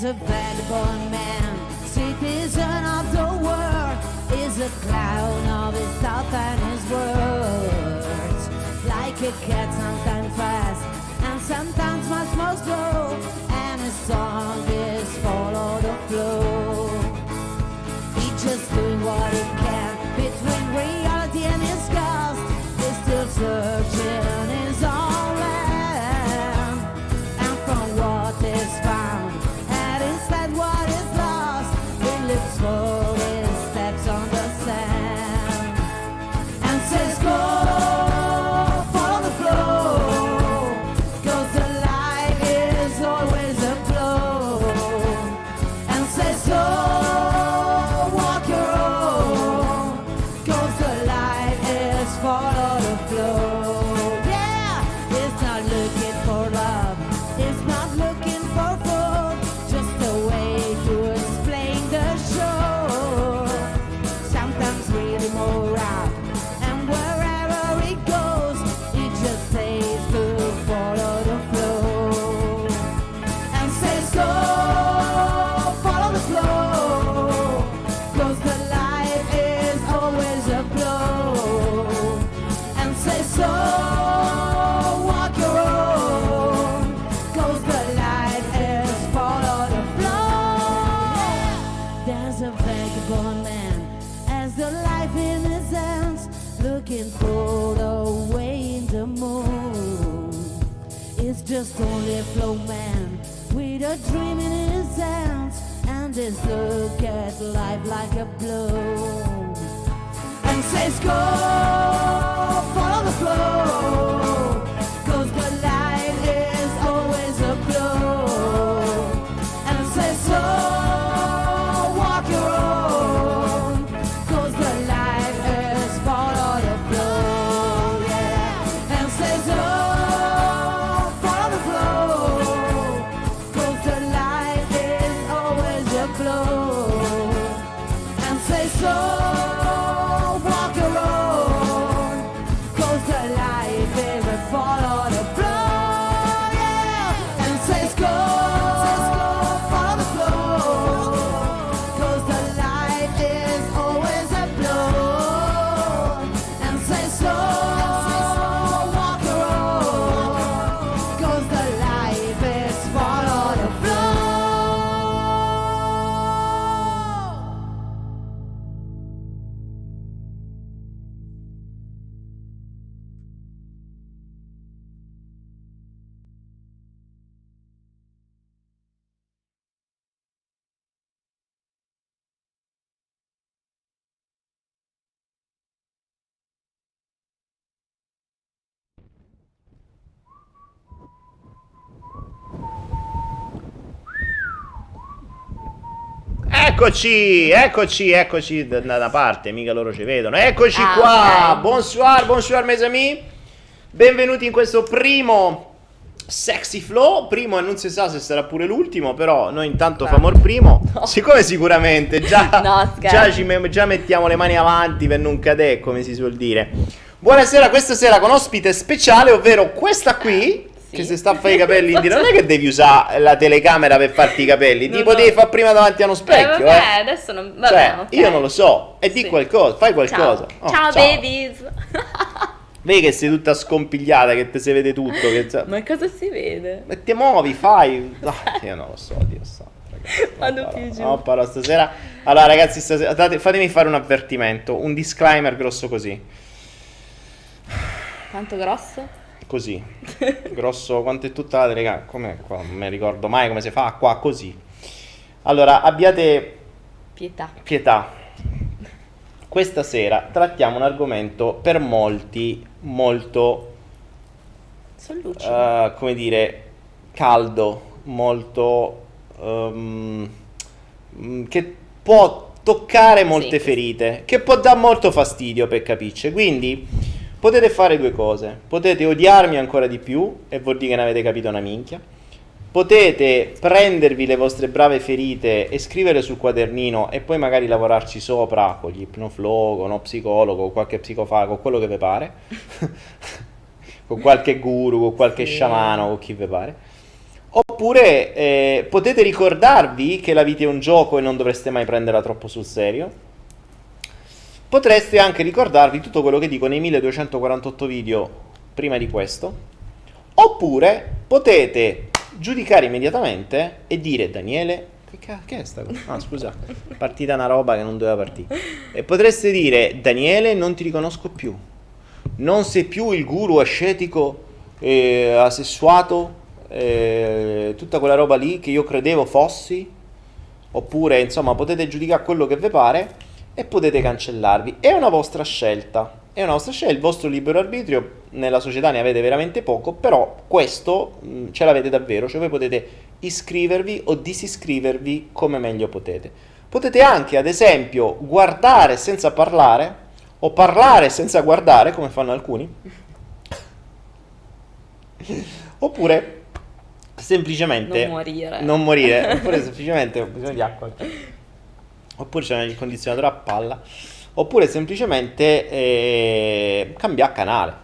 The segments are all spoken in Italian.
There's a just only a flow man with a dream in his hands and his look at life like a blow. And says, Go, And Eccoci, eccoci, eccoci da una parte, mica loro ci vedono. Eccoci Ah, qua. ok. Bonsoir, bonsoir mes amis. Benvenuti in questo primo Sexy Flow. Primo e non si sa se sarà pure l'ultimo, però noi intanto famo il primo. Siccome sicuramente già, No, già, ci già mettiamo le mani avanti per non cadere, come si suol dire. Buonasera, questa sera con ospite speciale, ovvero questa qui. Sì. Che si sta a fare i capelli in diretta. Non è che devi usare la telecamera per farti i capelli. No, Ti no. potevi fare prima davanti a uno Eh, specchio, vabbè, eh. adesso non... Vabbè, Cioè, ok. io non lo so. E di Sì. qualcosa, fai qualcosa. Ciao, Oh, ciao, babies. Vedi che sei tutta scompigliata, che te si vede tutto. Che... Ma cosa si vede? E ti muovi, fai. Ah, io non lo so, Dio santo. Vado No, più giù. no, stasera. Allora, ragazzi, stasera date- fatemi fare un avvertimento, un disclaimer grosso così. Quanto grosso? Così. grosso quanto è tutta la telecamera. Com'è qua? Non mi ricordo mai come si fa qua, così. Allora, abbiate Pietà. pietà. Questa sera trattiamo un argomento per molti molto, eh, come dire, caldo, molto... mm, che può toccare molte Sì. ferite, che può dare molto fastidio per capirci. Quindi potete fare due cose. Potete odiarmi ancora di più e vuol dire che non avete capito una minchia. Potete prendervi le vostre brave ferite e scrivere sul quadernino e poi magari lavorarci sopra con gli ipnoflow, con uno psicologo, qualche psicofago, quello che vi pare. con qualche guru, con qualche Sì. sciamano, con chi vi pare. Oppure eh, potete ricordarvi che la vita è un gioco e non dovreste mai prenderla troppo sul serio. Potreste anche ricordarvi tutto quello che dico nei 1248 video prima di questo. Oppure potete giudicare immediatamente e dire Daniele, che, ca- è sta cosa? Ah, scusa, partita una roba che non doveva partire. E potreste dire Daniele, non ti riconosco più. Non sei più il guru ascetico e asessuato, eh, tutta quella roba lì che io credevo fossi. Oppure, insomma, potete giudicare quello che vi pare e potete cancellarvi. È una vostra scelta. È una vostra scelta, il vostro libero arbitrio nella società ne avete veramente poco, però questo mh, ce l'avete davvero, cioè voi potete iscrivervi o disiscrivervi come meglio potete. Potete anche, ad esempio, guardare senza parlare o parlare senza guardare, come fanno alcuni. Oppure semplicemente Non morire. non morire, oppure semplicemente ho bisogno di acqua. Oppure c'è il condizionatore a palla, oppure semplicemente eh, cambiare canale.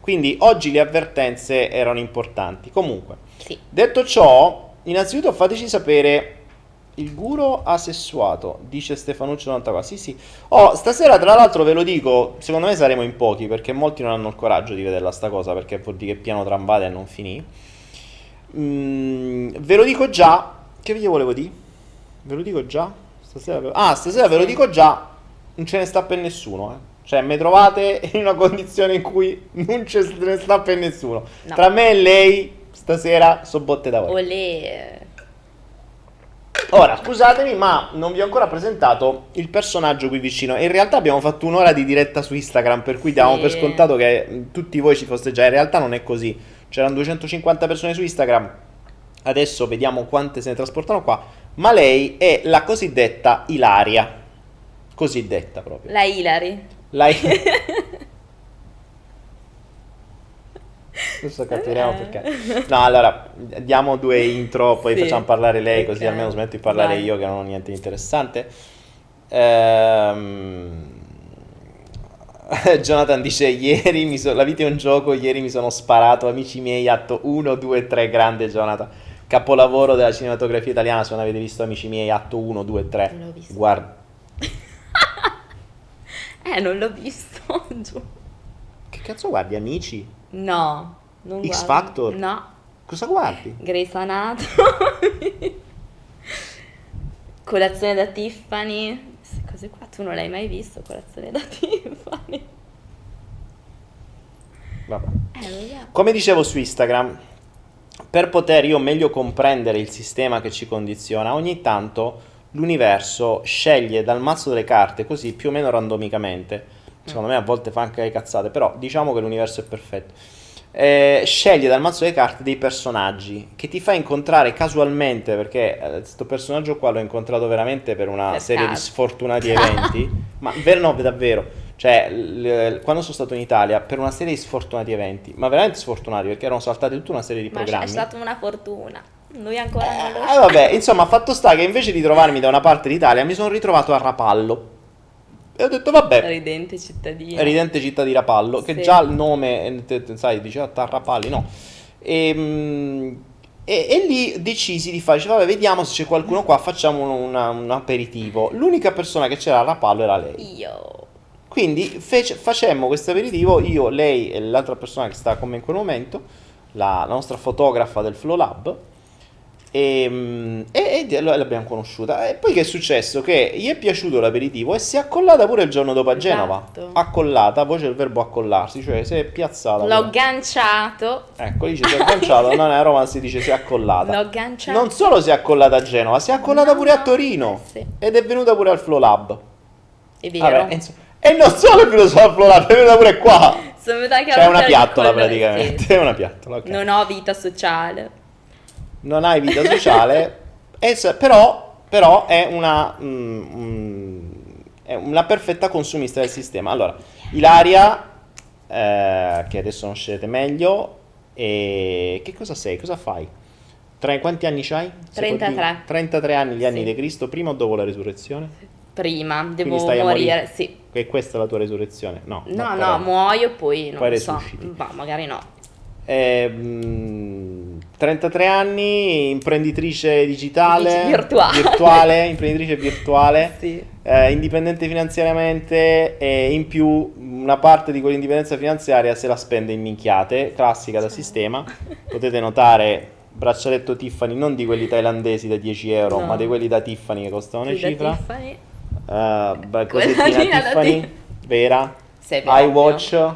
Quindi oggi le avvertenze erano importanti. Comunque, Sì. detto ciò, innanzitutto fateci sapere il guru asessuato, dice Stefanuccio 94. Sì, sì. Oh, stasera tra l'altro ve lo dico, secondo me saremo in pochi perché molti non hanno il coraggio di vederla sta cosa perché vuol dire che piano tramvate e non finì. Mm, ve lo dico già. Che vi volevo dire? Ve lo dico già? Stasera ve... Ah, stasera ve lo dico già. Non ce ne sta per nessuno, eh. Cioè, mi trovate in una condizione in cui non ce ne sta per nessuno. No. Tra me e lei, stasera, so botte da voi. Olè. Ora, scusatemi, ma non vi ho ancora presentato il personaggio qui vicino. In realtà abbiamo fatto un'ora di diretta su Instagram, per cui diamo Sì. per scontato che tutti voi ci foste già. In realtà non è così. C'erano 250 persone su Instagram. Adesso vediamo quante se ne trasportano qua. Ma lei è la cosiddetta Ilaria. Cosiddetta proprio. La Hilary. La Adesso capiremo perché. No, allora diamo due intro, poi Sì. facciamo parlare lei, così Ok. almeno smetto di parlare Vai. io che non ho niente di interessante. Ehm, Jonathan dice: Ieri mi so- la vita è un gioco. Ieri mi sono sparato, amici miei. Atto 1, 2, 3. Grande Jonathan. Capolavoro della cinematografia italiana. Se non avete visto, amici miei, atto 1, 2, 3. Non l'ho visto. Guarda, Eh, non l'ho visto. giù. che cazzo guardi, amici? No. Non X guardo. Factor? No. Cosa guardi? Grey's Anatomy. Colazione da Tiffany. Queste cose qua tu non l'hai mai visto, colazione da Tiffany. Vabbè. Eh. Come dicevo su Instagram, per poter io meglio comprendere il sistema che ci condiziona, ogni tanto l'universo sceglie dal mazzo delle carte così più o meno randomicamente. Secondo me a volte fa anche le cazzate, però diciamo che l'universo è perfetto. Eh, sceglie dal mazzo delle carte dei personaggi che ti fa incontrare casualmente perché questo personaggio qua l'ho incontrato veramente per una Per serie di sfortunati eventi ma ver- no davvero cioè l- quando sono stato in Italia per una serie di sfortunati eventi ma veramente sfortunati perché erano saltate tutta una serie di Ma è programmi stata una fortuna. Noi ancora non lo eh, vabbè, insomma, fatto sta che invece di trovarmi da una parte d'Italia mi sono ritrovato a Rapallo. E ho detto, vabbè, Ridente cittadino. ridente città di Rapallo, che Sì. già il nome, eh, sai, diceva Tarrapalli, no. E, e, e lì decisi di fare, dice, vabbè, vediamo se c'è qualcuno qua, facciamo un, una- un aperitivo. L'unica persona che c'era a Rapallo era lei. Io. Quindi fece- facemmo questo aperitivo, io, lei e l'altra persona che stava con me in quel momento, la, la nostra fotografa del Flow Lab, e, mm, e, e allora l'abbiamo conosciuta. E poi che è successo? Che gli è piaciuto l'aperitivo e si è accollata pure il giorno dopo a Genova. Esatto. Accollata, poi c'è il verbo accollarsi, cioè si è piazzata. L'ho pure. agganciato. Ecco, dice si è agganciato, non a Roma si dice si è accollata. L'ho agganciato. Non solo si è accollata a Genova, si è accollata No, pure a no, Torino. sì. Ed è venuta pure al Flow Lab. È vero. Vabbè, insomma- e non solo venuto al Flow Lab, è venuta pure qua. Sono venuta anche C'è una piattola praticamente. sì. È una piattola, ok. Non ho vita sociale. Non hai vita sociale, e se- però, però è una, mm, mm, è una perfetta consumista del sistema. Allora, Ilaria, eh, che adesso non scegliete meglio, e che cosa sei? Cosa fai? Tre, quanti anni può 33. dire? 33 anni, gli anni Sì. di Cristo, prima o dopo la risurrezione? Prima, devo morire. morire? Sì. Che questa è la tua risurrezione? No. No, però- no, muoio poi non Poi lo so. Ma magari no. Eh, mm, 33 anni, imprenditrice digitale, Virtuale. virtuale, imprenditrice virtuale, Sì. eh, indipendente finanziariamente e in più una parte di quell'indipendenza finanziaria se la spende in minchiate, classica da sistema. Potete notare braccialetto Tiffany non di quelli thailandesi da 10 euro, No. ma di quelli da Tiffany che costano una cifra. Tiffany. Eh, beh, Quella cosettina Tiffany, Tiff- vera. IWatch,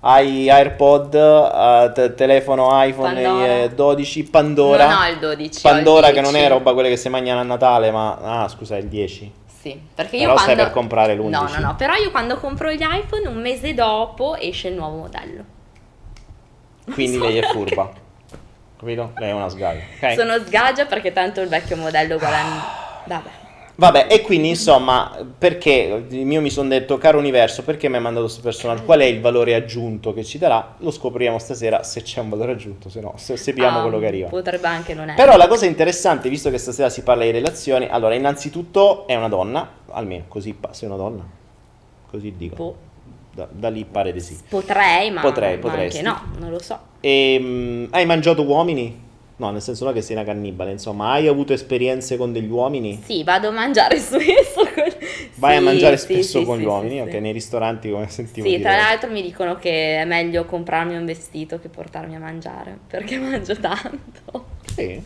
hai AirPod, eh, te- telefono iPhone Pandora. eh, 12, Pandora. Non ho il 12. ho il Pandora che non 10. è roba quelle che si mangiano a Natale, ma ah, scusa, il 10. Sì, perché io Però stai quando... per comprare l'11. No, no, no, però io quando compro gli iPhone un mese dopo esce il nuovo modello. Quindi so lei è furba. Capito? Lei è una sgaia. ok? Sono sgagia perché tanto il vecchio modello guadagna... Vabbè. Vabbè, e quindi insomma, perché io mi sono detto, caro universo, perché mi hai mandato questo personaggio? Qual è il valore aggiunto che ci darà? Lo scopriremo stasera se c'è un valore aggiunto, se no, se sappiamo Ah, quello che arriva. Potrebbe anche non essere. Però la cosa interessante, visto che stasera si parla di relazioni, allora, innanzitutto è una donna, almeno così, sei una donna? Così dico. Boh, Da, da lì pare di sì. potrei, ma, Potrei, ma potresti. anche no, non lo so. E, mm, hai mangiato uomini? No, nel senso non che sei una cannibale, insomma, hai avuto esperienze con degli uomini? Sì, vado a mangiare spesso con... Vai a Sì, mangiare sì, spesso sì, con gli uomini, ok, nei ristoranti come sentivo Sì, dire. tra l'altro mi dicono che è meglio comprarmi un vestito che portarmi a mangiare, perché mangio tanto. Sì?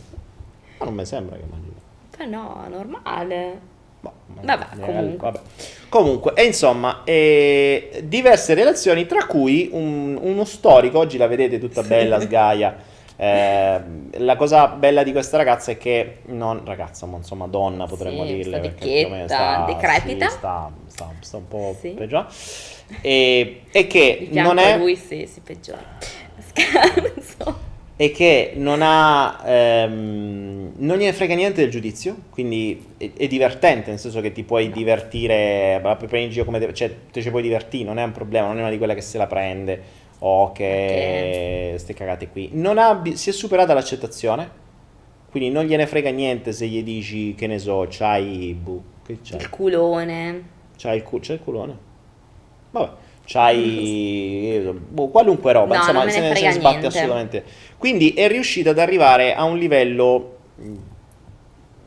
Ma non mi sembra che mangi. Ma no, normale. Boh, Vabbè, comunque. vabbè. Comunque, e insomma, eh, diverse relazioni, tra cui un- uno storico, oggi la vedete tutta bella, sgaia. Eh, la cosa bella di questa ragazza è che, non ragazza, ma insomma donna potremmo Sì, dirle, sta perché vecchietta, decrepita. sì, sta, sta- sta un po' Sì. peggio. E, e che non è... lui sì, si peggiora. Scherzo. e che non ha ehm, non gliene frega niente del giudizio quindi è, è divertente nel senso che ti puoi divertire la puoi prendere in giro come te, cioè te ci puoi divertire non è un problema non è una di quelle che se la prende o che ste cagate qui. Non ha si è superata l'accettazione quindi non gliene frega niente se gli dici che ne so c'hai boh, che c'hai? Il culone. c'hai il, cu- c'hai il culone. Vabbè c'hai boh, qualunque roba No, insomma se ne se ne sbatte niente. assolutamente. Quindi è riuscita ad arrivare a un livello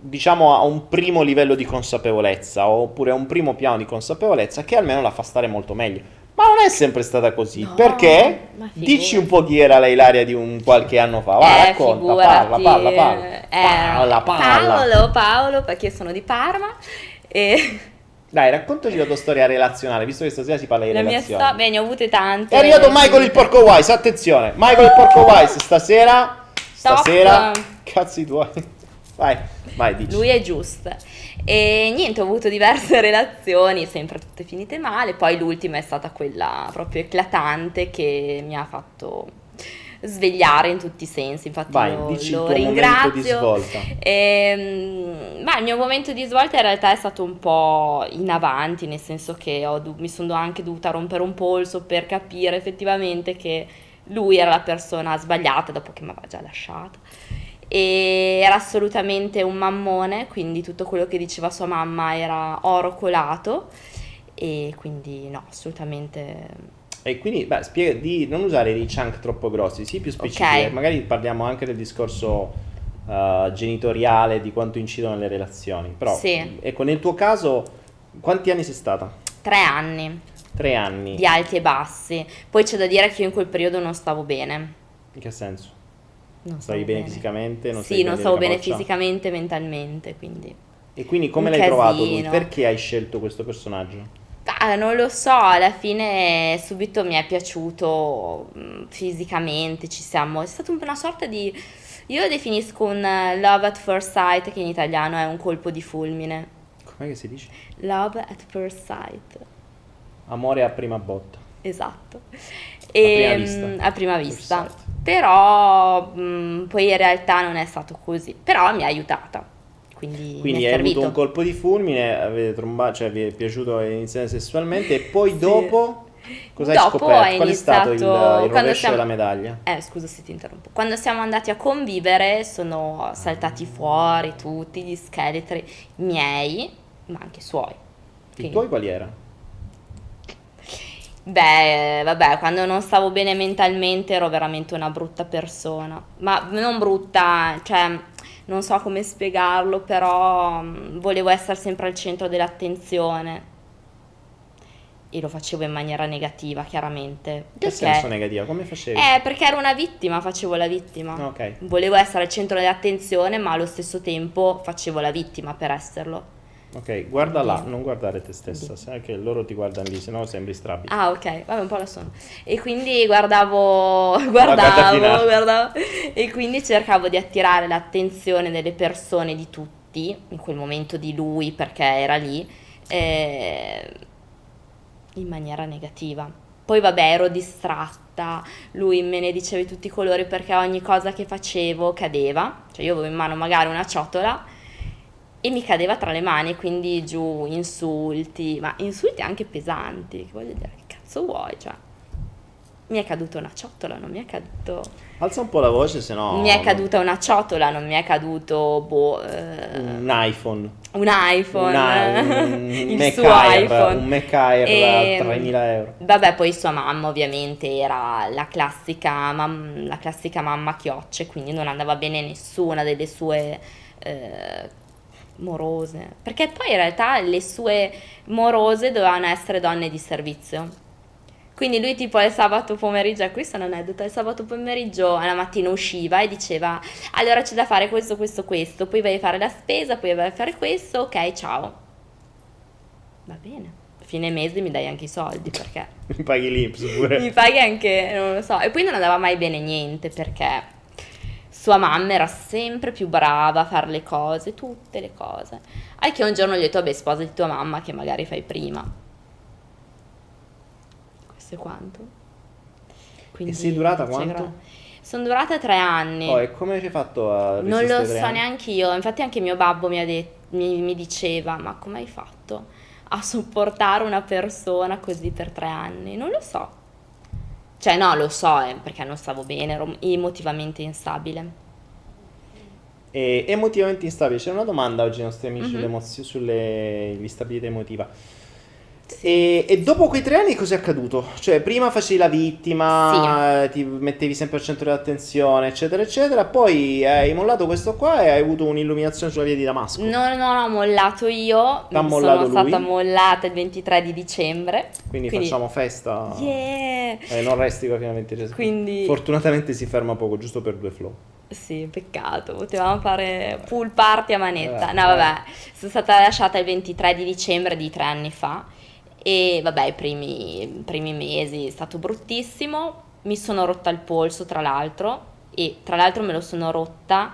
diciamo a un primo livello di consapevolezza oppure a un primo piano di consapevolezza che almeno la fa stare molto meglio ma non è sempre stata così No, perché dici un po' chi era la Ilaria di un qualche anno fa va eh, racconta parla figurati. parla parla Eh, parla parla Paolo, Paolo, perché sono di Parma e dai raccontaci la tua storia relazionale visto che stasera si parla di la mia relazioni storia, beh, ne ho avute tante. È arrivato Michael il porco wise, attenzione. Michael il porco wise stasera stasera cazzi tuoi. Vai, vai dici. Lui è giusto. E niente, ho avuto diverse relazioni, sempre tutte finite male. Poi l'ultima è stata quella proprio eclatante che mi ha fatto svegliare in tutti i sensi. Infatti Vai, lo, lo ringrazio. svolta. Ehm, ma il mio momento di svolta in realtà è stato un po' in avanti, nel senso che ho mi sono anche dovuta rompere un polso per capire effettivamente che lui era la persona sbagliata dopo che mi aveva già lasciata. E era assolutamente un mammone, quindi tutto quello che diceva sua mamma era oro colato. E quindi no, assolutamente E quindi, beh, spiega di non usare dei chunk troppo grossi, sì, più specifici. Ok. Magari parliamo anche del discorso eh, genitoriale, di quanto incidono le relazioni. Però, Sì. ecco, nel tuo caso, quanti anni sei stata? tre anni Tre anni. di alti e bassi. Poi c'è da dire che io in quel periodo non stavo bene. In che senso? Non Stavi stavo bene fisicamente? Non sì, non bene stavo bene fisicamente e mentalmente, quindi... E quindi come Un l'hai trovato lui? casino. Perché hai scelto questo personaggio? Ah, non lo so, alla fine subito mi è piaciuto mh, fisicamente, ci siamo... È stata una sorta di... Io lo definisco un eh, love at first sight, che in italiano è un colpo di fulmine. Com'è che si dice? Love at first sight. Amore a prima botta. Esatto. prima E, vista. a prima vista. Però mh, poi in realtà non è stato così. Però mi ha aiutata. Quindi, Quindi hai servito. avuto un colpo di fulmine, avete trombato, cioè vi è piaciuto iniziare sessualmente e poi Sì. dopo cosa hai Dopo scoperto? è Qual è stato il, il rovescio siamo- della medaglia? Eh, scusa se ti interrompo. Quando siamo andati a convivere sono saltati fuori tutti gli scheletri miei, ma anche suoi. I tuoi quali erano? Beh, vabbè, quando non stavo bene mentalmente ero veramente una brutta persona. Ma non brutta, cioè, non so come spiegarlo, però mm, volevo essere sempre al centro dell'attenzione. E lo facevo in maniera negativa, chiaramente. Che senso negativa? Come facevi? Eh, perché ero una vittima, facevo la vittima. Ok. Volevo essere al centro dell'attenzione, ma allo stesso tempo facevo la vittima per esserlo. Ok, guarda là, non guardare te stessa, sai che loro ti guardano lì, sennò sembri strabile. Ah, ok, vabbè, un po' la sono. E quindi guardavo, guardavo, guardavo, e quindi cercavo di attirare l'attenzione delle persone, di tutti, in quel momento di lui, perché era lì, eh, in maniera negativa. Poi vabbè, ero distratta, lui me ne diceva di tutti i colori perché ogni cosa che facevo cadeva, cioè io avevo in mano magari una ciotola e mi cadeva tra le mani, quindi giù insulti, ma insulti anche pesanti, che voglio dire, che cazzo vuoi, cioè mi è caduta una ciotola, non mi è caduto Alza un po' la voce, sennò... mi è caduta una ciotola, non mi è caduto boh, eh, Un iPhone. un iPhone, Un, un il Mac suo Air, iPhone. un Mac Air E, a 3.000 euro. Vabbè, poi sua mamma ovviamente era la classica, mam- la classica mamma chiocce, quindi non andava bene nessuna delle sue eh, morose. Perché poi in realtà le sue morose dovevano essere donne di servizio. Quindi lui tipo il sabato pomeriggio, questo è un aneddoto, il sabato pomeriggio alla mattina usciva e diceva allora c'è da fare questo, questo, questo, poi vai a fare la spesa, poi vai a fare questo, ok, ciao. Va bene, fine mese mi dai anche i soldi perché Mi paghi l'Inps pure. mi paghi anche, non lo so. E poi non andava mai bene niente perché sua mamma era sempre più brava a fare le cose, tutte le cose. Al che un giorno gli ho detto, vabbè, sposati tua mamma che magari fai prima. Questo è quanto. Quindi, sei durata c'è quanto? Sono durate tre anni. Oh, e come ci hai fatto a Non lo so neanche io, infatti anche mio babbo mi, ha det- mi, mi diceva, ma come hai fatto a sopportare una persona così per tre anni? Non lo so. Cioè no, lo so, eh, perché non stavo bene, ero emotivamente instabile. E emotivamente instabile. C'è una domanda oggi ai nostri amici Mhm. sulle emozio- sulle l'instabilità emotiva. E, e dopo quei tre anni cosa è accaduto? Cioè, prima facevi la vittima, eh, ti mettevi sempre al centro dell'attenzione, eccetera, eccetera. Poi hai mollato questo qua e hai avuto un'illuminazione sulla via di Damasco. Non, non ho mollato io, T'ha sono mollato lui? stata mollata il 23 di dicembre. Quindi, facciamo festa. Yeah! Eh, non resti qua fino al 23. Quindi- Fortunatamente si ferma poco, giusto per due flow. Sì, peccato, potevamo fare pool party a manetta. Eh, No, eh. vabbè, sono stata lasciata il 23 di dicembre di tre anni fa e vabbè, i primi, primi mesi è stato bruttissimo. Mi sono rotta il polso, tra l'altro, e tra l'altro me lo sono rotta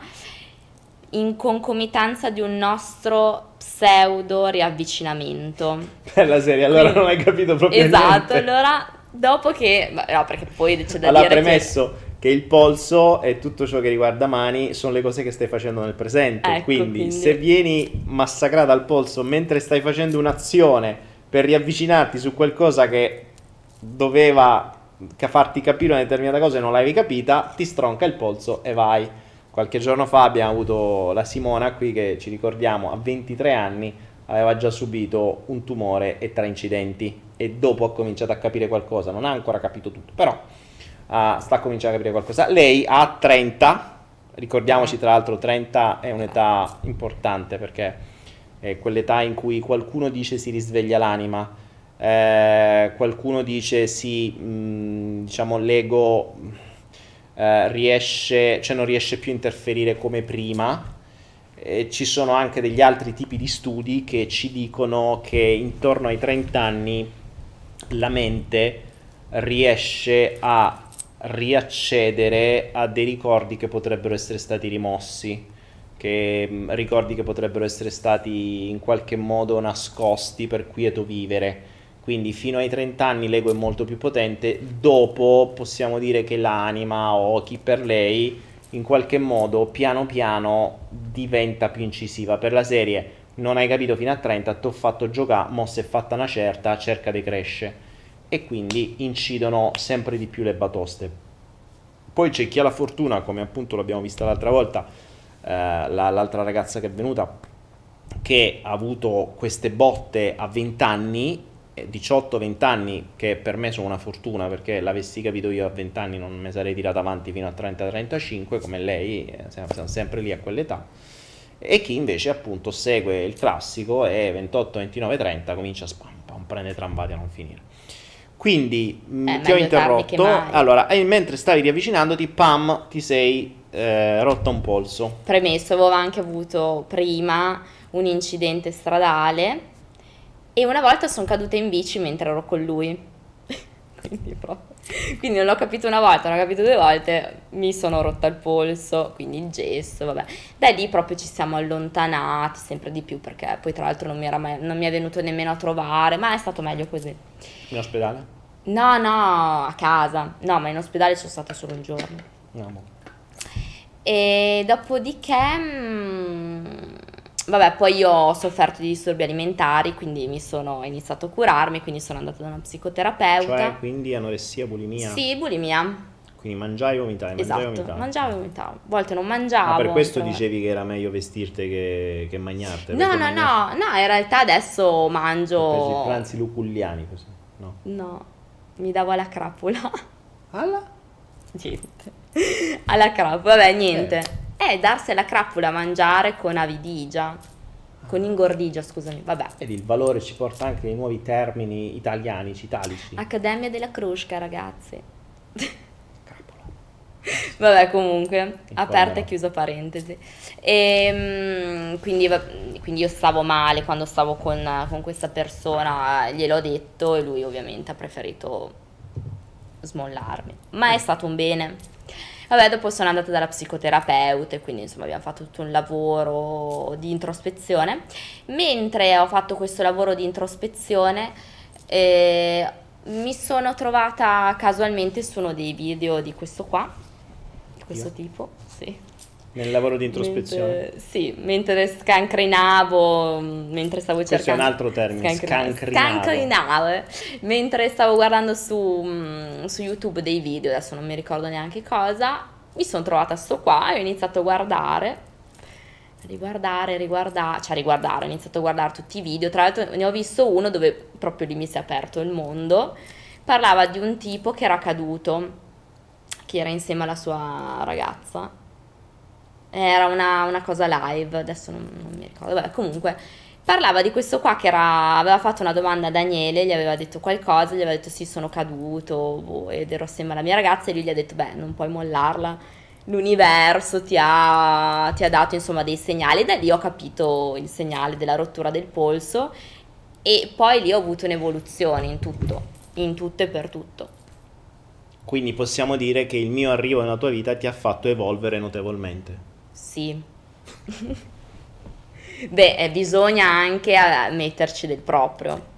in concomitanza di un nostro pseudo riavvicinamento. Bella serie, allora non hai capito proprio Esatto, niente. allora dopo che... No, perché poi c'è da Allora, dire che... premesso che il polso e tutto ciò che riguarda mani sono le cose che stai facendo nel presente. Ecco, quindi, quindi- se vieni massacrata al polso mentre stai facendo un'azione per riavvicinarti su qualcosa che doveva farti capire una determinata cosa e non l'avevi capita, ti stronca il polso e vai. Qualche giorno fa abbiamo avuto la Simona qui che ci ricordiamo a 23 anni aveva già subito un tumore e tre incidenti e dopo ha cominciato a capire qualcosa, non ha ancora capito tutto, però ah, sta cominciando a capire qualcosa. Lei ha 30, ricordiamoci tra l'altro 30 è un'età importante perché è quell'età in cui qualcuno dice si risveglia l'anima, eh, qualcuno dice sì, mh, diciamo l'ego eh, riesce, cioè non riesce più a interferire come prima. E ci sono anche degli altri tipi di studi che ci dicono che intorno ai 30 anni la mente riesce a riaccedere a dei ricordi che potrebbero essere stati rimossi, che, mh, ricordi che potrebbero essere stati in qualche modo nascosti per quieto vivere. Quindi fino ai 30 anni l'ego è molto più potente, dopo possiamo dire che l'anima o chi per lei in qualche modo piano piano diventa più incisiva per la serie. Non hai capito fino a 30, ti ho fatto giocare, mo è fatta una certa, cerca di crescere. E quindi incidono sempre di più le batoste. Poi c'è chi ha la fortuna, come appunto l'abbiamo vista l'altra volta, la- l'altra ragazza che è venuta, che ha avuto queste botte a 20 anni 18-20 anni, che per me sono una fortuna perché l'avessi capito io a 20 anni non mi sarei tirata avanti fino a 30-35 come lei, eh, siamo sempre lì a quell'età. E chi invece appunto segue il classico e 28, 29, 30 comincia a spam, pam, prende trambati a non finire. Quindi mh, Eh, ti ho interrotto. Allora, e mentre stavi riavvicinandoti, pam, ti sei eh, rotta un polso. Premesso, avevo anche avuto prima un incidente stradale e una volta sono caduta in bici mentre ero con lui. quindi, proprio- quindi non l'ho capito una volta, non l'ho capito due volte, mi sono rotta il polso, quindi il gesso, vabbè. Da lì proprio ci siamo allontanati sempre di più perché poi tra l'altro non mi, era mai- non mi è venuto nemmeno a trovare, ma è stato meglio così. In ospedale? No, no, a casa. No, ma in ospedale sono stata solo un giorno. No. E dopodiché, mm, vabbè, poi io ho sofferto di disturbi alimentari, quindi mi sono ho iniziato a curarmi, quindi sono andata da una psicoterapeuta. Cioè, quindi anoressia, bulimia. Sì, bulimia. Quindi mangiai e e Esatto, vomitai. mangiavo e vomitavo. A volte non mangiavo. Ah, per questo insomma. dicevi che era meglio vestirte che, che mangiarte. No, no, no, no, in realtà adesso mangio... pranzi luculliani così. No. No, mi davo alla crapola. Alla? Niente. Alla crappola, vabbè, niente. Eh, darsi alla crappola a mangiare con avidigia. Con ingordigia, scusami, vabbè. Vedi, il valore ci porta anche ai nuovi termini italiani, citalici. Accademia della Crusca, ragazzi. Crapola. Vabbè, comunque, Il aperta e chiusa parentesi. E, quindi, va- quindi io stavo male quando stavo con, con questa persona, gliel'ho detto e lui ovviamente ha preferito smollarmi. Ma è stato un bene. Vabbè, dopo sono andata dalla psicoterapeuta e quindi insomma abbiamo fatto tutto un lavoro di introspezione. Mentre ho fatto questo lavoro di introspezione, eh, mi sono trovata casualmente su uno dei video di questo qua, di questo Io? tipo, sì. Nel lavoro di introspezione. Mentre, sì, mentre scancrinavo, mentre stavo Questo è cercando... un altro termine, Scancrinavo. scancrinavo. Mentre stavo guardando su, mm, su YouTube dei video, adesso non mi ricordo neanche cosa, mi sono trovata sto qua e ho iniziato a guardare, riguardare, riguardare, cioè riguardare, ho iniziato a guardare tutti i video, tra l'altro ne ho visto uno dove proprio lì mi si è aperto il mondo, parlava di un tipo che era caduto, che era insieme alla sua ragazza, era una, una cosa live, adesso non, non mi ricordo, vabbè, comunque parlava di questo qua che era, aveva fatto una domanda a Daniele, gli aveva detto qualcosa, gli aveva detto sì sono caduto boh, ed ero assieme alla mia ragazza e lui gli ha detto beh non puoi mollarla, l'universo ti ha, ti ha dato insomma dei segnali, da lì ho capito il segnale della rottura del polso e poi lì ho avuto un'evoluzione in tutto, in tutto e per tutto. Quindi possiamo dire che il mio arrivo nella tua vita ti ha fatto evolvere notevolmente. Sì. Beh, eh, bisogna anche eh, metterci del proprio.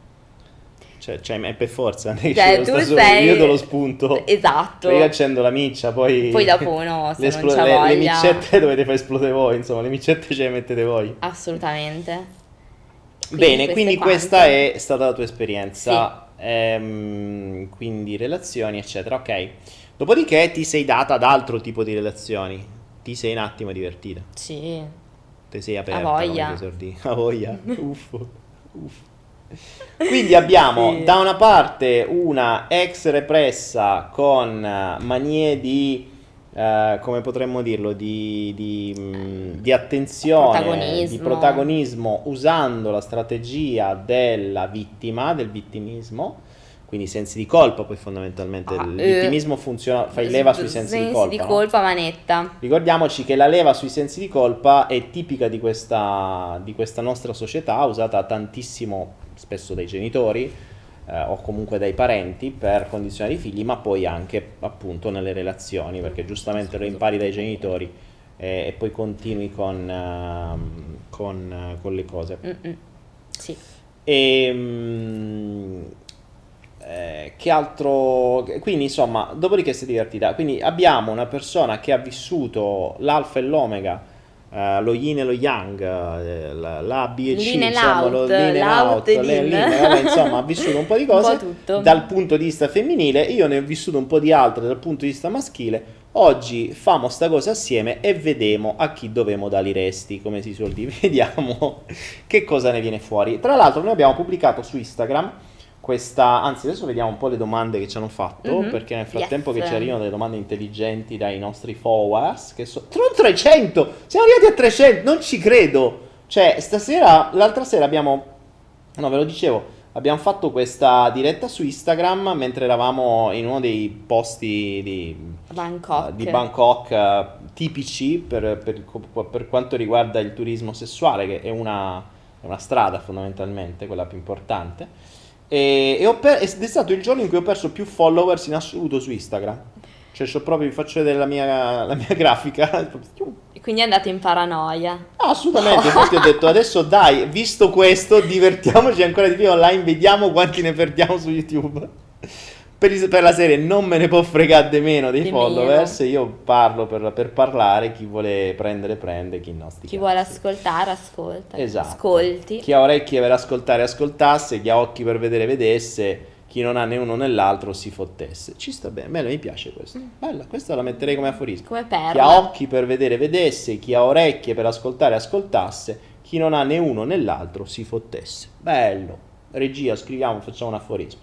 Cioè, cioè, è per forza, che Cioè, ci tu sei... io do lo spunto. Esatto. Io accendo la miccia, poi... Poi dopo uno, se le, non c'ha le- le voglia... micette dovete far esplodere voi, insomma, le micette ce le mettete voi. Assolutamente. Bene, questo quindi è quanto. questa è stata la tua esperienza, ehm, quindi relazioni, eccetera, ok. Dopodiché ti sei data ad altro tipo di relazioni, ti sei un attimo divertita, Sì. ti sei aperta, A voglia. A voglia, uffo, uffo. Quindi abbiamo Sì. da una parte una ex repressa con eh, manie di, eh, come potremmo dirlo, di, di, mh, di attenzione, di Protagonismo. protagonismo usando la strategia della vittima, del vittimismo, quindi i sensi di colpa, poi fondamentalmente Ah, il eh. funziona, fai leva sui sensi, di colpa. di no? colpa, manetta. Ricordiamoci che la leva sui sensi di colpa è tipica di questa, di questa nostra società, usata tantissimo spesso dai genitori eh, o comunque dai parenti per condizionare i figli, ma poi anche appunto nelle relazioni, perché giustamente lo impari dai genitori eh, e poi continui con, ehm, con, eh, con le cose. Mm-mm. Sì. E, mm, eh, che altro? Quindi insomma, dopodiché si è divertita. Quindi abbiamo una persona che ha vissuto l'alfa e l'omega, eh, lo yin e lo yang, eh, la, la B e C, insomma, lo l'out, l'in e l'out l'in. vabbè, insomma, ha vissuto un po' di po' cose tutto. dal punto di vista femminile, io ne ho vissuto un po' di altre dal punto di vista maschile. Oggi famo sta cosa assieme e vedremo a chi dovemo dare i resti, come si suol dire. Vediamo che cosa ne viene fuori. Tra l'altro noi abbiamo pubblicato su Instagram questa, anzi adesso vediamo un po' le domande che ci hanno fatto, Mhm. perché nel frattempo Yes. che ci arrivano delle domande intelligenti dai nostri followers, che sono 300, siamo arrivati a 300, non ci credo, cioè stasera, l'altra sera abbiamo, no ve lo dicevo, abbiamo fatto questa diretta su Instagram mentre eravamo in uno dei posti di, Bangkok. eh, di Bangkok eh, tipici per, per- per quanto riguarda il turismo sessuale, che è una, è una strada fondamentalmente, quella più importante. E, e ho per- ed è stato il giorno in cui ho perso più followers in assoluto su Instagram. Cioè, c'ho proprio, vi faccio vedere la mia, la mia grafica. E Quindi è andato in paranoia. Ah, assolutamente, infatti ho detto adesso dai, visto questo, divertiamoci ancora di più online, vediamo quanti ne perdiamo su YouTube. Per, per la serie non me ne può fregare di meno dei followers, io parlo per, per parlare, chi vuole prendere prende, chi no sti Chi cazzi. vuole ascoltare, ascolta. Esatto. Ascolti. Chi ha orecchie per ascoltare ascoltasse, chi ha occhi per vedere vedesse, chi non ha né uno né l'altro si fottesse. Ci sta bene, bella, mi piace questo. Bella, questa la metterei come aforismo. Come Chi ha perla. occhi per vedere vedesse, chi ha orecchie per ascoltare ascoltasse, chi non ha né uno né l'altro si fottesse. Bello. Regia, scriviamo, facciamo un aforismo.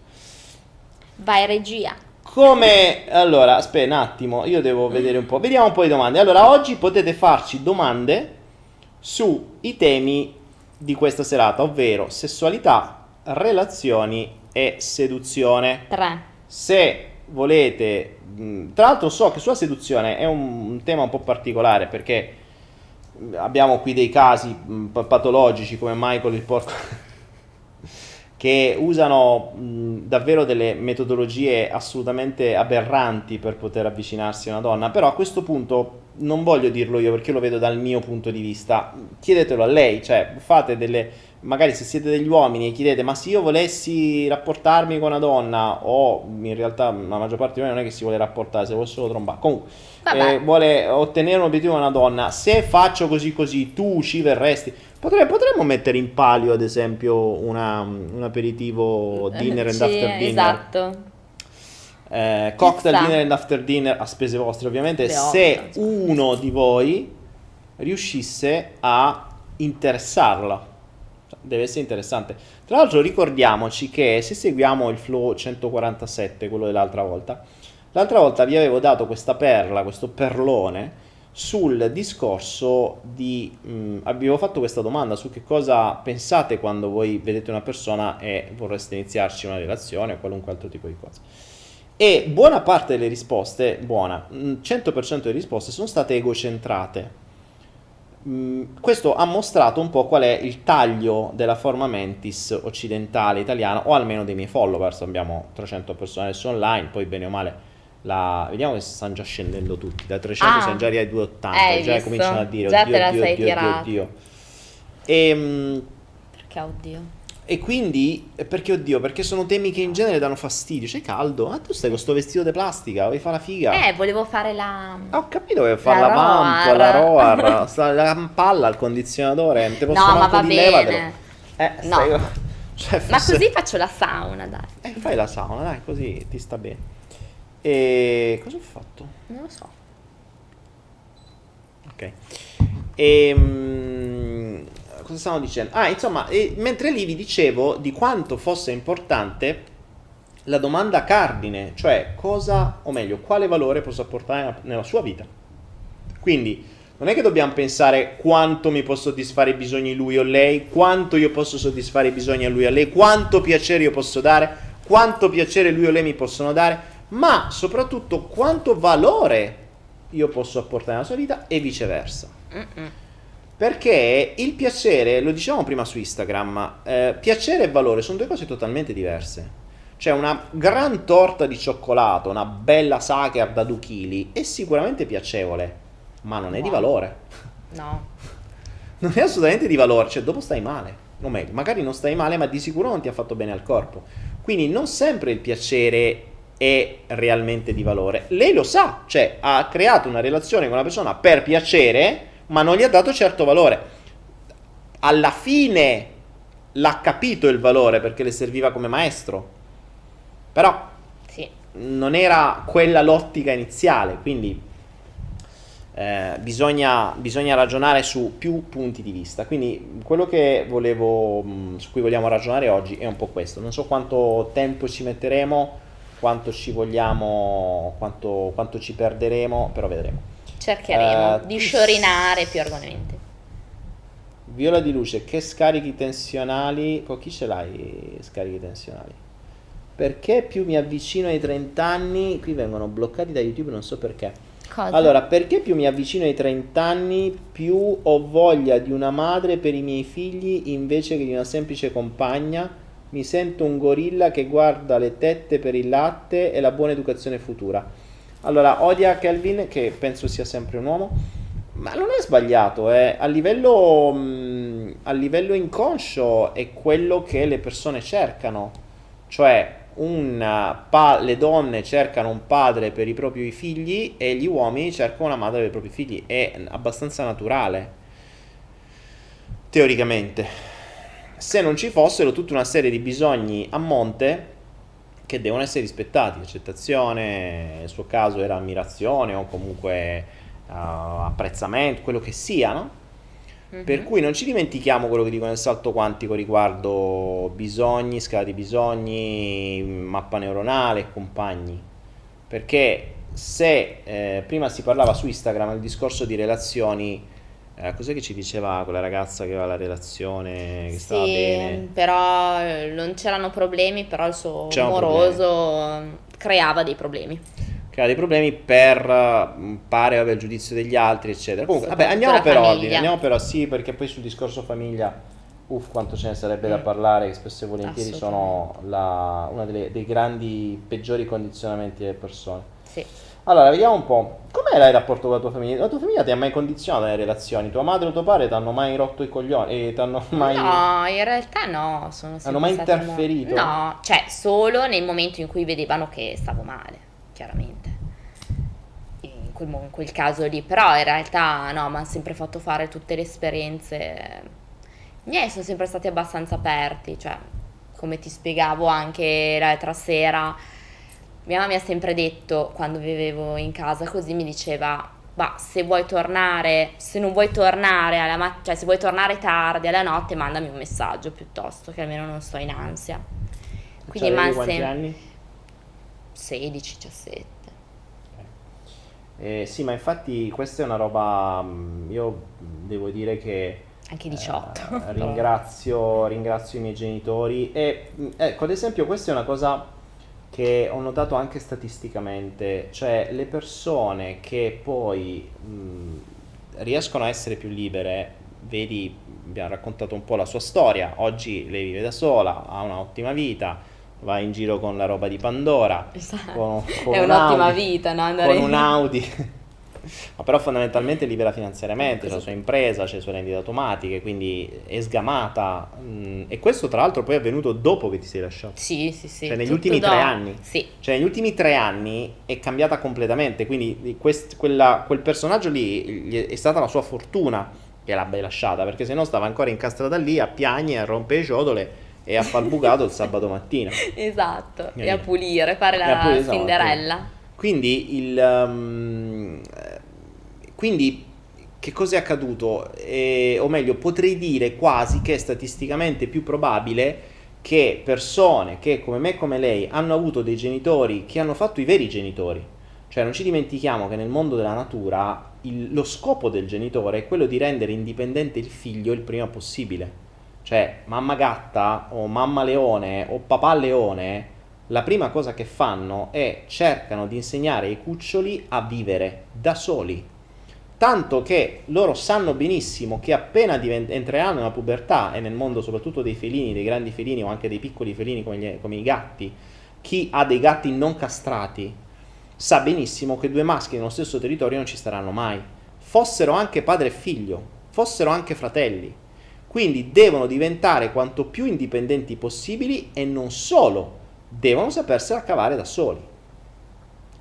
Vai regia. Come allora, aspetta un attimo, io devo vedere un po'. Vediamo un po' di domande. Allora, oggi potete farci domande sui temi di questa serata, ovvero sessualità, relazioni e seduzione. 3. Se volete, mh, tra l'altro so che sulla seduzione è un, un tema un po' particolare perché abbiamo qui dei casi pa- patologici come Michael il porco che usano mh, davvero delle metodologie assolutamente aberranti per poter avvicinarsi a una donna, però a questo punto non voglio dirlo io perché lo vedo dal mio punto di vista, chiedetelo a lei, cioè fate delle magari se siete degli uomini e chiedete ma se io volessi rapportarmi con una donna o in realtà la maggior parte di noi non è che si vuole rapportare, se vuole solo trombare, comunque eh, vuole ottenere un obiettivo da una donna, se faccio così così tu ci verresti, Potre- potremmo mettere in palio ad esempio una- un aperitivo dinner and after dinner. Esatto. Eh, cocktail Chissà. dinner and after dinner a spese vostre ovviamente Beh, se ovvio. uno di voi riuscisse a interessarla deve essere interessante tra l'altro ricordiamoci che se seguiamo il flow 147 quello dell'altra volta l'altra volta vi avevo dato questa perla questo perlone sul discorso di mh, avevo fatto questa domanda su che cosa pensate quando voi vedete una persona e vorreste iniziarci una relazione o qualunque altro tipo di cosa e buona parte delle risposte, buona, mm, 100% delle risposte sono state egocentrate. Questo ha mostrato un po' qual è il taglio della forma mentis occidentale italiana, o almeno dei miei followers. Abbiamo 300 persone adesso online, poi bene o male. La... Vediamo che stanno già scendendo tutti. Da 300 Ah. siamo già arrivati a 280. Hai già visto? cominciano a dire: Già oddio, te la oddio, sei oddio, tirata." oddio, oddio. E, mm, Perché oddio. E quindi, eh, perché oddio, perché sono temi che in genere danno fastidio. C'è caldo? Ah, tu stai con sto vestito di plastica, vuoi fare la figa? Eh, volevo fare la... Ah, Ho capito che fare La la roar. la roar, la palla al condizionatore, non te posso No, ma va bene. levatelo. Eh, No. stai- cioè, Ma forse- così faccio la sauna, dai. Eh, fai la sauna, dai, così ti sta bene. E cosa ho fatto? Non lo so. Ok. E, cosa stavo dicendo? Ah, insomma, e mentre lì vi dicevo di quanto fosse importante la domanda cardine, cioè cosa, o meglio, quale valore posso apportare nella- nella sua vita. Quindi non è che dobbiamo pensare quanto mi può soddisfare i bisogni lui o lei, quanto io posso soddisfare i bisogni a lui o a lei, quanto piacere io posso dare, quanto piacere lui o lei mi possono dare, ma soprattutto quanto valore io posso apportare nella sua vita e viceversa. Mm-mm. Perché il piacere, lo dicevamo prima su Instagram, eh, piacere e valore sono due cose totalmente diverse. Cioè una gran torta di cioccolato, una bella sacher da 2 kg è sicuramente piacevole, ma non è di Wow. valore. No. Non è assolutamente di valore, cioè dopo stai male. O meglio, magari non stai male, ma di sicuro non ti ha fatto bene al corpo. Quindi non sempre il piacere è realmente di valore. Lei lo sa, cioè ha creato una relazione con una persona per piacere, ma non gli ha dato certo valore. Alla fine l'ha capito il valore perché le serviva come maestro. Però Sì. non era quella l'ottica iniziale, quindi eh, bisogna, bisogna ragionare su più punti di vista. Quindi quello che volevo, mh, su cui vogliamo ragionare oggi è un po' questo. Non so quanto tempo ci metteremo, quanto ci vogliamo, quanto, quanto ci perderemo, però vedremo. Cercheremo Eh, di sciorinare più argomenti. Viola di luce, che scarichi tensionali? Con chi ce l'hai scarichi tensionali? Perché più mi avvicino ai 30 anni, qui vengono bloccati da YouTube, non so perché. Cosa? Allora, perché più mi avvicino ai 30 anni, più ho voglia di una madre per i miei figli invece che di una semplice compagna? Mi sento un gorilla che guarda le tette per il latte e la buona educazione futura. Allora, odia Kelvin, che penso sia sempre un uomo, ma non è sbagliato, eh. a, livello, mh, a livello inconscio è quello che le persone cercano, cioè una pa- le donne cercano un padre per i propri figli e gli uomini cercano una madre per i propri figli, è abbastanza naturale, teoricamente. Se non ci fossero tutta una serie di bisogni a monte che devono essere rispettati, accettazione, nel suo caso era ammirazione o comunque uh, apprezzamento, quello che sia, no? Mhm. Per cui non ci dimentichiamo quello che dicono nel salto quantico riguardo bisogni, scala di bisogni, mappa neuronale e compagni. Perché se eh, prima si parlava su Instagram del discorso di relazioni, eh, cos'è che ci diceva quella ragazza che aveva la relazione, che stava Sì, bene? però eh, non c'erano problemi, però il suo C'erano moroso eh, creava dei problemi. Crea dei problemi per eh, pare vabbè, il giudizio degli altri, eccetera. Comunque, vabbè, andiamo per famiglia. ordine, andiamo però sì, perché poi sul discorso famiglia, uff, quanto ce ne sarebbe da Mm. parlare, che spesso e volentieri sono la- uno delle- dei grandi, peggiori condizionamenti delle persone. Sì. Allora, vediamo un po'. Com'era il rapporto con la tua famiglia? La tua famiglia ti ha mai condizionato nelle relazioni? Tua madre o tuo padre ti hanno mai rotto i coglioni? E ti hanno mai... No, in realtà no, sono Hanno mai stati mo- interferito? No, cioè solo nel momento in cui vedevano che stavo male, chiaramente. In quel, in quel caso lì, però in realtà no, mi hanno sempre fatto fare tutte le esperienze. I miei sono sempre stati abbastanza aperti, cioè come ti spiegavo anche l'altra sera, mia mamma mi ha sempre detto quando vivevo in casa così mi diceva ma se vuoi tornare, se non vuoi tornare alla mat- cioè se vuoi tornare tardi alla notte, mandami un messaggio piuttosto, che almeno non sto in ansia. Quindi mi quanti sem- anni? 16, 17. Eh, sì, ma infatti questa è una roba, io devo dire che Anche 18. eh, ringrazio, ringrazio i miei genitori e ecco, ad esempio questa è una cosa che ho notato anche statisticamente, cioè le persone che poi mm, riescono a essere più libere, vedi, abbiamo raccontato un po' la sua storia, oggi lei vive da sola, ha un'ottima vita, va in giro con la roba di Pandora, Esatto. con, con È un un'ottima Audi, vita, no? Andare con un Audi. Ma però fondamentalmente è libera finanziariamente, c'ha la sua impresa, c'è le sue rendite automatiche, quindi è sgamata. mm, e questo tra l'altro poi è avvenuto dopo che ti sei lasciato. Sì, sì, sì. Cioè, negli ultimi tre dopo. anni. Sì, Cioè negli ultimi tre anni è cambiata completamente, quindi di quest- quella- quel personaggio lì è, stata la sua fortuna che l'abbia lasciata, perché se no stava ancora incastrata lì a piagne, a rompere le ciotole e a far bucato il sabato mattina. esatto. E Capito? a pulire, fare E la pulire, esatto. Cinderella. Quindi il um, quindi che cosa è accaduto? Eh, o meglio, potrei dire quasi che è statisticamente più probabile che persone che come me e come lei hanno avuto dei genitori che hanno fatto i veri genitori. Cioè non ci dimentichiamo che nel mondo della natura il- lo scopo del genitore è quello di rendere indipendente il figlio il prima possibile. Cioè mamma gatta o mamma leone o papà leone la prima cosa che fanno è cercano di insegnare ai cuccioli a vivere da soli. Tanto che loro sanno benissimo che appena divent- entreranno nella pubertà e nel mondo soprattutto dei felini, dei grandi felini o anche dei piccoli felini come, gli- come i gatti, chi ha dei gatti non castrati sa benissimo che due maschi nello stesso territorio non ci staranno mai. Fossero anche padre e figlio, fossero anche fratelli. Quindi devono diventare quanto più indipendenti possibili e non solo, devono sapersela cavare da soli.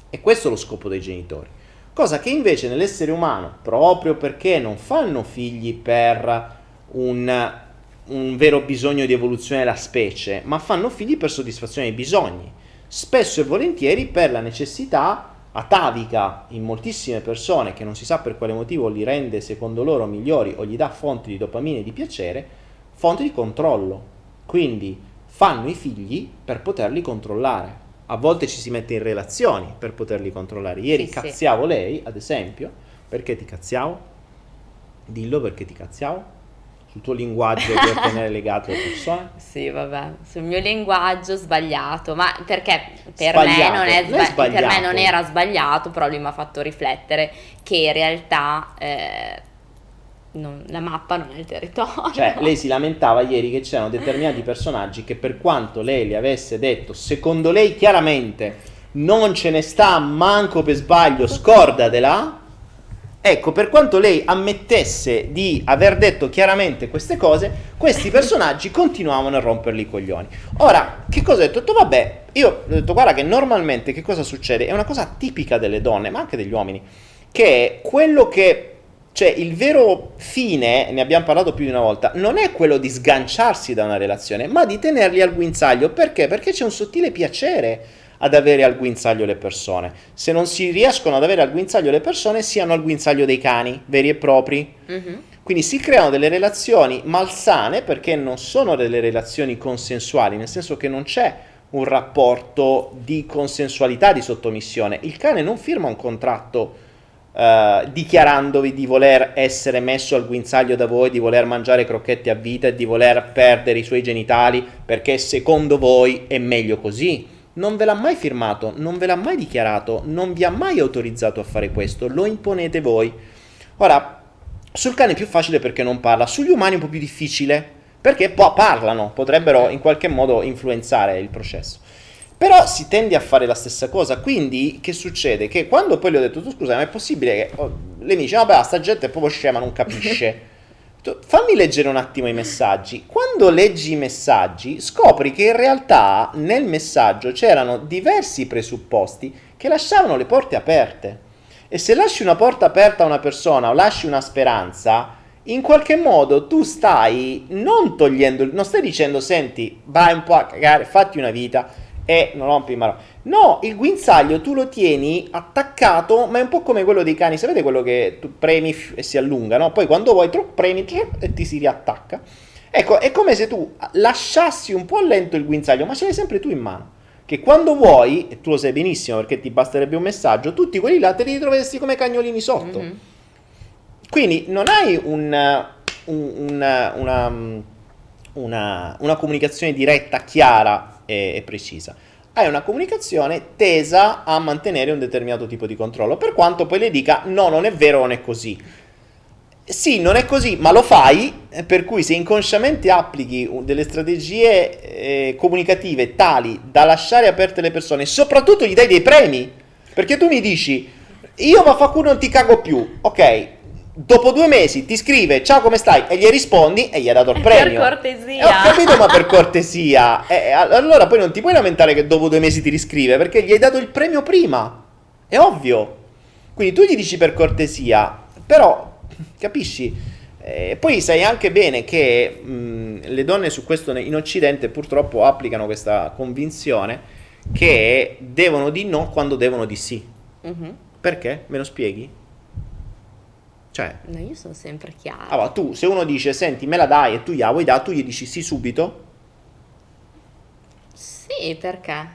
E questo è lo scopo dei genitori. Cosa che invece nell'essere umano, proprio perché non fanno figli per un, un vero bisogno di evoluzione della specie, ma fanno figli per soddisfazione dei bisogni. Spesso e volentieri per la necessità atavica in moltissime persone che non si sa per quale motivo li rende secondo loro migliori o gli dà fonti di dopamina e di piacere, fonti di controllo. Quindi fanno i figli per poterli controllare. A volte ci si mette in relazioni per poterli controllare. Ieri Sì, sì. cazziavo lei, ad esempio, perché ti cazziavo? Dillo perché ti cazziavo? Sul tuo linguaggio per tenere legate le persone? Sì, vabbè, sul mio linguaggio sbagliato, ma perché per Sbagliato, me non, è sba- per me sbagliato. non era sbagliato, però lui mi ha fatto riflettere che in realtà eh, non- la mappa non è il territorio. Cioè, lei si lamentava ieri che c'erano determinati personaggi che per quanto lei le avesse detto, secondo lei chiaramente non ce ne sta manco per sbaglio, scordatela. Ecco, per quanto lei ammettesse di aver detto chiaramente queste cose, questi personaggi continuavano a romperli i coglioni. Ora, che cosa ho detto? Ho detto, vabbè, io ho detto, guarda che normalmente che cosa succede? È una cosa tipica delle donne, ma anche degli uomini, che è quello che cioè, il vero fine, ne abbiamo parlato più di una volta, non è quello di sganciarsi da una relazione, ma di tenerli al guinzaglio. Perché? Perché c'è un sottile piacere ad avere al guinzaglio le persone. Se non si riescono ad avere al guinzaglio le persone, siano al guinzaglio dei cani, veri e propri. Mhm. Quindi si creano delle relazioni malsane perché non sono delle relazioni consensuali, nel senso che non c'è un rapporto di consensualità, di sottomissione. Il cane non firma un contratto eh, dichiarandovi di voler essere messo al guinzaglio da voi, di voler mangiare crocchette a vita e di voler perdere i suoi genitali perché secondo voi è meglio così. Non ve l'ha mai firmato, non ve l'ha mai dichiarato, non vi ha mai autorizzato a fare questo, lo imponete voi. Ora, sul cane è più facile perché non parla, sugli umani è un po' più difficile perché poi parlano, potrebbero in qualche modo influenzare il processo. Però si tende a fare la stessa cosa, quindi che succede? Che quando poi le ho detto, tu scusa, ma è possibile che... oh, lei mi dice, vabbè, sta gente è proprio scema, non capisce. Fammi leggere un attimo i messaggi. Quando leggi i messaggi, scopri che in realtà nel messaggio c'erano diversi presupposti che lasciavano le porte aperte. E se lasci una porta aperta a una persona o lasci una speranza, in qualche modo tu stai non togliendo, non stai dicendo, senti, vai un po' a cagare, fatti una vita e non rompi il maro. No, il guinzaglio tu lo tieni attaccato, ma è un po' come quello dei cani, sapete quello che tu premi e si allunga, no? Poi quando vuoi tu premi e ti si riattacca. Ecco, è come se tu lasciassi un po' lento il guinzaglio, ma ce l'hai sempre tu in mano. Che quando vuoi, e tu lo sai benissimo perché ti basterebbe un messaggio, tutti quelli là te li troveresti come cagnolini sotto. Mhm. Quindi non hai un, un- una, una, una- una comunicazione diretta, chiara e, e precisa. Hai una comunicazione tesa a mantenere un determinato tipo di controllo, per quanto poi le dica no, non è vero, non è così. Sì, non è così, ma lo fai, eh, per cui se inconsciamente applichi delle strategie eh, comunicative tali da lasciare aperte le persone, soprattutto gli dai dei premi, perché tu mi dici, io vaffanculo non ti cago più, ok, dopo due mesi ti scrive ciao come stai e gli rispondi e gli hai dato il Per premio. cortesia. Eh, ho capito, ma per cortesia. Eh, all- allora poi non ti puoi lamentare che dopo due mesi ti riscrive, perché gli hai dato il premio prima. È ovvio. Quindi tu gli dici per cortesia, però capisci? Eh, poi sai anche bene che mh, le donne su questo in Occidente purtroppo applicano questa convinzione che devono di no quando devono di sì. Mhm. Perché? Me lo spieghi? Cioè, No, io sono sempre chiara. allora tu se uno dice senti me la dai e tu gliela vuoi dare, tu gli dici sì subito? Sì, perché?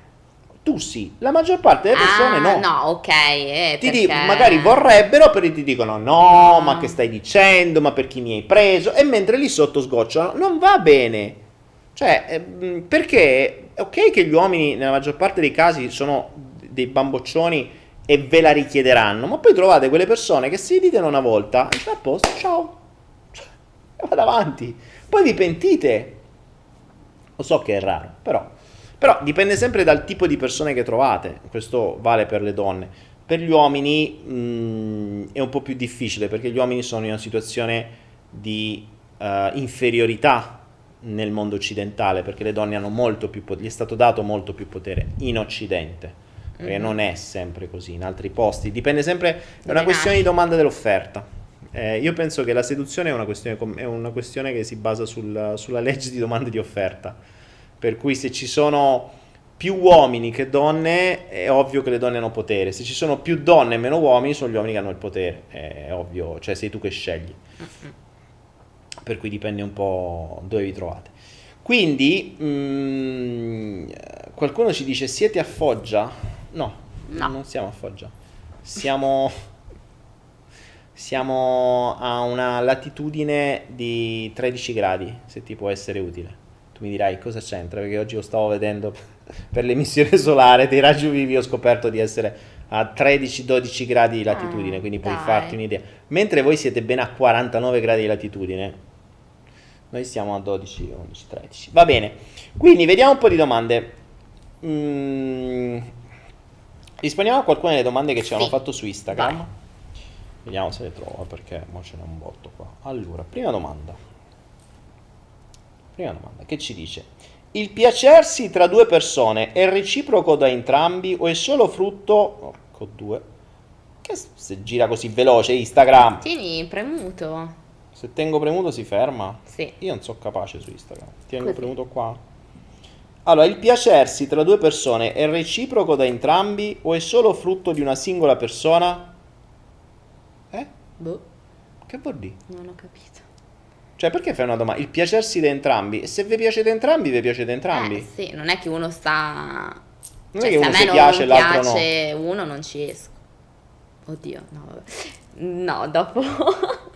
Tu sì, la maggior parte delle persone ah, no. no, ok. eh, Ti perché... di- magari vorrebbero, però ti dicono no, ma che stai dicendo, ma per chi mi hai preso? E mentre lì sotto sgocciano, non va bene. Cioè, ehm, perché è ok che gli uomini nella maggior parte dei casi sono dei bamboccioni e ve la richiederanno, ma poi trovate quelle persone che si ditano una volta e a posto, ciao, Cioè, vado avanti. Poi vi pentite. Lo so che è raro, però. Però dipende sempre dal tipo di persone che trovate. Questo vale per le donne. Per gli uomini mm, è un po' più difficile perché gli uomini sono in una situazione di eh, inferiorità nel mondo occidentale perché le donne hanno molto più potere, gli è stato dato molto più potere in occidente. Perché Mhm. non è sempre così, in altri posti. Dipende sempre, è una questione di domanda dell'offerta. Eh, io penso che la seduzione è una questione, è una questione che si basa sul- sulla legge di domanda e di offerta. Per cui se ci sono più uomini che donne, è ovvio che le donne hanno potere. Se ci sono più donne e meno uomini, sono gli uomini che hanno il potere. È ovvio, cioè sei tu che scegli. Per cui dipende un po' dove vi trovate. Quindi, mm, qualcuno ci dice siete a Foggia? No, No. non siamo a Foggia. Siamo, siamo a una latitudine di 13 gradi, se ti può essere utile. Tu mi dirai cosa c'entra, perché oggi lo stavo vedendo per l'emissione solare dei raggi UV, ho scoperto di essere a 13-12 gradi di latitudine, Ah, quindi puoi dai. farti un'idea. Mentre voi siete ben a 49 gradi di latitudine, noi siamo a 12, 11, 13. Va bene, quindi vediamo un po' di domande. Mm, rispondiamo a qualcuna delle domande che ci hanno Sì. fatto su Instagram. Vai. Vediamo se le trovo perché mo ce n'è un botto qua. Allora, prima domanda. Prima domanda, che ci dice? Il piacersi tra due persone è reciproco da entrambi o è solo frutto... Porco due. Che se gira così veloce Instagram? Tieni premuto. Se tengo premuto si ferma? Sì. Io non so capace su Instagram. Tengo Così. premuto qua. Allora, il piacersi tra due persone è reciproco da entrambi o è solo frutto di una singola persona? Eh? Boh, Che vuol dire? non ho capito. Cioè, perché fai una domanda? Il piacersi da entrambi? E se vi piacete entrambi, vi piacete entrambi. Eh sì, non è che uno sta... Non cioè, è che se uno a me non piace e l'altro no. piace uno non ci esco. Oddio, no. vabbè. No, dopo...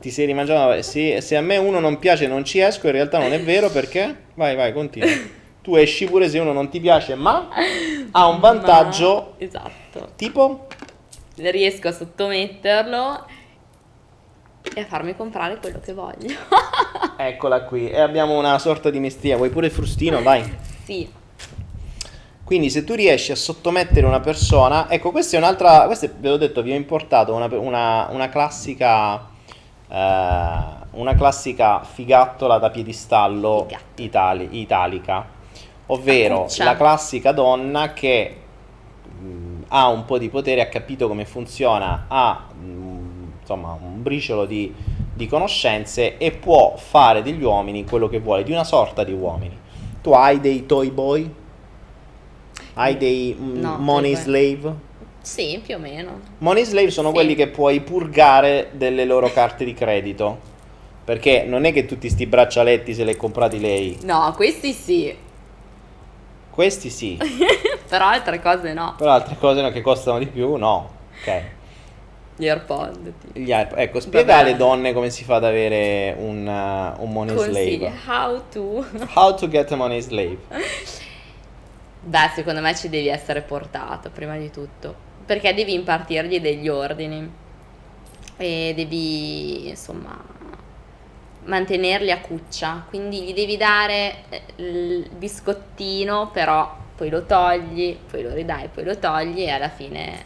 Ti sei rimangiato? sì, se a me uno non piace non ci esco, in realtà non è vero perché? Vai, vai, continua. Tu esci pure se uno non ti piace, ma ha un vantaggio Ma- Esatto. tipo Riesco a sottometterlo e a farmi comprare quello che voglio. Eccola qui, e abbiamo una sorta di mestria. Vuoi pure il frustino? Vai. sì. Quindi se tu riesci a sottomettere una persona, ecco questa è un'altra, questa è- ve l'ho detto, vi ho importato una, una- una classica, eh, una classica figattola da piedistallo itali- italica, ovvero Cuccia. la classica donna che mh, ha un po' di potere, ha capito come funziona, ha mh, insomma un briciolo di, di conoscenze e può fare degli uomini quello che vuole, di una sorta di uomini. Tu hai dei toy boy? Hai dei mm, No, money slave? Sì, più o meno. Money slave sono Sì. quelli che puoi purgare delle loro carte di credito. Perché non è che tutti sti braccialetti se li hai comprati lei. No, questi sì. Questi sì, Però altre cose no. però altre cose no, che costano di più, no. Ok. Gli AirPod. Gli iP- ecco, spiega alle donne come si fa ad avere un, uh, un money Consigli. slave. How to. How to get a money slave. Beh, secondo me ci devi essere portato prima di tutto, perché devi impartirgli degli ordini e devi, insomma, mantenerli a cuccia, quindi gli devi dare eh, il biscottino, però poi lo togli, poi lo ridai, poi lo togli e alla fine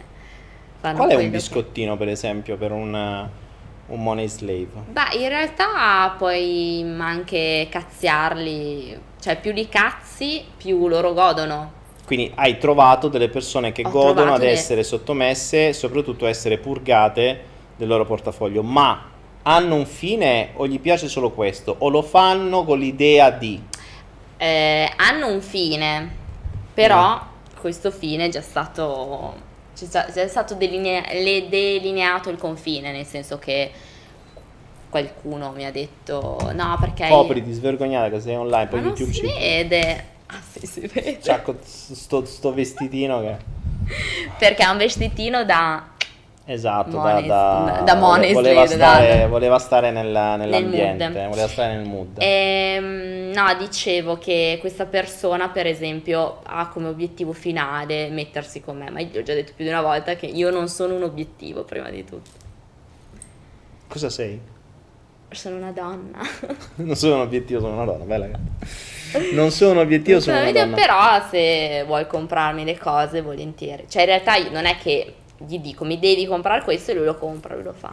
fanno Qual è un quello che- biscottino, per esempio, per un, uh, un money slave? Beh, in realtà puoi anche cazziarli, cioè più li cazzi, più loro godono. Quindi hai trovato delle persone che Ho godono ad delle- essere sottomesse soprattutto essere purgate del loro portafoglio, ma hanno un fine o gli piace solo questo? O lo fanno con l'idea di... Eh, hanno un fine, però Mm. questo fine è già stato, è stato le- delineato il confine, nel senso che qualcuno mi ha detto no perché... Copriti, svergognata che sei online, poi non YouTube si ci... vede. Ah sì, si vede. C'ha co- sto, sto vestitino che... Perché ha un vestitino da... Esatto, da, Money- da, da money voleva, slave, stare, da- voleva stare nella- nell'ambiente, mood. voleva stare nel mood. Ehm, no, dicevo che questa persona, per esempio, ha come obiettivo finale mettersi con me, ma io gli ho già detto più di una volta che io non sono un obiettivo, prima di tutto. Cosa sei? Sono una donna. Non sono un obiettivo, sono una donna, bella gatta. Non sono un obiettivo, sono una donna. Però se vuoi comprarmi le cose, volentieri. Cioè, in realtà non è che gli dico mi devi comprare questo e lui lo compra, lui lo fa.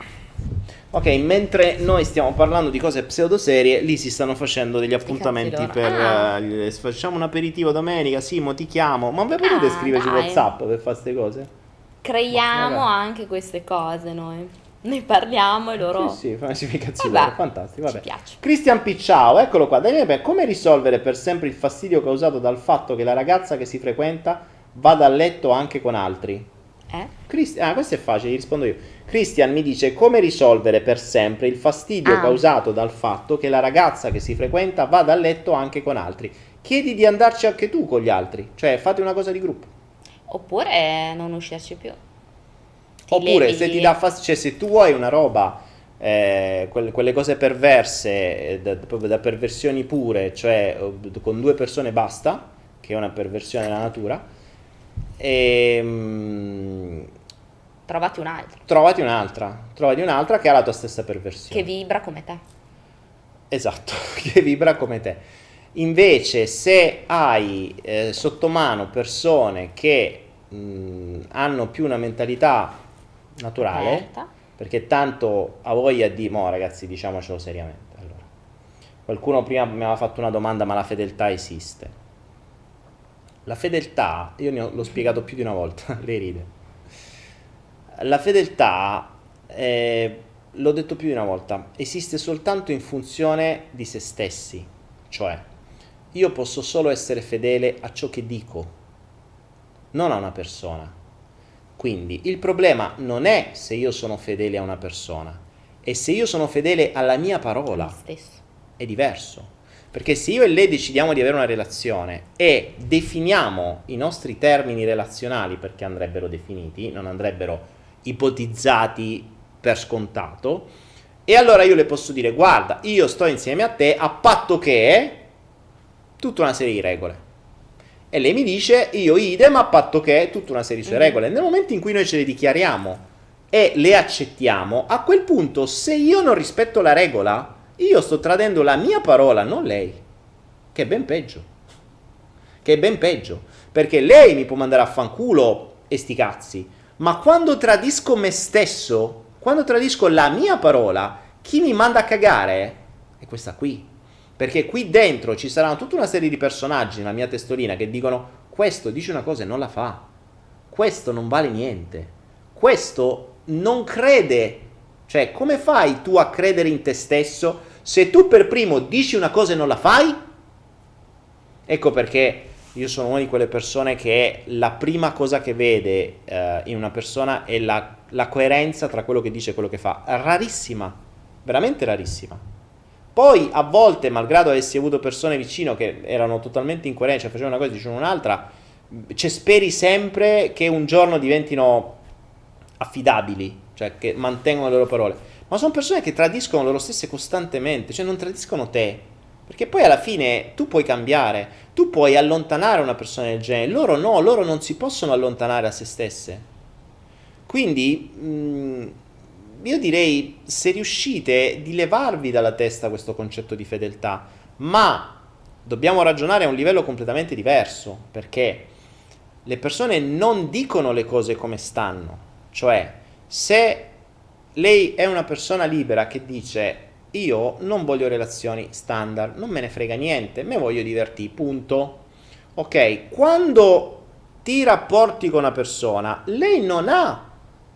Ok, mentre noi stiamo parlando di cose pseudoserie, lì si stanno facendo degli appuntamenti per... Ah. gli- facciamo un aperitivo domenica, Simo ti chiamo, ma voi potete Ah, scrivere su dai. Whatsapp per fare queste cose? Creiamo anche queste cose noi. Ne parliamo e loro... Sì, sì, i cazzi Vabbè, fantastico, vabbè. Ci piace. Cristian Picciao, eccolo qua. Daniele come risolvere per sempre il fastidio causato dal fatto che la ragazza che si frequenta vada a letto anche con altri? Eh? Cristi- ah, questo è facile, gli rispondo io. Christian mi dice come risolvere per sempre il fastidio Ah. causato dal fatto che la ragazza che si frequenta vada a letto anche con altri. Chiedi di andarci anche tu con gli altri, cioè fate una cosa di gruppo. Oppure non uscirci più. Ti Oppure levi se ti dà fastidio, cioè se tu vuoi una roba, eh, quelle, quelle cose perverse, eh, da, proprio da perversioni pure, cioè eh, con due persone basta, che è una perversione della natura, ehm, Trovati un altro trovati un'altra, trovati un'altra che ha la tua stessa perversione. che vibra come te. Esatto, che vibra come te. Invece, se hai eh, sotto mano persone che mh, hanno più una mentalità naturale, Aperta. perché tanto ha voglia di... Mo ragazzi, diciamocelo seriamente. Allora. Qualcuno prima mi aveva fatto una domanda, ma la fedeltà esiste? La fedeltà, io ne ho, l'ho spiegato più di una volta, lei ride. La fedeltà, eh, l'ho detto più di una volta, esiste soltanto in funzione di se stessi, cioè io posso solo essere fedele a ciò che dico, non a una persona. Quindi il problema non è se io sono fedele a una persona, è se io sono fedele alla mia parola stesso. è diverso. Perché se io e lei decidiamo di avere una relazione e definiamo i nostri termini relazionali, perché andrebbero definiti, non andrebbero ipotizzati per scontato, e allora io le posso dire, guarda, io sto insieme a te a patto che tutta una serie di regole. E lei mi dice, io idem a patto che tutta una serie di sue Mhm. regole. Nel momento in cui noi ce le dichiariamo e le accettiamo, a quel punto se io non rispetto la regola, io sto tradendo la mia parola, non lei, che è ben peggio. Che è ben peggio, perché lei mi può mandare a fanculo e sti cazzi, ma quando tradisco me stesso, quando tradisco la mia parola, chi mi manda a cagare è questa qui. Perché qui dentro ci saranno tutta una serie di personaggi nella mia testolina che dicono questo dice una cosa e non la fa. Questo non vale niente. Questo non crede. Cioè, come fai tu a credere in te stesso se tu per primo dici una cosa e non la fai? Ecco perché io sono una di quelle persone che la prima cosa che vede eh, in una persona è la, la coerenza tra quello che dice e quello che fa. Rarissima, veramente rarissima. Poi a volte, malgrado avessi avuto persone vicino che erano totalmente incoerenti, cioè facevano una cosa e dicevano un'altra, cioè speri sempre che un giorno diventino affidabili, cioè che mantengono le loro parole. Ma sono persone che tradiscono loro stesse costantemente, cioè non tradiscono te. Perché poi alla fine tu puoi cambiare, tu puoi allontanare una persona del genere, loro no, loro non si possono allontanare a se stesse. Quindi mh, io direi se riuscite di levarvi dalla testa questo concetto di fedeltà, ma dobbiamo ragionare a un livello completamente diverso, perché le persone non dicono le cose come stanno, cioè se lei è una persona libera che dice io non voglio relazioni standard, non me ne frega niente, me voglio divertire, punto. Ok, quando ti rapporti con una persona, lei non ha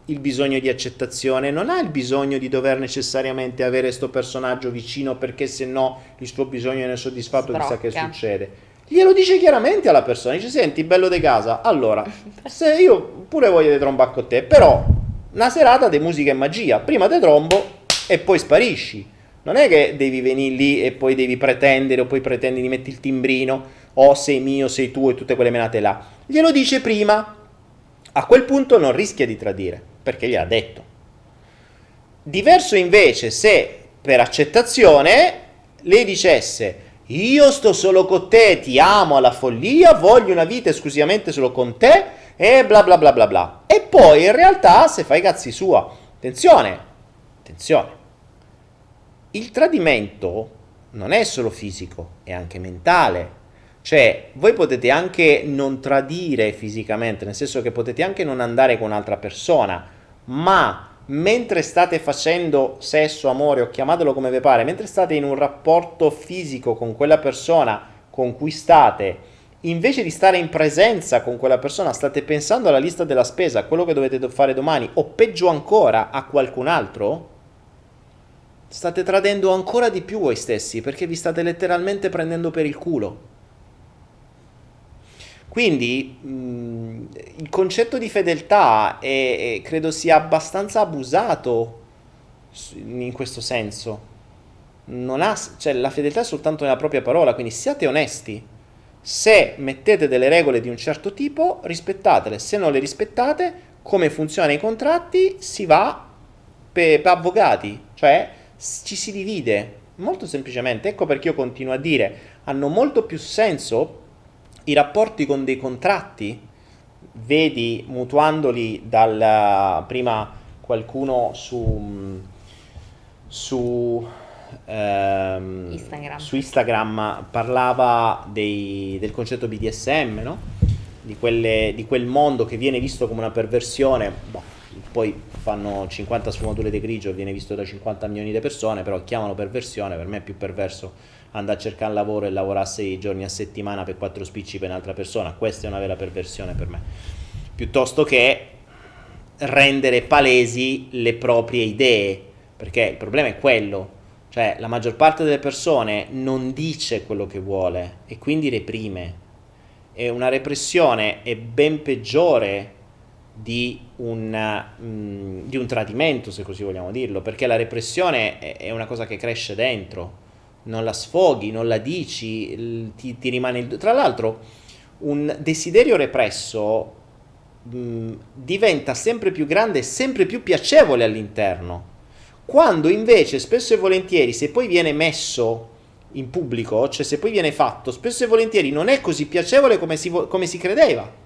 il bisogno di accettazione, non ha il bisogno di dover necessariamente avere questo personaggio vicino perché se no il suo bisogno non è soddisfatto, chissà che succede. Glielo dice chiaramente alla persona, dice senti bello de casa, allora se io pure voglio di trombare con te, però una serata di musica e magia, prima te trombo e poi sparisci. Non è che devi venire lì e poi devi pretendere o poi pretendi di metti il timbrino o sei mio, sei tuo e tutte quelle menate là. Glielo dice prima. A quel punto non rischia di tradire, perché gliel'ha detto. Diverso invece se per accettazione lei dicesse io sto solo con te, ti amo alla follia, voglio una vita esclusivamente solo con te e bla bla bla bla bla. E poi in realtà se fai cazzi sua. Attenzione, attenzione. Il tradimento non è solo fisico, è anche mentale. Cioè, voi potete anche non tradire fisicamente, nel senso che potete anche non andare con un'altra persona, ma mentre state facendo sesso, amore o chiamatelo come vi pare, mentre state in un rapporto fisico con quella persona con cui state, invece di stare in presenza con quella persona, state pensando alla lista della spesa, a quello che dovete do- fare domani, o peggio ancora a qualcun altro, state tradendo ancora di più voi stessi perché vi state letteralmente prendendo per il culo. Quindi mh, il concetto di fedeltà è- è- credo sia abbastanza abusato in questo senso. Ha, cioè, la fedeltà è soltanto nella propria parola, quindi siate onesti. Se mettete delle regole di un certo tipo, rispettatele. Se non le rispettate, come funzionano i contratti, si va per, per avvocati, cioè ci si divide. Molto semplicemente, ecco perché io continuo a dire, hanno molto più senso i rapporti con dei contratti, vedi mutuandoli dal prima qualcuno su su ehm, Instagram. su Instagram parlava dei- del concetto BDSM, no? Di, quelle- di quel mondo che viene visto come una perversione, boh, poi fanno 50 sfumature di grigio, viene visto da 50 milioni di persone, però chiamano perversione, per me è più perverso andare a cercare lavoro e lavorare 6 giorni a settimana per 4 spicci per un'altra persona, questa è una vera perversione per me, piuttosto che rendere palesi le proprie idee, perché il problema è quello, cioè la maggior parte delle persone non dice quello che vuole e quindi reprime. E una repressione è ben peggiore di un, mm, di un tradimento, se così vogliamo dirlo, perché la repressione è una cosa che cresce dentro, non la sfoghi, non la dici, ti, ti rimane il... Tra l'altro, un desiderio represso mh, diventa sempre più grande e sempre più piacevole all'interno. Quando invece spesso e volentieri, se poi viene messo in pubblico, cioè se poi viene fatto, spesso e volentieri non è così piacevole come si, come si credeva.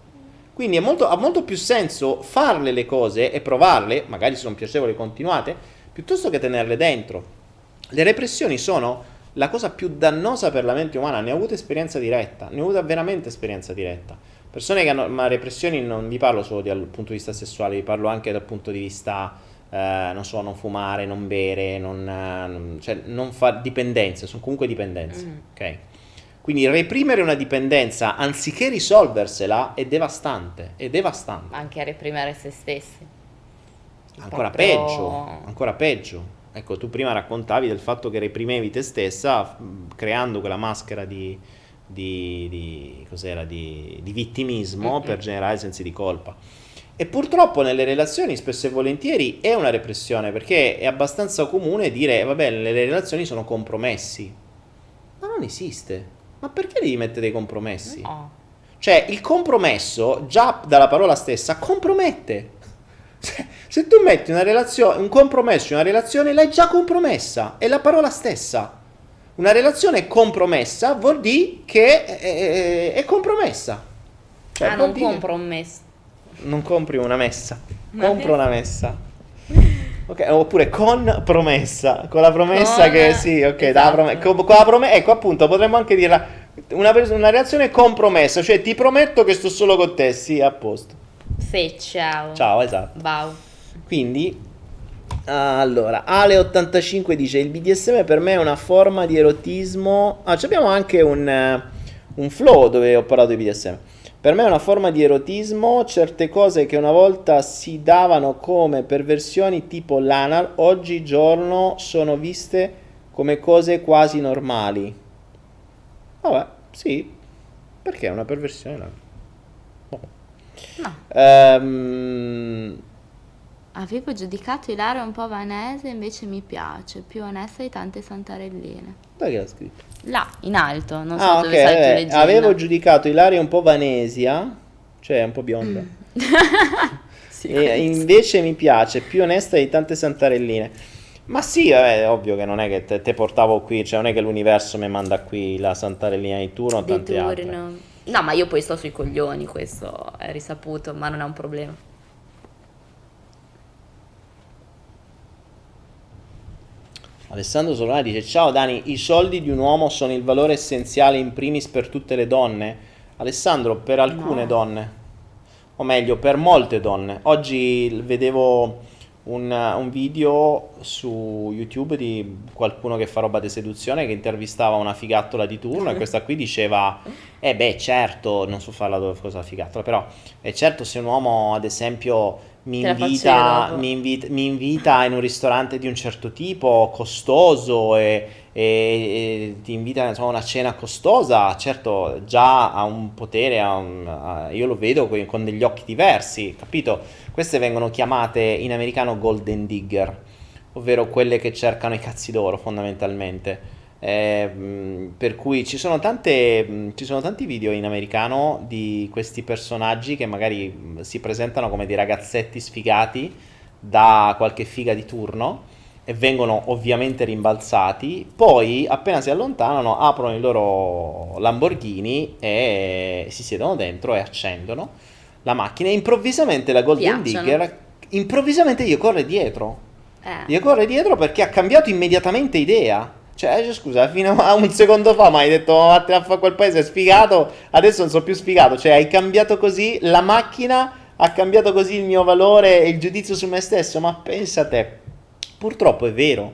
Quindi molto- ha molto più senso farle le cose e provarle, magari sono piacevoli continuate, piuttosto che tenerle dentro. Le repressioni sono la cosa più dannosa per la mente umana, ne ho avuto esperienza diretta, ne ho avuta veramente esperienza diretta. Persone che hanno, ma repressioni non vi parlo solo dal punto di vista sessuale, vi parlo anche dal punto di vista, eh, non so, non fumare, non bere, non, non- cioè non fare dipendenze, sono comunque dipendenze, Mm. ok? Quindi reprimere una dipendenza anziché risolversela è devastante, è devastante. Anche a reprimere se stessi. Ancora Proprio- peggio, ancora peggio. Ecco, tu prima raccontavi del fatto che reprimevi te stessa creando quella maschera di, di, di- cos'era, di, di vittimismo Mhm. per generare sensi di colpa. E purtroppo nelle relazioni spesso e volentieri è una repressione perché è abbastanza comune dire, vabbè, le relazioni sono compromessi. Ma non esiste. Ma perché devi mettere dei compromessi? No. Cioè, il compromesso, già dalla parola stessa, compromette. Se, se tu metti una relazione, un compromesso in una relazione, l'hai già compromessa. È la parola stessa. Una relazione compromessa vuol dire che è, è- è compromessa. Cioè, ah, non dire- compro un messo. Non compri una messa. Compro messa. una messa. Ok, oppure con promessa, con la promessa Con- che sì, ok, esatto. prome- con, con la promessa, ecco appunto, potremmo anche dirla una, una relazione con promessa, cioè ti prometto che sto solo con te, sì, a posto. Sì, ciao. Ciao, esatto. Bau. Quindi, allora, Ale85 dice, il BDSM per me è una forma di erotismo, ah, abbiamo anche un, un flow dove ho parlato di BDSM. Per me è una forma di erotismo, certe cose che una volta si davano come perversioni tipo l'anal, oggigiorno sono viste come cose quasi normali. Vabbè, sì, perché è una perversione l'anal. No. Ehm, Avevo giudicato Ilaria un po' vanese, invece mi piace, più onesta di tante santarelline. che l'ha scritto? Là, in alto, non so Ah, dove stai tu vabbè, leggendo. avevo giudicato Ilaria un po' vanesia, cioè un po' bionda. Sì, e invece mi piace, più onesta di tante santarelline. Ma sì, è ovvio che non è che te, te portavo qui, cioè non è che l'universo mi manda qui la santarellina di turno o Di tante altre. No, ma io poi sto sui coglioni, questo è risaputo, ma non è un problema. Alessandro Solari dice: Ciao Dani, i soldi di un uomo sono il valore essenziale in primis per tutte le donne. Alessandro, per alcune No. donne, o meglio, per molte donne. Oggi vedevo un, un video su YouTube di qualcuno che fa roba di seduzione che intervistava una figattola di turno e questa qui diceva, eh beh certo, non so farla dove cosa figattola, però, eh certo se un uomo ad esempio mi invita, mi, invita, mi invita in un ristorante di un certo tipo, costoso, e, e- ti invita insomma, a una cena costosa, certo già ha un potere, ha un- ha- io lo vedo con, con degli occhi diversi, capito? Queste vengono chiamate in americano golden digger, ovvero quelle che cercano i cazzi d'oro fondamentalmente. Eh, per cui ci sono tante, ci sono tanti video in americano di questi personaggi che magari si presentano come dei ragazzetti sfigati da qualche figa di turno e vengono ovviamente rimbalzati. Poi, appena si allontanano, aprono i loro Lamborghini e si siedono dentro e accendono la macchina. E improvvisamente la Golden Piacciono. Digger, improvvisamente gli corre dietro. Eh. Gli corre dietro perché ha cambiato immediatamente idea. Cioè, eh, scusa, fino a un secondo fa mi hai detto "Oh, vattene a fare quel paese, è sfigato, adesso non so più sfigato. Cioè, hai cambiato così, la macchina ha cambiato così il mio valore e il giudizio su me stesso. Ma pensa a te, purtroppo è vero.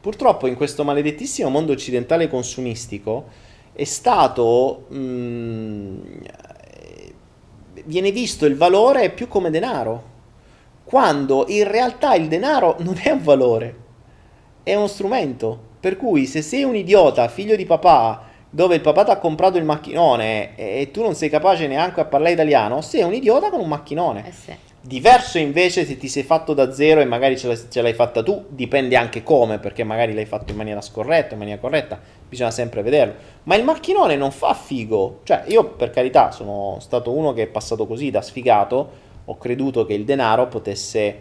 Purtroppo in questo maledettissimo mondo occidentale consumistico è stato... mm, eh, viene visto il valore più come denaro quando in realtà il denaro non è un valore, è uno strumento. Per cui se sei un idiota, figlio di papà, dove il papà ti ha comprato il macchinone e e tu non sei capace neanche a parlare italiano, sei un idiota con un macchinone. Eh sì. Diverso invece se ti sei fatto da zero e magari ce l'hai, ce l'hai fatta tu, dipende anche come, perché magari l'hai fatto in maniera scorretta, in maniera corretta, bisogna sempre vederlo. Ma il macchinone non fa figo. Cioè, io per carità sono stato uno che è passato così da sfigato, ho creduto che il denaro potesse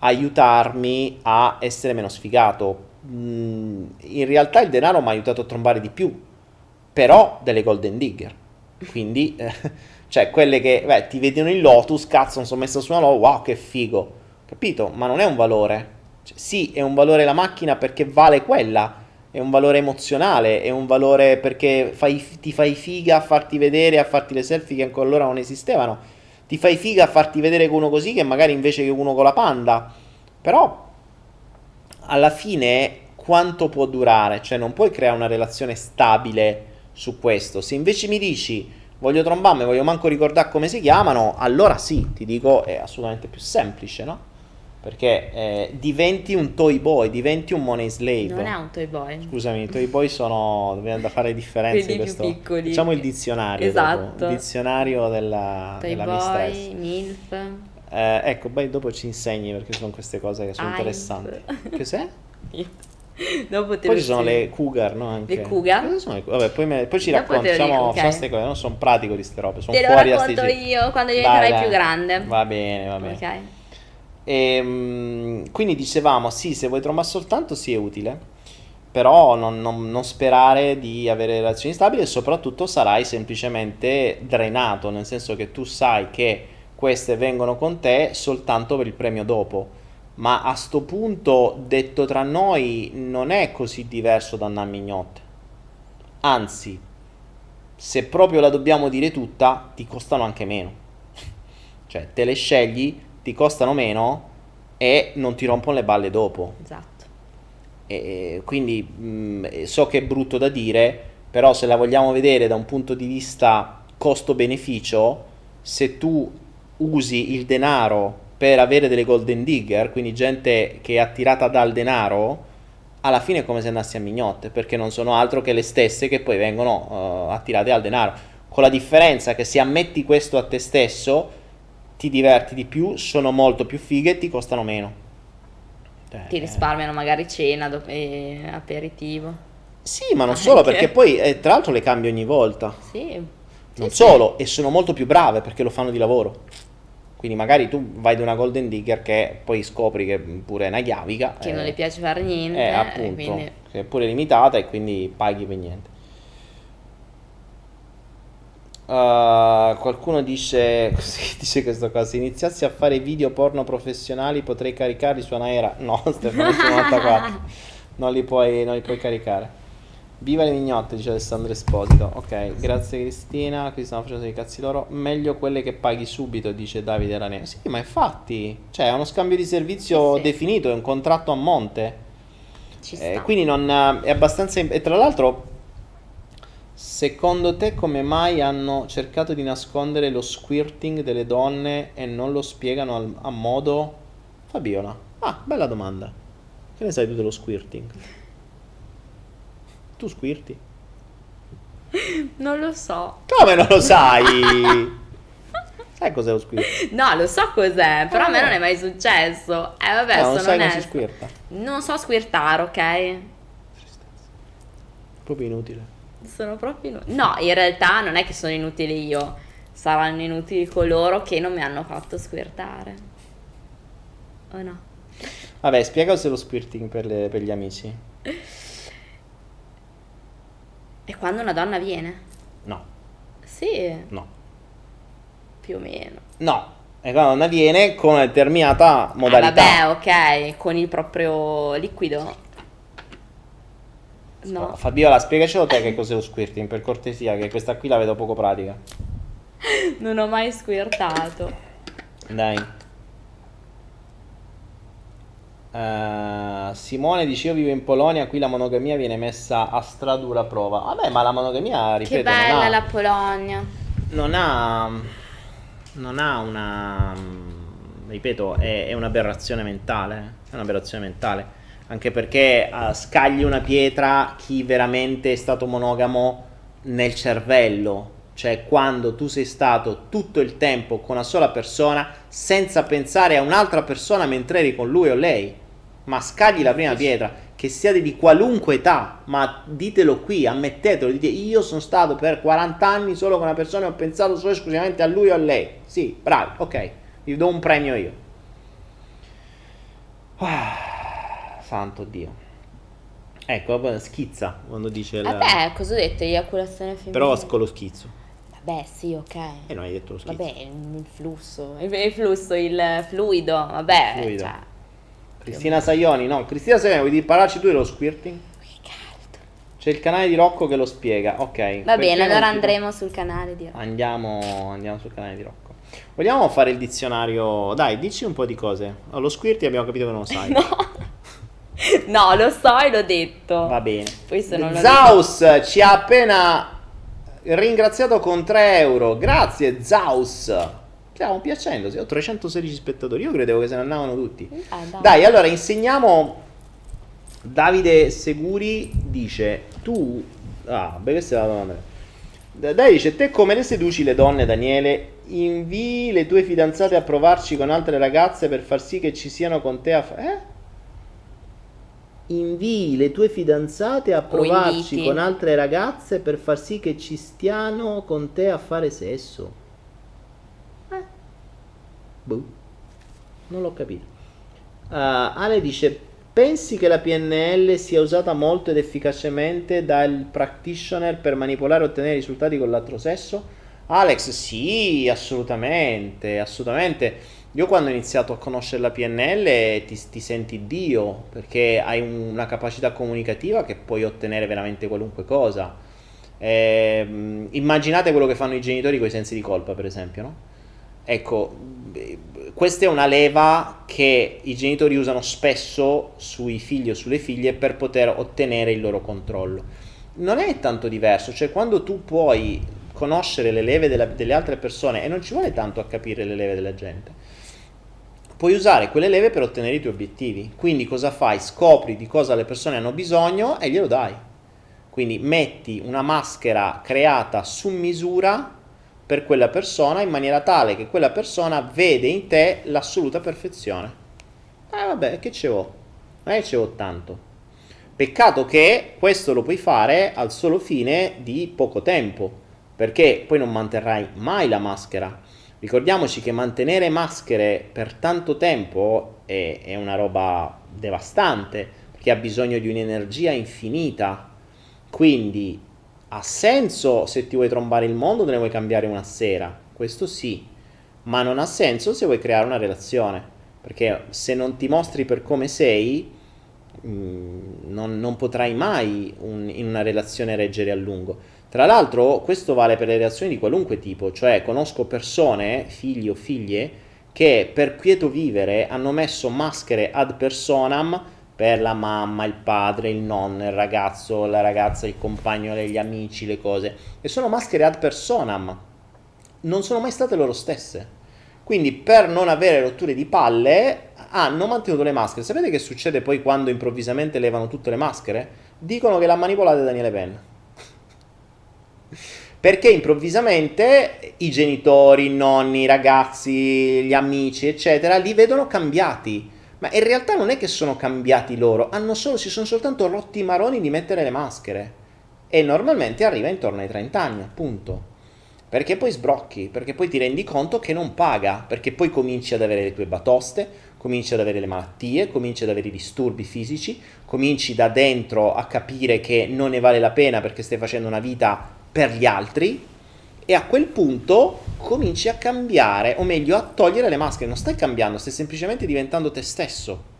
aiutarmi a essere meno sfigato. Mm, in realtà il denaro mi ha aiutato a trombare di più, però delle golden digger. Quindi, eh, cioè, quelle che beh, ti vedono in Lotus, cazzo, non sono messo su una Lotus, wow, che figo. Capito? Ma non è un valore. Cioè, sì, è un valore la macchina perché vale quella. È un valore emozionale, è un valore perché fai- ti fai figa a farti vedere, a farti le selfie che ancora allora non esistevano. Ti fai figa a farti vedere con uno così che magari invece che uno con la panda. Però alla fine quanto può durare? Cioè non puoi creare una relazione stabile su questo. Se invece mi dici voglio trombarmi, voglio manco ricordare come si chiamano, allora sì, ti dico è assolutamente più semplice, no? Perché eh, diventi un toy boy, diventi un money slave. Non è un toy boy. Scusami, i toy boy sono. Dobbiamo da fare differenze. Quelli più questo. piccoli. Facciamo il dizionario. Esatto. Il dizionario della, Toy della mistress. boy, MILF. Eh, ecco, poi dopo ci insegni perché sono queste cose che sono Heinz. interessanti. Cos'è? Dopo te Poi ci sono le cougar, no? Anche. Le cougar? Le? Vabbè, poi, me- poi ci Dopo te racconti. dico, Facciamo, ok. facciamo queste cose. Non sono pratico di queste robe. Sono Te lo fuori a racconto sti io quando diventerai dai. più grande. Va bene, va bene. Ok. Ehm, quindi dicevamo, sì, se vuoi trombare soltanto sì è utile, però non, non- non sperare di avere relazioni stabili e soprattutto sarai semplicemente drenato, nel senso che tu sai che queste vengono con te soltanto per il premio dopo. Ma a sto punto, detto tra noi, non è così diverso da una mignotte. Anzi, se proprio la dobbiamo dire tutta, ti costano anche meno. Cioè, te le scegli, ti costano meno e non ti rompono le balle dopo. Esatto. E quindi mh, so che è brutto da dire, però se la vogliamo vedere da un punto di vista costo-beneficio, se tu usi il denaro per avere delle golden digger, quindi gente che è attirata dal denaro, alla fine è come se andassi a mignotte, perché non sono altro che le stesse che poi vengono eh, attirate dal denaro. Con la differenza che se ammetti questo a te stesso, ti diverti di più, sono molto più fighe e ti costano meno. Cioè, Ti risparmiano magari cena do- e aperitivo. Sì, ma non Anche. solo, perché poi eh, tra l'altro le cambio ogni volta. Sì. Non Sì, solo, e sono molto più brave perché lo fanno di lavoro. Quindi magari tu vai da una Golden Digger che poi scopri che pure è una chiavica. Che non eh, le piace fare niente. Eh, e appunto, quindi- che è pure limitata e quindi paghi per niente. Uh, qualcuno dice, dice questo qua, se iniziassi a fare video porno professionali potrei caricarli su Anaera. No, Stefano 94, non li puoi, non li puoi caricare. Viva le mignotte, dice Alessandro Esposito. Ok, grazie Cristina. Qui stanno facendo dei cazzi loro. Meglio quelle che paghi subito, dice Davide Raneo. Sì, ma infatti, cioè, è uno scambio di servizio Sì. definito, è un contratto a monte. Ci Eh, quindi non è abbastanza. E tra l'altro, secondo te, come mai hanno cercato di nascondere lo squirting delle donne e non lo spiegano al- a modo? Fabiola. Ah, bella domanda. Che ne sai tu dello squirting? Tu squirti? Non lo so. Come non lo sai? sai cos'è lo squirting? No, lo so cos'è, però a me Ah. non è mai successo. Eh vabbè, No, non sono sai come si squirta. Non so squirtare, ok? Proprio inutile. Sono proprio inutili. No, in realtà non è che sono inutili io. Saranno inutili coloro che non mi hanno fatto squirtare. O no? Vabbè, spiega cos'è lo squirting per, le- per gli amici. E quando una donna viene? No, Sì, no. più o meno. No, è quando avviene con una determinata Ah, modalità. vabbè, ok, con il proprio liquido. No, Fabiola, spiegacelo te che cos'è lo squirting, per cortesia, che questa qui la vedo poco pratica. non ho mai squirtato. Dai. Eh, Simone dice io vivo in Polonia, qui la monogamia viene messa a stradura prova. Vabbè, ma la monogamia, ripeto, Che bella non, ha, la Polonia. non ha non ha una ripeto, è, è un'aberrazione mentale, eh. è un'aberrazione mentale. Anche perché eh, scagli una pietra chi veramente è stato monogamo nel cervello, cioè quando tu sei stato tutto il tempo con una sola persona senza pensare a un'altra persona mentre eri con lui o lei. Ma scagli la prima pietra, che siate di qualunque età, ma ditelo qui, ammettetelo, dite io sono stato per 40 anni solo con una persona e ho pensato solo esclusivamente a lui o a lei. Sì, bravi, ok, vi do un premio io. Ah, santo Dio. Ecco, schizza quando dice il... Vabbè, cosa ho detto? Eiaculazione femminile. Però con lo schizzo. Vabbè, sì, ok. E non hai detto lo schizzo. Vabbè, il flusso, il il flusso, il fluido, vabbè. Fluido. Cioè, Cristina Saioni, no, Cristina Saioni, vuoi parlarci tu dello squirting? che caldo. C'è il canale di Rocco che lo spiega, ok. Va bene, allora andremo sul canale di Andiamo, andiamo sul canale di Rocco. Vogliamo fare il dizionario? Dai, dici un po' di cose. Oh, lo squirting abbiamo capito che non lo sai. No, lo so e l'ho detto. Va bene. Poi se non lo Zaus ci ha appena ringraziato con 3 euro. Grazie Zaus. Stiamo piacendo, sì, ho 316 spettatori. Io credevo che se ne andavano tutti. Ah, dai. Dai, allora insegniamo. Davide Seguri dice: Tu. Ah, beh, questa è la domanda. Da- Dai, dice: Te come le seduci le donne, Daniele? Invii le tue fidanzate a provarci con altre ragazze per far sì che ci siano con te a fa- Eh? Invii le tue fidanzate a provarci con altre ragazze per far sì che ci stiano con te a fare sesso. Eh? Boh. Non l'ho capito. Uh, Ale dice: Pensi che la PNL sia usata molto ed efficacemente dal practitioner per manipolare e ottenere risultati con l'altro sesso? Alex, sì, assolutamente, assolutamente. Io quando ho iniziato a conoscere la PNL ti, ti senti Dio perché hai un- una capacità comunicativa che puoi ottenere veramente qualunque cosa. Ehm, immaginate quello che fanno i genitori con i sensi di colpa, per esempio, no? Ecco, questa è una leva che i genitori usano spesso sui figli o sulle figlie per poter ottenere il loro controllo. Non è tanto diverso, cioè quando tu puoi conoscere le leve della- delle altre persone e non ci vuole tanto a capire le leve della gente, puoi usare quelle leve per ottenere i tuoi obiettivi. Quindi cosa fai? Scopri di cosa le persone hanno bisogno e glielo dai. Quindi metti una maschera creata su misura per quella persona in maniera tale che quella persona vede in te l'assoluta perfezione. Eh vabbè, che ce è che ce l'ho tanto. Peccato che questo lo puoi fare al solo fine di poco tempo, perché poi non manterrai mai la maschera. Ricordiamoci che mantenere maschere per tanto tempo è, è una roba devastante, perché ha bisogno di un'energia infinita. Quindi ha senso se ti vuoi trombare il mondo, te ne vuoi cambiare una sera, questo sì, ma non ha senso se vuoi creare una relazione, perché se non ti mostri per come sei, mm, non, non potrai mai un- in una relazione reggere a lungo. Tra l'altro, questo vale per le relazioni di qualunque tipo, cioè conosco persone, figli o figlie, che per quieto vivere hanno messo maschere ad personam per la mamma, il padre, il nonno, il ragazzo, la ragazza, il compagno, gli amici, le cose. E sono maschere ad personam. Non sono mai state loro stesse. Quindi per non avere rotture di palle hanno mantenuto le maschere. Sapete che succede poi quando improvvisamente levano tutte le maschere? Dicono che l'ha manipolata Daniele Penna. Perché improvvisamente i genitori, i nonni, i ragazzi, gli amici, eccetera, li vedono cambiati. Ma in realtà non è che sono cambiati loro, solo, si sono soltanto rotti i maroni di mettere le maschere. E normalmente arriva intorno ai 30 anni, appunto. Perché poi sbrocchi, perché poi ti rendi conto che non paga, perché poi cominci ad avere le tue batoste, cominci ad avere le malattie, cominci ad avere i disturbi fisici, cominci da dentro a capire che non ne vale la pena perché stai facendo una vita per gli altri e a quel punto cominci a cambiare, o meglio a togliere le maschere, non stai cambiando, stai semplicemente diventando te stesso.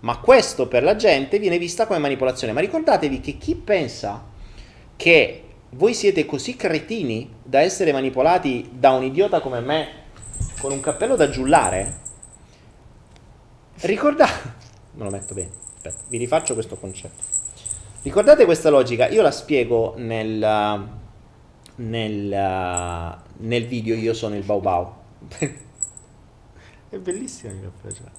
Ma questo per la gente viene vista come manipolazione. Ma ricordatevi che chi pensa che voi siete così cretini da essere manipolati da un idiota come me con un cappello da giullare, ricordate... Me lo metto bene, aspetta, vi rifaccio questo concetto. Ricordate questa logica? Io la spiego nel, nel, nel video Io sono il Bau Bau. È bellissimo il cappello.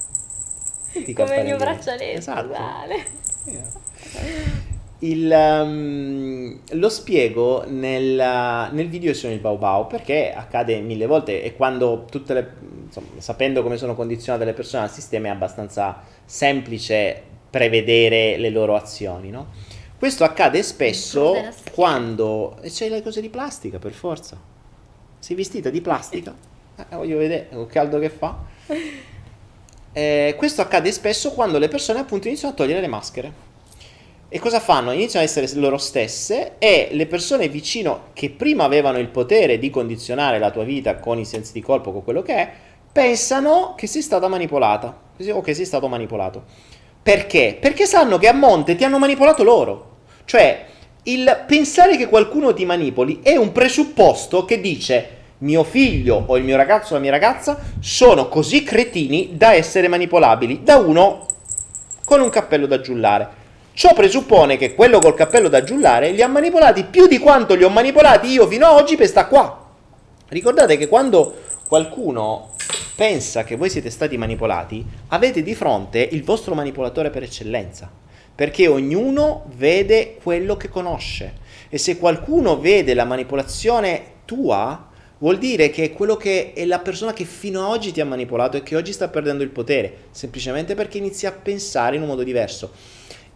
Senti Come il mio braccialetto, Esatto. uguale. Il, um, lo spiego nel, nel video Io sono il Bau Bau perché accade mille volte e quando tutte le, insomma, sapendo come sono condizionate le persone al sistema è abbastanza semplice prevedere le loro azioni, no? Questo accade spesso quando c'hai le cose di plastica per forza. Sei vestita di plastica? Eh, voglio vedere col caldo che fa. Eh, questo accade spesso quando le persone appunto iniziano a togliere le maschere. E cosa fanno? Iniziano a essere loro stesse e le persone vicino che prima avevano il potere di condizionare la tua vita con i sensi di colpo, con quello che è, pensano che sei stata manipolata o che sei stato manipolato. Perché? Perché sanno che a monte ti hanno manipolato loro. Cioè, il pensare che qualcuno ti manipoli è un presupposto che dice mio figlio o il mio ragazzo o la mia ragazza sono così cretini da essere manipolabili da uno con un cappello da giullare. Ciò presuppone che quello col cappello da giullare li ha manipolati più di quanto li ho manipolati io fino ad oggi per sta qua. Ricordate che quando qualcuno pensa che voi siete stati manipolati, avete di fronte il vostro manipolatore per eccellenza, perché ognuno vede quello che conosce. E se qualcuno vede la manipolazione tua, vuol dire che quello che è la persona che fino ad oggi ti ha manipolato e che oggi sta perdendo il potere, semplicemente perché inizia a pensare in un modo diverso.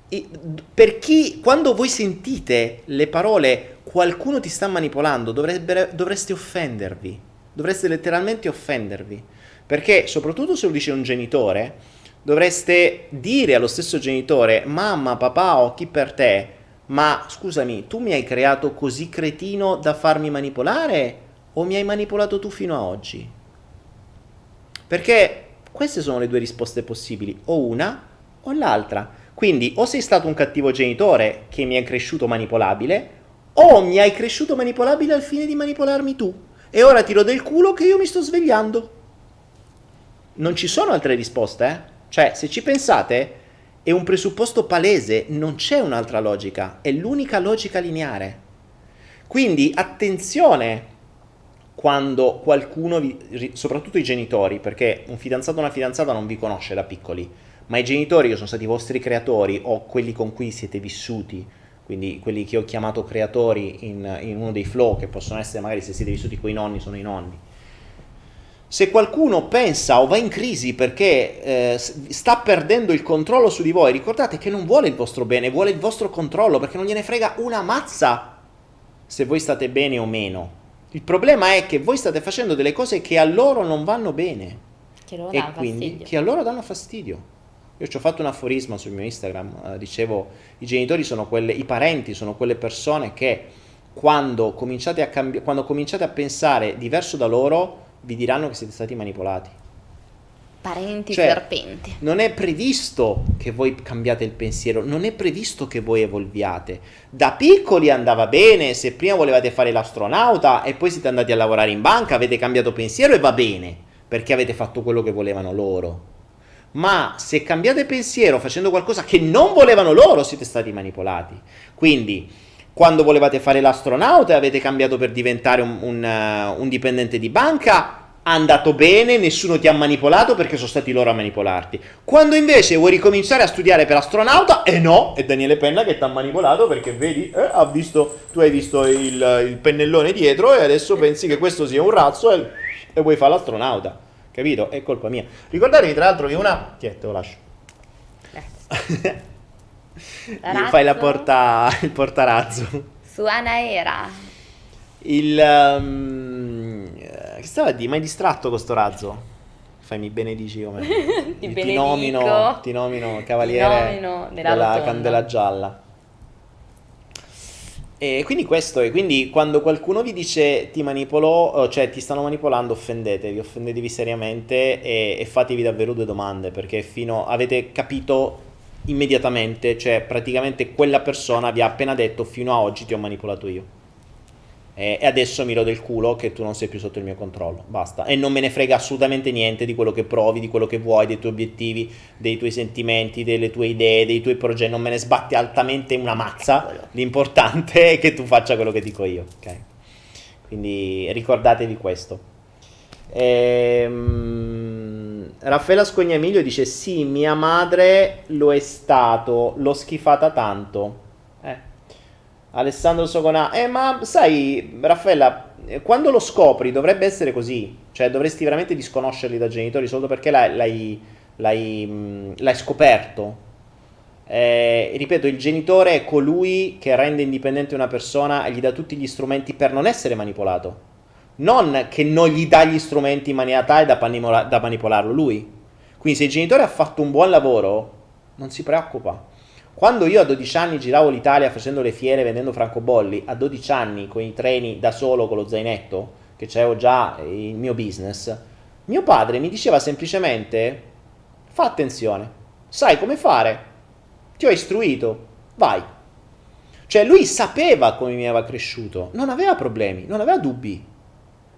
E per chi, quando voi sentite le parole qualcuno ti sta manipolando, dovrebbero- dovreste offendervi, dovreste letteralmente offendervi, perché soprattutto se lo dice un genitore, dovreste dire allo stesso genitore, mamma, papà o chi per te, ma scusami, tu mi hai creato così cretino da farmi manipolare o mi hai manipolato tu fino a oggi? Perché queste sono le due risposte possibili, o una o l'altra. Quindi o sei stato un cattivo genitore che mi hai cresciuto manipolabile, o mi hai cresciuto manipolabile al fine di manipolarmi tu. E ora tiro del culo che io mi sto svegliando. Non ci sono altre risposte, eh? Cioè, se ci pensate, è un presupposto palese, non c'è un'altra logica, è l'unica logica lineare. Quindi attenzione quando qualcuno, vi, soprattutto i genitori, perché un fidanzato o una fidanzata non vi conosce da piccoli, ma i genitori che sono stati i vostri creatori o quelli con cui siete vissuti, quindi quelli che ho chiamato creatori in, in uno dei flow, che possono essere magari se siete vissuti con i nonni, sono i nonni. Se qualcuno pensa o va in crisi perché eh, sta perdendo il controllo su di voi, ricordate che non vuole il vostro bene, vuole il vostro controllo perché non gliene frega una mazza se voi state bene o meno. Il problema è che voi state facendo delle cose che a loro non vanno bene Che loro e danno quindi fastidio. che a loro danno fastidio. Io ci ho fatto un aforisma sul mio Instagram, eh, dicevo i genitori sono quelle, i parenti sono quelle persone che quando cominciate a, cambi- quando cominciate a pensare diverso da loro vi diranno che siete stati manipolati. Parenti Cioè, serpenti. Non è previsto che voi cambiate il pensiero, non è previsto che voi evolviate. Da piccoli andava bene, se prima volevate fare l'astronauta e poi siete andati a lavorare in banca, avete cambiato pensiero e va bene, perché avete fatto quello che volevano loro. Ma se cambiate pensiero facendo qualcosa che non volevano loro, siete stati manipolati. Quindi, quando volevate fare l'astronauta e avete cambiato per diventare un, un, uh, un dipendente di banca, andato bene, nessuno ti ha manipolato perché sono stati loro a manipolarti. Quando invece vuoi ricominciare a studiare per astronauta, e eh no, è Daniele Penna che ti ha manipolato perché vedi, eh, ha visto, tu hai visto il, il, pennellone dietro e adesso pensi che questo sia un razzo e, e vuoi fare l'astronauta. Capito? È colpa mia. Ricordatevi tra l'altro che una... Tiè, te lo lascio. Fai la porta, il portarazzo. Su Anaera. Il... Um, che stava dire? Ma è distratto questo razzo? Fai mi benedici come... ti, ti nomino, ti nomino cavaliere ti nomino della, della candela gialla. E quindi questo è, quindi quando qualcuno vi dice ti manipolo, cioè ti stanno manipolando, offendetevi, offendetevi seriamente e, e fatevi davvero due domande, perché fino avete capito immediatamente, cioè praticamente quella persona vi ha appena detto fino a oggi ti ho manipolato io e adesso mi rodo il culo che tu non sei più sotto il mio controllo, basta. E non me ne frega assolutamente niente di quello che provi, di quello che vuoi, dei tuoi obiettivi, dei tuoi sentimenti, delle tue idee, dei tuoi progetti, non me ne sbatti altamente una mazza, l'importante è che tu faccia quello che dico io, ok? Quindi ricordatevi questo. Ehm, Raffaella Scognamiglio dice sì, mia madre lo è stato, l'ho schifata tanto. Eh Alessandro Sogonà, eh ma sai Raffaella, quando lo scopri dovrebbe essere così, cioè dovresti veramente disconoscerli da genitori solo perché l'hai, l'hai, l'hai, l'hai scoperto. Eh, ripeto, il genitore è colui che rende indipendente una persona e gli dà tutti gli strumenti per non essere manipolato. Non che non gli dà gli strumenti in maniera tale da, manipola- da manipolarlo lui. Quindi se il genitore ha fatto un buon lavoro, non si preoccupa quando io a 12 anni giravo l'Italia facendo le fiere vendendo francobolli, a 12 anni con i treni da solo con lo zainetto, che c'avevo già il mio business, mio padre mi diceva semplicemente fa attenzione, sai come fare, ti ho istruito, vai. Cioè lui sapeva come mi aveva cresciuto, non aveva problemi, non aveva dubbi,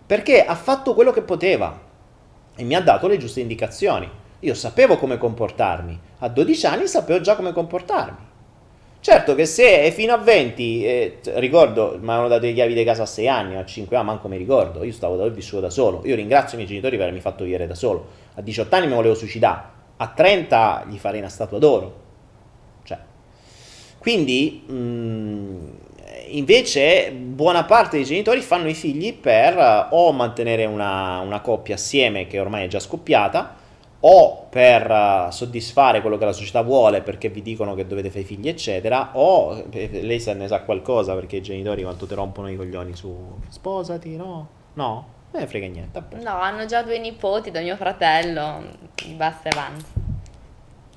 perché ha fatto quello che poteva e mi ha dato le giuste indicazioni. Io sapevo come comportarmi, a 12 anni sapevo già come comportarmi. Certo che se è fino a 20, eh, ricordo, mi avevano dato le chiavi di casa a 6 anni, a 5 anni, manco mi ricordo, io stavo da vissuto da solo. Io ringrazio i miei genitori per avermi fatto vivere da solo. A 18 anni mi volevo suicidare, a 30 gli farei una statua d'oro. Cioè, quindi, mh, mm, invece, buona parte dei genitori fanno i figli per uh, o mantenere una, una coppia assieme che ormai è già scoppiata, o per uh, soddisfare quello che la società vuole perché vi dicono che dovete fare figli eccetera o eh, lei se ne sa qualcosa perché i genitori quanto ti rompono i coglioni su sposati no? No? Non ne frega niente vabbè. no hanno già due nipoti da mio fratello basta e avanza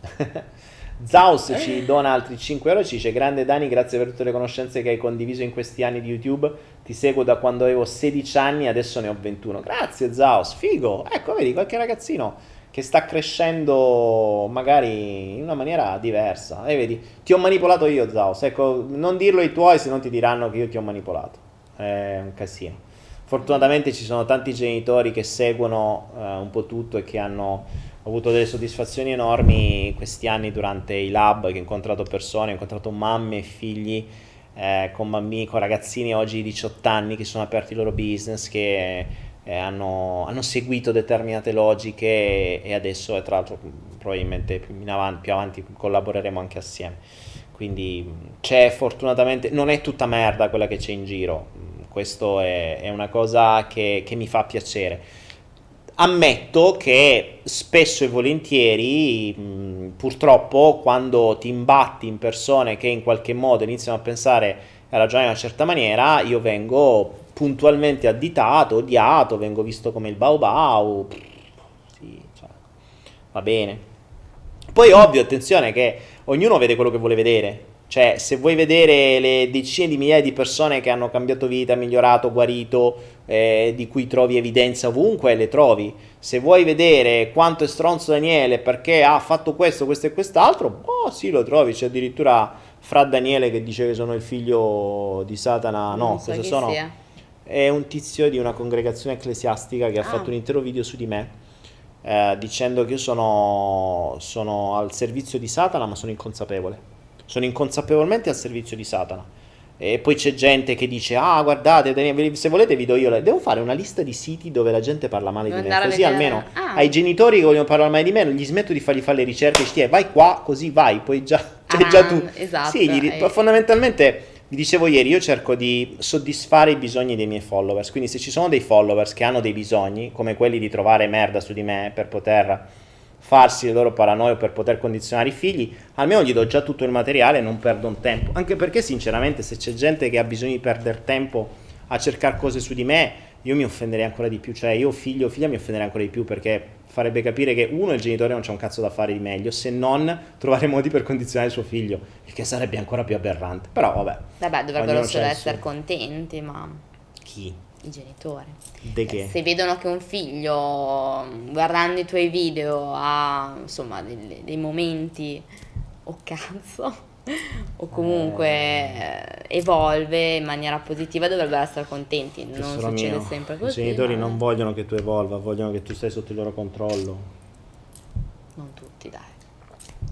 Zaus ci dona altri 5 euro ci dice grande Dani grazie per tutte le conoscenze che hai condiviso in questi anni di YouTube ti seguo da quando avevo 16 anni adesso ne ho 21 grazie Zaus figo ecco vedi qualche ragazzino che sta crescendo magari in una maniera diversa. E vedi, ti ho manipolato io, Zaus. Ecco, non dirlo ai tuoi, se non ti diranno che io ti ho manipolato. È un casino. Fortunatamente ci sono tanti genitori che seguono uh, un po' tutto e che hanno avuto delle soddisfazioni enormi questi anni durante i lab, che ho incontrato persone, ho incontrato mamme e figli eh, con bambini, con ragazzini oggi di 18 anni che sono aperti i loro business, che eh, hanno, hanno, seguito determinate logiche e, e adesso, e tra l'altro, probabilmente più, avanti, più avanti collaboreremo anche assieme. Quindi c'è fortunatamente, non è tutta merda quella che c'è in giro, questo è, è una cosa che, che mi fa piacere ammetto che spesso e volentieri, mh, purtroppo, quando ti imbatti in persone che in qualche modo iniziano a pensare a ragionare in una certa maniera, io vengo puntualmente additato, odiato, vengo visto come il bau bau. Sì, cioè, va bene. Poi ovvio, attenzione che ognuno vede quello che vuole vedere. Cioè, se vuoi vedere le decine di migliaia di persone che hanno cambiato vita, migliorato, guarito, eh, di cui trovi evidenza ovunque, le trovi. Se vuoi vedere quanto è stronzo Daniele perché ha fatto questo, questo e quest'altro, oh sì, lo trovi. C'è addirittura Fra Daniele che dice che sono il figlio di Satana. No, so cosa sono? sia. È un tizio di una congregazione ecclesiastica che ha Ah. fatto un intero video su di me. eh, dicendo che io sono, sono al servizio di Satana, ma sono inconsapevole. Sono inconsapevolmente al servizio di Satana. E poi c'è gente che dice: Ah, guardate, se volete vi do io. le-". Devo fare una lista di siti dove la gente parla male di Devo me. andare a Così almeno Ah. ai genitori che vogliono parlare male di me, non gli smetto di fargli fare le ricerche. "Eh, vai qua, così vai. Poi già, cioè, Ah, già tu. esatto, Sì, gli- eh. fondamentalmente. Vi dicevo ieri, io cerco di soddisfare i bisogni dei miei followers, quindi se ci sono dei followers che hanno dei bisogni, come quelli di trovare merda su di me per poter farsi le loro paranoie per poter condizionare i figli, almeno gli do già tutto il materiale e non perdo un tempo. Anche perché sinceramente se c'è gente che ha bisogno di perdere tempo a cercare cose su di me, io mi offenderei ancora di più, cioè io figlio o figlia mi offenderei ancora di più perché farebbe capire che uno il genitore non c'ha un cazzo da fare di meglio, se non trovare modi per condizionare suo figlio, il che sarebbe ancora più aberrante. Però vabbè, Vabbè, dovrebbero solo il essere contenti, ma chi? I genitori. Che? Se vedono che un figlio, guardando i tuoi video, ha insomma dei, dei momenti o cazzo, o comunque eh, evolve in maniera positiva, dovrebbero essere contenti. Non Tesoro succede mio, sempre I così. genitori ma non vogliono che tu evolva, vogliono che tu stai sotto il loro controllo. non tutti, dai.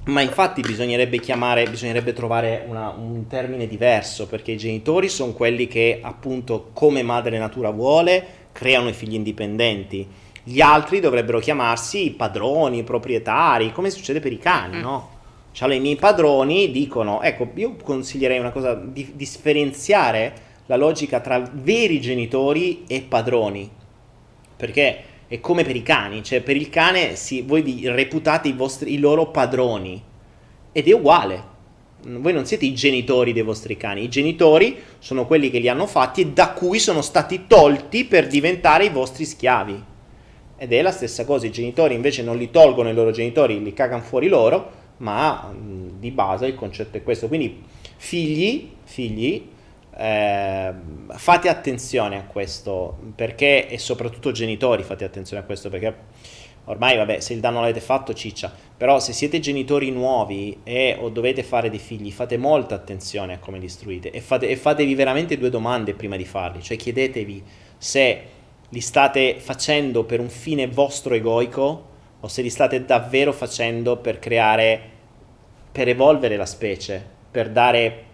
Ma infatti bisognerebbe chiamare, bisognerebbe trovare una- un termine diverso, perché i genitori sono quelli che appunto come madre natura vuole creano i figli indipendenti. Gli altri dovrebbero chiamarsi padroni, proprietari, come succede per i cani, no? Cioè i miei padroni dicono, ecco, io consiglierei una cosa, di differenziare la logica tra veri genitori e padroni, perché è come per i cani, cioè per il cane si- voi vi reputate i, vostri, i loro padroni ed è uguale. Voi non siete i genitori dei vostri cani, i genitori sono quelli che li hanno fatti e da cui sono stati tolti per diventare i vostri schiavi. Ed è la stessa cosa, i genitori invece non li tolgono i loro genitori, li cagano fuori loro, ma mh, di base il concetto è questo. Quindi figli, figli, eh, fate attenzione a questo, perché, e soprattutto genitori fate attenzione a questo, perché ormai vabbè, se il danno l'avete fatto ciccia, però se siete genitori nuovi e o dovete fare dei figli, fate molta attenzione a come li istruite e, fate, e fatevi veramente due domande prima di farli, cioè chiedetevi se li state facendo per un fine vostro egoico o se li state davvero facendo per creare, per evolvere la specie, per dare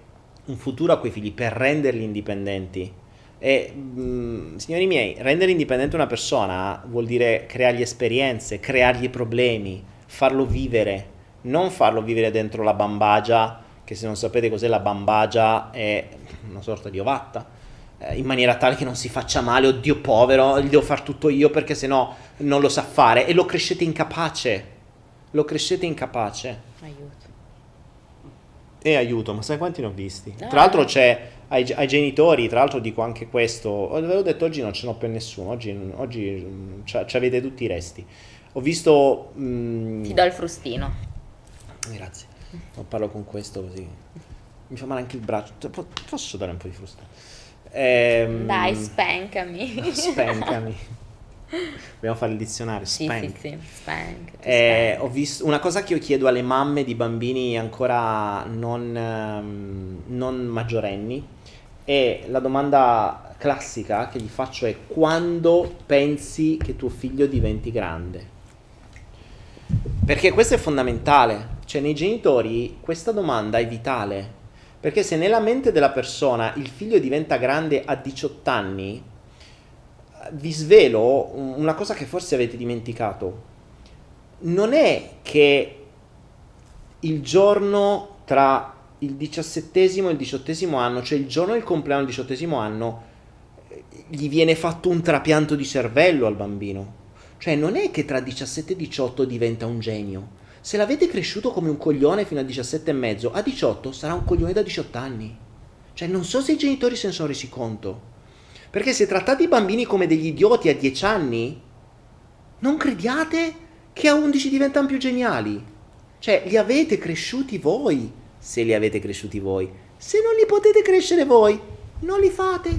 un futuro a quei figli, per renderli indipendenti. E mh, signori miei, rendere indipendente una persona vuol dire creargli esperienze, creargli problemi, farlo vivere, non farlo vivere dentro la bambagia, che se non sapete cos'è la bambagia è una sorta di ovatta, eh, in maniera tale che non si faccia male, oddio povero, gli devo far tutto io perché sennò non lo sa fare e lo crescete incapace, lo crescete incapace. Aiuto. E aiuto, ma sai quanti ne ho visti? Ah. Tra l'altro c'è ai, ai genitori, tra l'altro dico anche questo, ve l'ho detto oggi non ce n'ho per nessuno, oggi, oggi mm, ci avete tutti i resti. Ho visto... mm, Ti do il frustino. Grazie, non parlo con questo così. Mi fa male anche il braccio, po- posso dare un po' di frusta? Ehm, Dai, spankami. Spankami. Dobbiamo fare il dizionario, Sì, spank. sì, sì, spank. ti Eh, spank. ho visto una cosa che io chiedo alle mamme di bambini ancora non, ehm, non maggiorenni e la domanda classica che gli faccio è quando pensi che tuo figlio diventi grande? Perché questo è fondamentale, cioè nei genitori questa domanda è vitale, perché se nella mente della persona il figlio diventa grande a 18 anni, vi svelo un- una cosa che forse avete dimenticato. Non è che il giorno tra il diciassettesimo e il diciottesimo anno, cioè il giorno del compleanno del diciottesimo anno, eh, gli viene fatto un trapianto di cervello al bambino. Cioè non è che tra 17 e 18 diventa un genio. Se l'avete cresciuto come un coglione fino a 17 e mezzo, a 18 sarà un coglione da 18 anni. Cioè non so se i genitori se ne sono resi conto. Perché se trattate i bambini come degli idioti a 10 anni, non crediate che a 11 diventano più geniali. Cioè, li avete cresciuti voi. se li avete cresciuti voi. Se non li potete crescere voi, non li fate.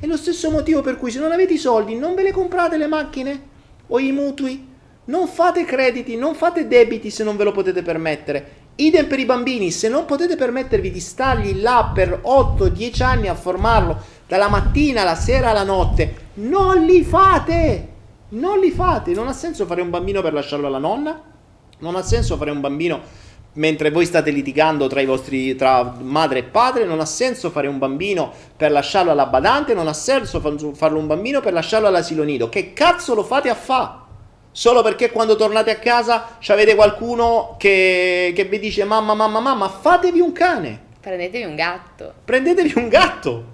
È lo stesso motivo per cui se non avete i soldi non ve le comprate le macchine o i mutui. Non fate crediti, non fate debiti se non ve lo potete permettere. Idem per i bambini, se non potete permettervi di stargli là per 8-10 anni a formarlo dalla mattina alla sera alla notte, non li fate! Non li fate, non ha senso fare un bambino per lasciarlo alla nonna, non ha senso fare un bambino mentre voi state litigando tra, i vostri, tra madre e padre, non ha senso fare un bambino per lasciarlo alla badante, non ha senso farlo un bambino per lasciarlo all'asilo nido. Che cazzo lo fate a fa? Solo perché quando tornate a casa avete qualcuno che, che vi dice mamma, mamma, mamma, fatevi un cane. Prendetevi un gatto. Prendetevi un gatto.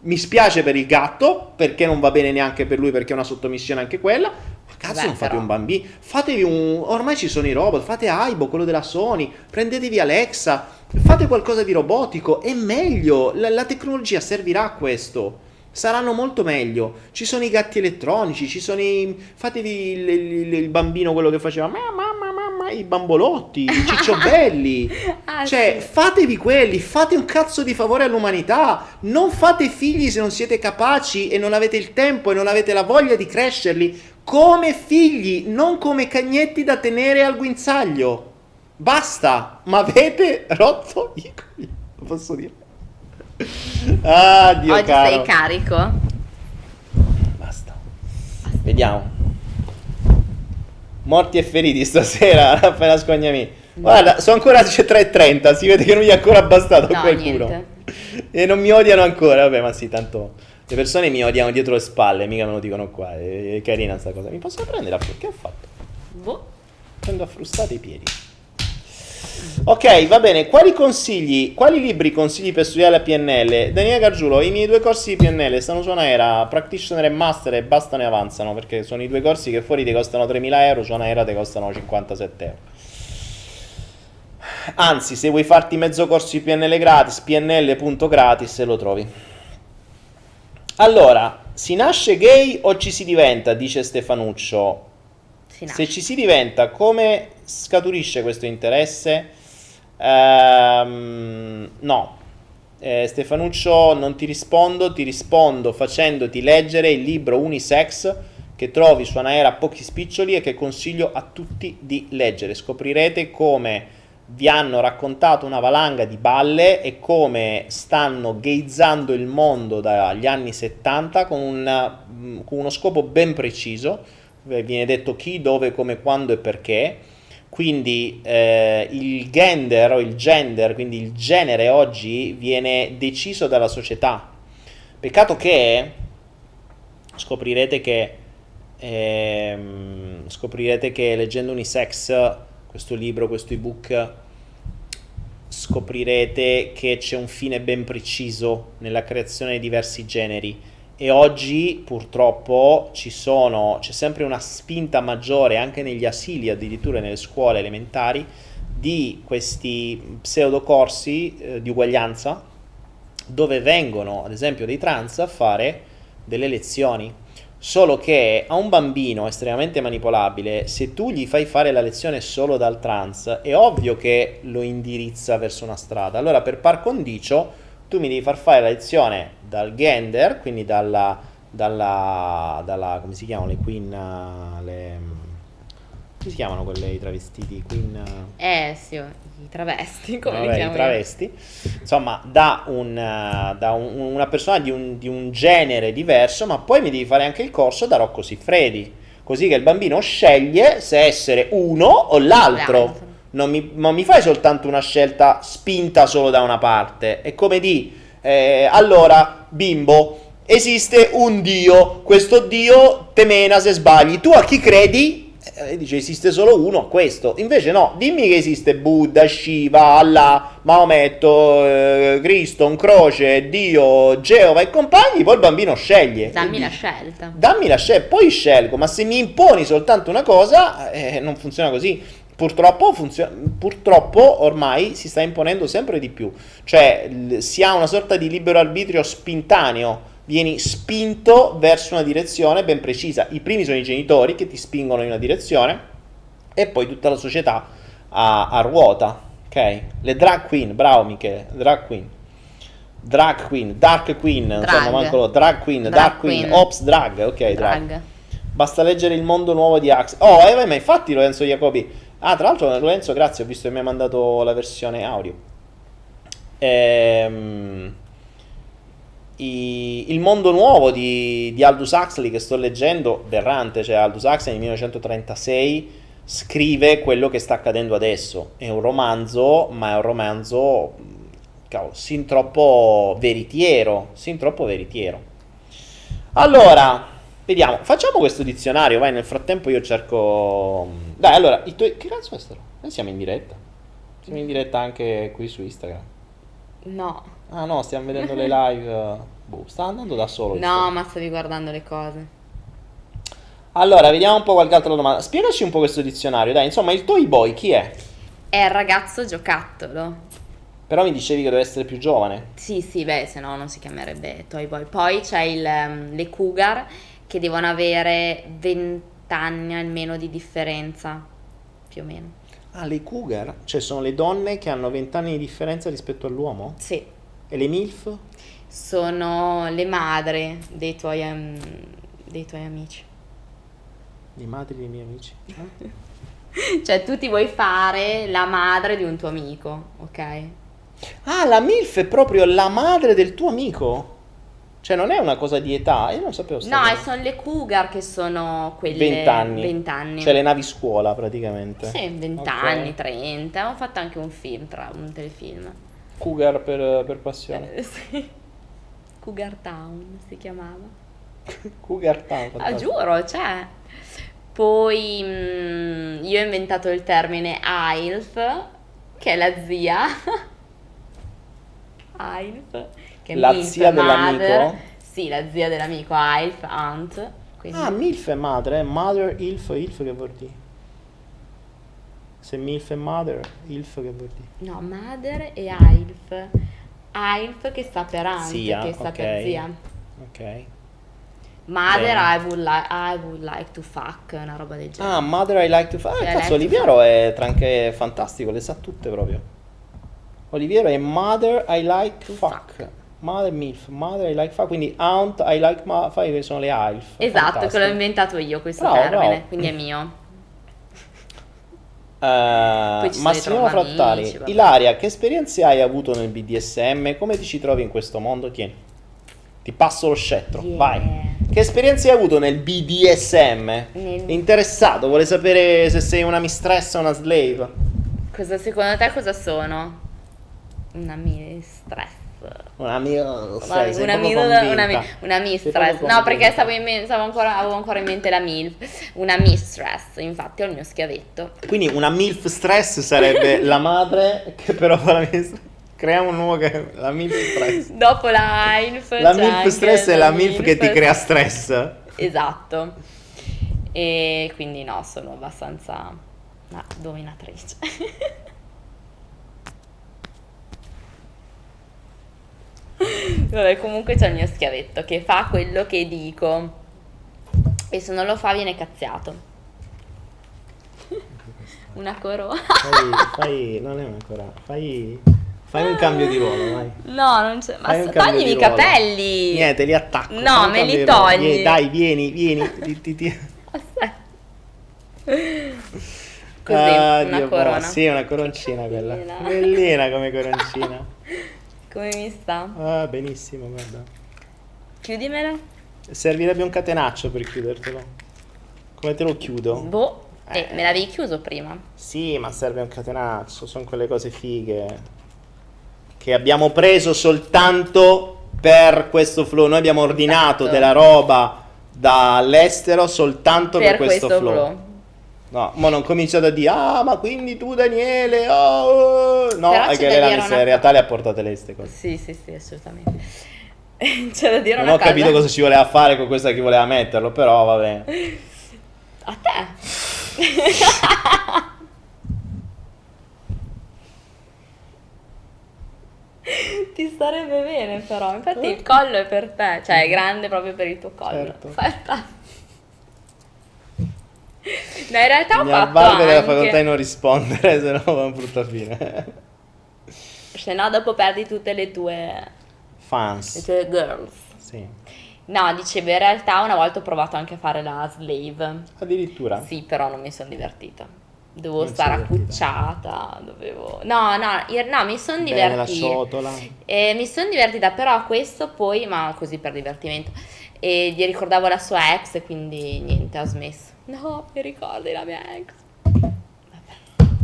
Mi spiace per il gatto, perché non va bene neanche per lui, perché è una sottomissione anche quella. Ma cazzo, Beh, non fate però... un bambino. Fatevi un. Ormai ci sono i robot. Fate Aibo, quello della Sony. Prendetevi Alexa. Fate qualcosa di robotico. È meglio. La, la tecnologia servirà a questo saranno molto meglio. Ci sono i gatti elettronici, ci sono i... fatevi il, il, il bambino quello che faceva mamma, i bambolotti, i cicciobelli. ah, cioè, sì. fatevi quelli, fate un cazzo di favore all'umanità. Non fate figli se non siete capaci e non avete il tempo e non avete la voglia di crescerli come figli, non come cagnetti da tenere al guinzaglio. Basta, ma avete rotto i coglioni. Lo posso dire? Ah, Dio Oggi caro. sei carico? Basta. Vediamo. Morti e feriti stasera, appena scognami. Guarda, sono ancora 3.30, si vede che non gli è ancora bastato no, qualcuno. Niente. E non mi odiano ancora, vabbè, ma sì, tanto le persone mi odiano dietro le spalle, mica me lo dicono qua. È, è carina sta cosa. Mi posso prendere a che ho fatto? Boh. Prendo a frustate i piedi. Ok, va bene. Quali consigli, quali libri consigli per studiare la PNL? Daniele Gargiulo, i miei due corsi di PNL stanno su Anaera, Practitioner e Master e bastano e avanzano perché sono i due corsi che fuori ti costano 3.000 euro, su Anaera ti costano 57 euro. Anzi, se vuoi farti mezzo corso di PNL gratis, pnl.gratis e lo trovi. Allora, si nasce gay o ci si diventa? Dice Stefanuccio. Se ci si diventa, come scaturisce questo interesse? Ehm, no. Eh, Stefanuccio, non ti rispondo, ti rispondo facendoti leggere il libro Unisex che trovi su Anaera a pochi spiccioli e che consiglio a tutti di leggere. Scoprirete come vi hanno raccontato una valanga di balle e come stanno gayzzando il mondo dagli anni 70 con, una, con uno scopo ben preciso viene detto chi, dove, come, quando e perché. Quindi eh, il gender o il gender, quindi il genere oggi viene deciso dalla società. Peccato che scoprirete che ehm, scoprirete che leggendo Unisex, questo libro, questo ebook, scoprirete che c'è un fine ben preciso nella creazione di diversi generi e oggi purtroppo sono, c'è sempre una spinta maggiore anche negli asili, addirittura nelle scuole elementari, di questi pseudocorsi eh, di uguaglianza dove vengono ad esempio dei trans a fare delle lezioni. Solo che a un bambino estremamente manipolabile, se tu gli fai fare la lezione solo dal trans, è ovvio che lo indirizza verso una strada. Allora, per par condicio, tu mi devi far fare la lezione dal gender, quindi dalla, dalla, dalla come si chiamano le queen, le, come si chiamano quelle i travestiti? Queen, eh sì, i travesti, come vabbè, li i travesti, insomma da, un, da un, una persona di un, di un genere diverso, ma poi mi devi fare anche il corso da Rocco Siffredi, così che il bambino sceglie se essere uno o l'altro. l'altro non mi, non mi fai soltanto una scelta spinta solo da una parte. È come di, eh, allora, bimbo, esiste un Dio, questo Dio te mena se sbagli. Tu a chi credi? Eh, dice esiste solo uno, questo. Invece no, dimmi che esiste Buddha, Shiva, Allah, Maometto, eh, Cristo, un croce, Dio, Geova e compagni, poi il bambino sceglie. Dammi la scelta. Dammi la scelta, poi scelgo, ma se mi imponi soltanto una cosa, eh, non funziona così. Purtroppo, funziona, purtroppo ormai si sta imponendo sempre di più, cioè si ha una sorta di libero arbitrio spintaneo, vieni spinto verso una direzione ben precisa. I primi sono i genitori che ti spingono in una direzione e poi tutta la società a, a ruota. Ok? Le drag queen, bravo Michele, drag queen. Drag queen, dark queen, Drag. so, manco lo- drag queen, Drag dark queen, queen. ops drag, ok, drag. Drag. Basta leggere il mondo nuovo di Axe. Oh, eh, ma infatti Lorenzo Jacobi. Ah, tra l'altro Lorenzo, grazie, ho visto che mi ha mandato la versione audio. Ehm, i- il mondo nuovo di, di Aldous Huxley che sto leggendo, Berrante, cioè Aldous Huxley nel 1936 scrive quello che sta accadendo adesso. È un romanzo, ma è un romanzo, cavolo, sin troppo veritiero, sin troppo veritiero. Allora, vediamo, facciamo questo dizionario, vai, nel frattempo io cerco... Dai, allora, i tuoi... che cazzo è sto? Noi siamo in diretta. Siamo in diretta anche qui su Instagram. No. Ah no, stiamo vedendo le live. Boh, sta andando da solo. No, sito. ma stavi guardando le cose. Allora, vediamo un po' qualche altra domanda. Spiegaci un po' questo dizionario, dai, insomma, il Toy Boy chi è? È il ragazzo giocattolo. Però mi dicevi che deve essere più giovane. Sì, sì, beh, se no non si chiamerebbe Toy Boy. Poi c'è il, ehm, le cougar che devono avere 20 anni almeno di differenza, più o meno. Ah, le cougar? Cioè sono le donne che hanno 20 anni di differenza rispetto all'uomo? Sì, E le MILF? sono le madri dei tuoi, ehm, dei tuoi amici. Le madri dei miei amici. Cioè, tu ti vuoi fare la madre di un tuo amico, ok? Ah, la MILF è proprio la madre del tuo amico? Cioè non è una cosa di età? Io non sapevo sta No, e sono le cougar che sono quelle 20 anni. 20 anni. Cioè le navi scuola praticamente. Sì, 20 Ok. anni, 30. Ho fatto anche un film, tra un telefilm. Cougar per, per passione. Eh, sì. Cougar Town si chiamava. Cougar Town. Ah, giuro, c'è. Poi mm, io ho inventato il termine AILF, che è la zia. AILF, che è La Milf zia Mother. dell'amico? Sì, la zia dell'amico AILF, Aunt. Quindi... Ah, MILF è madre, eh? Mother, ILF, ILF che vuol dire? Se MILF è mother, ILF che vuol dire? No, Mother e AILF. AILF che sta per Aunt, Zia, che sta ok. per zia. Ok. Mother. I would, li- I would like to fuck, una roba del genere. Ah, Mother I like to fuck. Ah, I cazzo, like Oliviero è tranche fantastico, le sa tutte proprio. Oliviero è Mother I like To fuck. fuck. Mother MILF, Mother I like fuck, quindi Aunt I like ma fai che sono le AILF. Esatto, che Fantastico. l'ho inventato io questo Bravo, termine, bravo. quindi è mio. Eh, i Massimo trovamici, Frattali, vabbè. Ilaria, che esperienze hai avuto nel BDSM? Come ti ci trovi in questo mondo? Tieni, ti passo lo scettro, Yeah. vai. Che esperienze hai avuto nel BDSM? Nel- interessato, vuole sapere se sei una mistressa o una slave. Cosa secondo te cosa sono? Una mistress. Una mia... Una, sei, una, mi- convinta. una, una mistress. No, perché stavo in stavo ancora, avevo ancora in mente la MILF. Una mistress, infatti ho il mio schiavetto. Quindi una MILF stress sarebbe la madre che però fa la mistress. Creiamo un nuovo che... La MILF stress. Dopo la ILF. La MILF stress è la MILF che ti MILF. crea stress. Esatto. E quindi no, sono abbastanza una dominatrice. Vabbè, comunque c'è il mio schiavetto che fa quello che dico. E se non lo fa viene cazziato. Una corona. Fai, fai, non è ancora, fai, fai un cambio di ruolo, vai. No, non c'è. Ma Fai un s- cambio toglimi i capelli. Niente, li attacco. No, me li togli. Vieni, dai, vieni, vieni. ti- ti- ti- Così, Ah, una Dio, corona. boh, Sì, una coroncina quella. Bellina. Bellina come coroncina. Come mi sta? Ah, benissimo, guarda. Chiudimela. Servirebbe un catenaccio per chiudertelo. Come te lo chiudo? Boh. Eh, me l'avevi chiuso prima. Sì, ma serve un catenaccio, sono quelle cose fighe che abbiamo preso soltanto per questo flow. Noi abbiamo ordinato Esatto. della roba dall'estero soltanto per, per questo, questo flow. flow. No, ma non cominciate a dire, ah, ma quindi tu Daniele, oh, no, Però è c'è che lei dire messa, una in realtà le ha portate lei ste cose. Sì, sì, sì, assolutamente. C'è da dire Non una ho cosa. capito cosa ci voleva fare con questa chi voleva metterlo, però vabbè. A te. Ti starebbe bene però, infatti il collo è per te, cioè è grande proprio per il tuo collo. Certo. Aspetta. No, in realtà ho Mi fatto avvalgo della facoltà di anche... non rispondere, se no va a brutta fine. Se no dopo perdi tutte le tue, le Fans. tue girls. Sì. No, dicevo, in realtà una volta ho provato anche a fare la slave. Addirittura. Sì, però non mi sono divertita. Dovevo Non stare divertita? accucciata, dovevo... No, no, in- no, mi sono Bene la divertita. ciotola. E mi sono divertita, però questo poi, ma così per divertimento, e gli ricordavo la sua ex quindi niente, ho smesso. No, mi ricordi la mia ex.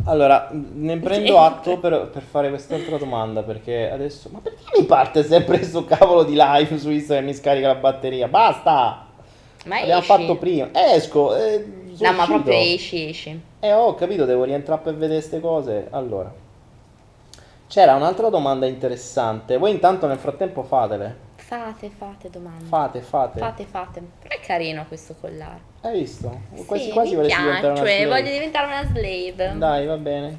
Allora, ne prendo atto per, per fare quest'altra domanda perché adesso... Ma perché mi parte sempre questo cavolo di live su Instagram e mi scarica la batteria? Basta! Ma L'abbiamo esci. fatto prima. Esco. Eh, No, ma proprio esci, esci. Eh, ho capito, devo rientrare per vedere queste cose. Allora, c'era un'altra domanda interessante. Voi intanto nel frattempo fatele. Fate, fate domande. Fate, fate. Fate, fate. Però è carino questo collare. Hai visto? Quasi sì, quasi mi piace, voglio diventare una slave. Dai, va bene.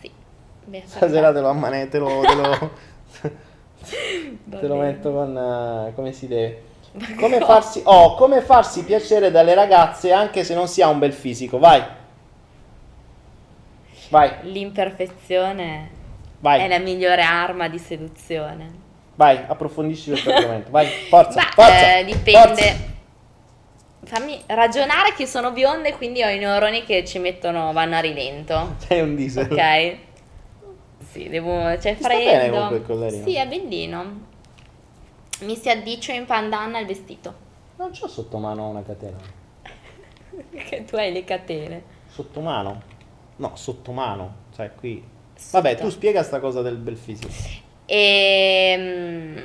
Sì. Stasera te lo ammane, te lo, te lo, te lo metto con... eh, come si deve. Come farsi, oh, come farsi piacere dalle ragazze anche se non si ha un bel fisico. Vai. Vai, L'imperfezione vai. è la migliore arma di seduzione. Vai, approfondisci questo argomento. Vai, forza, Ma forza. eh, dipende. forza. Fammi ragionare che sono bionde, quindi ho i neuroni che ci mettono, vanno a rilento. Sei un diesel. Ok? Sì, devo. C'è Ti sta bene freddo. comunque il collarino. Sì, è bellino. Mi si addicio in pandanna al vestito. Non c'ho sotto mano una catena. Che tu hai le catene. Sotto mano? No, sotto mano. Cioè, qui. Vabbè, Sotto. tu spiega sta cosa del bel fisico. E mm,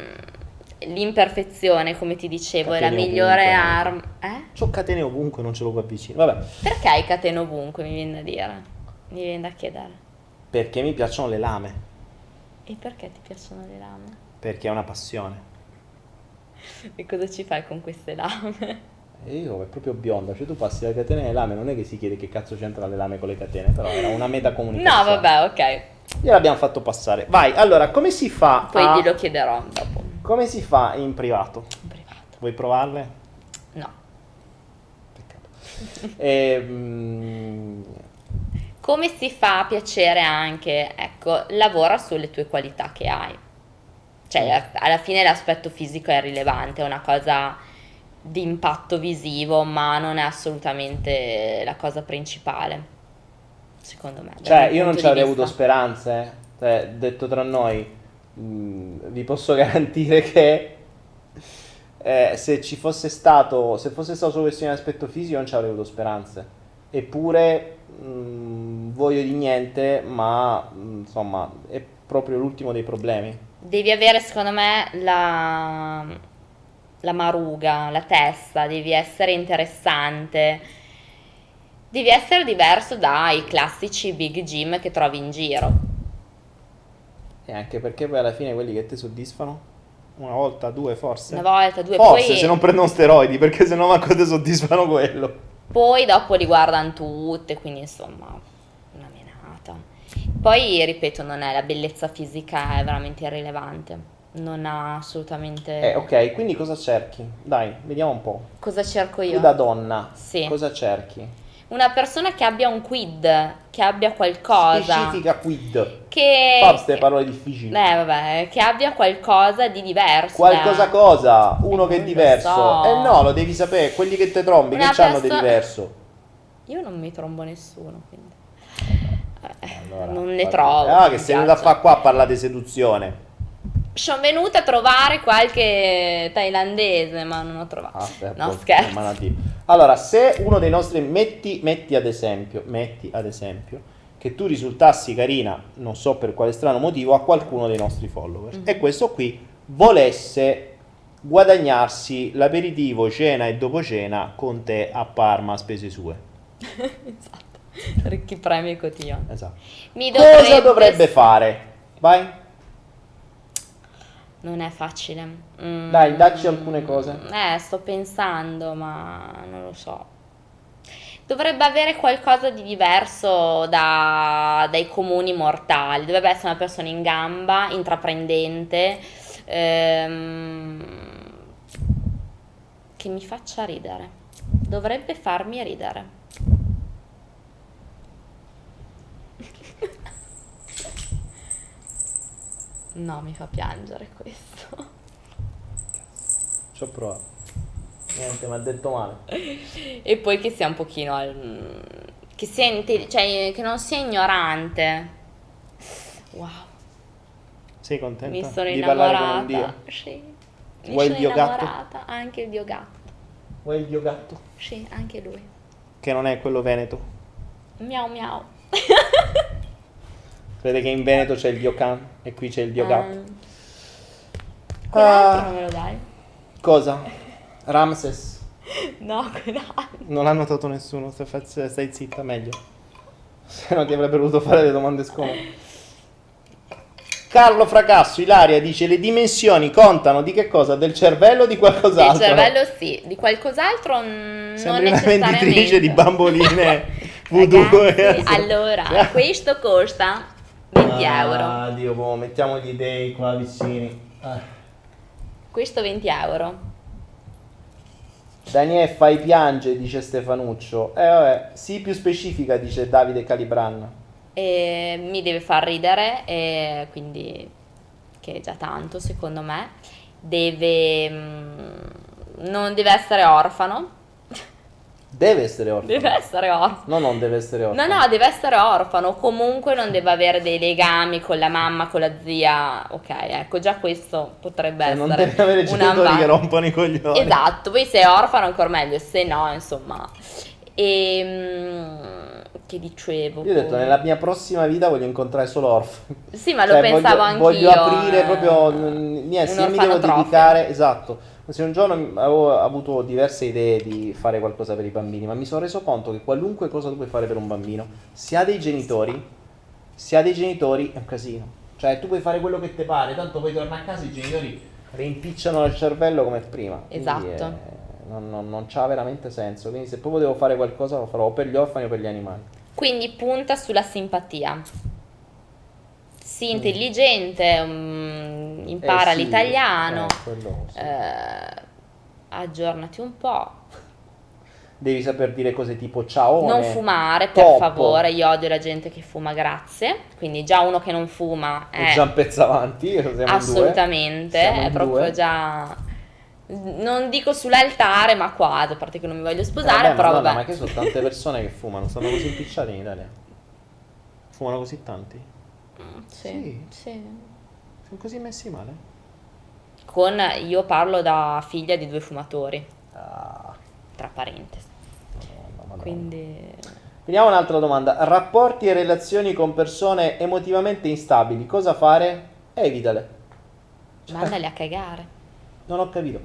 l'imperfezione, come ti dicevo, è la Catene migliore arma. Eh? C'ho catene ovunque, non ce l'ho qua vicino. Vabbè, Perché hai catene ovunque, mi viene da dire? Mi viene da chiedere. perché mi piacciono le lame. E perché ti piacciono le lame? Perché è una passione. E cosa ci fai con queste lame? E io è proprio bionda, cioè tu passi la catena e le lame, non è che si chiede che cazzo c'entra le lame con le catene, però era una meta No, comunicazione. vabbè, ok. Gliel'abbiamo fatto passare. Vai, allora, come si fa Poi a- glielo chiederò dopo. Come si fa in privato? In privato. Vuoi provarle? No. Peccato. Ehm, Come si fa a piacere anche, ecco, lavora sulle tue qualità che hai. Cioè, alla fine l'aspetto fisico è rilevante, è una cosa di impatto visivo, ma non è assolutamente la cosa principale, secondo me. Cioè, io non ci avrei vista. avuto speranze. Cioè, detto tra noi, mh, vi posso garantire che eh, se ci fosse stato, se fosse stato solo questione di aspetto fisico, non ci avrei avuto speranze. Eppure, mh, voglio di niente, ma mh, insomma, è proprio l'ultimo dei problemi. Devi avere, secondo me, la, la maruga, la testa, devi essere interessante, devi essere diverso dai classici big gym che trovi in giro. E anche perché poi alla fine quelli che ti soddisfano, una volta, due forse. Una volta, due, Forse, poi, se non prendono steroidi, perché se no manco ti soddisfano quello. poi dopo li guardano tutte, quindi insomma, una menata. Poi, ripeto, non è la bellezza fisica, è veramente irrilevante. Non ha assolutamente... Eh, ok, quindi cosa cerchi? Dai, vediamo un po'. Cosa cerco Tu io? da donna, Sì. cosa cerchi? Una persona che abbia un quid, che abbia qualcosa... Specifica quid. Che... Queste parole difficili. Eh, vabbè, che abbia qualcosa di diverso. Qualcosa da- cosa? Uno Eh, che è diverso. so. Eh no, lo devi sapere. Quelli che te trombi, Una che c'hanno di perso- diverso? Io non mi trombo nessuno, quindi... Eh, Allora, non ne fatti- trovo. Ah, che sei venuta a piace. fa qua a parlare di seduzione. Sono venuta a trovare qualche thailandese, ma non ho trovato. Ah, beh, no, scherzo. Allora, se uno dei nostri metti, metti ad esempio, metti ad esempio che tu risultassi carina, non so per quale strano motivo, a qualcuno dei nostri follower Mhm. e questo qui volesse guadagnarsi l'aperitivo, cena e dopo cena con te a Parma a spese sue. esatto. Ricchi premi cotillon. Esatto. Mi Cosa dovrebbe fare? Vai. Non è facile. Mm. Dai, dacci alcune cose. Eh, sto pensando, ma non lo so. Dovrebbe avere qualcosa di diverso da, dai comuni mortali. Dovrebbe essere una persona in gamba, intraprendente, ehm, che mi faccia ridere. Dovrebbe farmi ridere. No, mi fa piangere questo. Ci ho provato. Niente, mi ha detto male. E poi che sia un pochino al- che sia inte- cioè che non sia ignorante. Wow, Sei contenta mi sono di parlare innamorata. dio? Sì. Mi Vuoi il sono gatto? innamorata, anche il dio gatto. Vuoi il dio gatto? Sì, anche lui. Che non è quello veneto. Miau miau. Vede che in Veneto c'è il dio can e qui c'è il dio gatto. Um, quell'altro Ah. non me lo dai? Cosa? Ramses. No, quell'altro. Non l'ha notato nessuno, stai, fa- stai zitta, meglio. Se no ti avrebbe voluto fare le domande scomode. Carlo Fracasso, Ilaria dice le dimensioni contano di che cosa? Del cervello o di Il qualcos'altro? cervello sì, di qualcos'altro non Sembri una necessariamente. venditrice di bamboline voodoo. Ragazzi, allora, questo costa 20 euro. Ah, Dio, boh, mettiamo gli dei qua vicini. Ah. Questo 20 euro. Daniele fai piange, dice Stefanuccio. Eh vabbè, sii più specifica, dice Davide Calibran. E mi deve far ridere, e quindi che è già tanto secondo me. Deve mm, non deve essere orfano. Deve essere orfano. Deve essere orfano. No, non deve essere No, orfano. no, deve essere orfano, comunque non deve avere dei legami con la mamma, con la zia. Ok, ecco, già questo potrebbe Cioè, essere non deve avere genitori che rompono i coglioni. Esatto, poi se è orfano ancora meglio, se no, insomma. E che dicevo? Io ho detto, nella mia prossima vita voglio incontrare solo orfani. Sì, ma lo Cioè, pensavo voglio, anch'io. voglio aprire eh, proprio mm, niente, se un io mi devo dedicare esatto se un giorno avevo avuto diverse idee di fare qualcosa per i bambini ma mi sono reso conto che qualunque cosa tu puoi fare per un bambino se ha dei genitori se ha dei genitori è un casino cioè tu puoi fare quello che ti pare tanto poi torna a casa i genitori rimpicciano il cervello come prima Esatto. eh, non, non, non c'ha veramente senso quindi se proprio devo fare qualcosa lo farò o per gli orfani o per gli animali Quindi punta sulla simpatia. Sii intelligente, mm, impara Eh sì, l'italiano, eh, sì. eh, aggiornati un po'. devi saper dire cose tipo ciao Non fumare, per favore, io odio la gente che fuma, grazie. Quindi già uno che non fuma è è già un pezzo avanti siamo assolutamente, Siamo è proprio due. già... Non dico sull'altare, ma quasi, a parte che non mi voglio Eh, sposare, vabbè, però Madonna, vabbè. ma che sono tante persone che fumano, stanno così impicciate in Italia. Fumano così tanti? Sì. Sì, sì. Sono così messi male? Con, io parlo da figlia di due fumatori, Ah, tra parentesi. Madonna. Quindi... Vediamo un'altra domanda. Rapporti e relazioni con persone emotivamente instabili, cosa fare? Evitale. Cioè, Mandali a cagare. Non ho capito.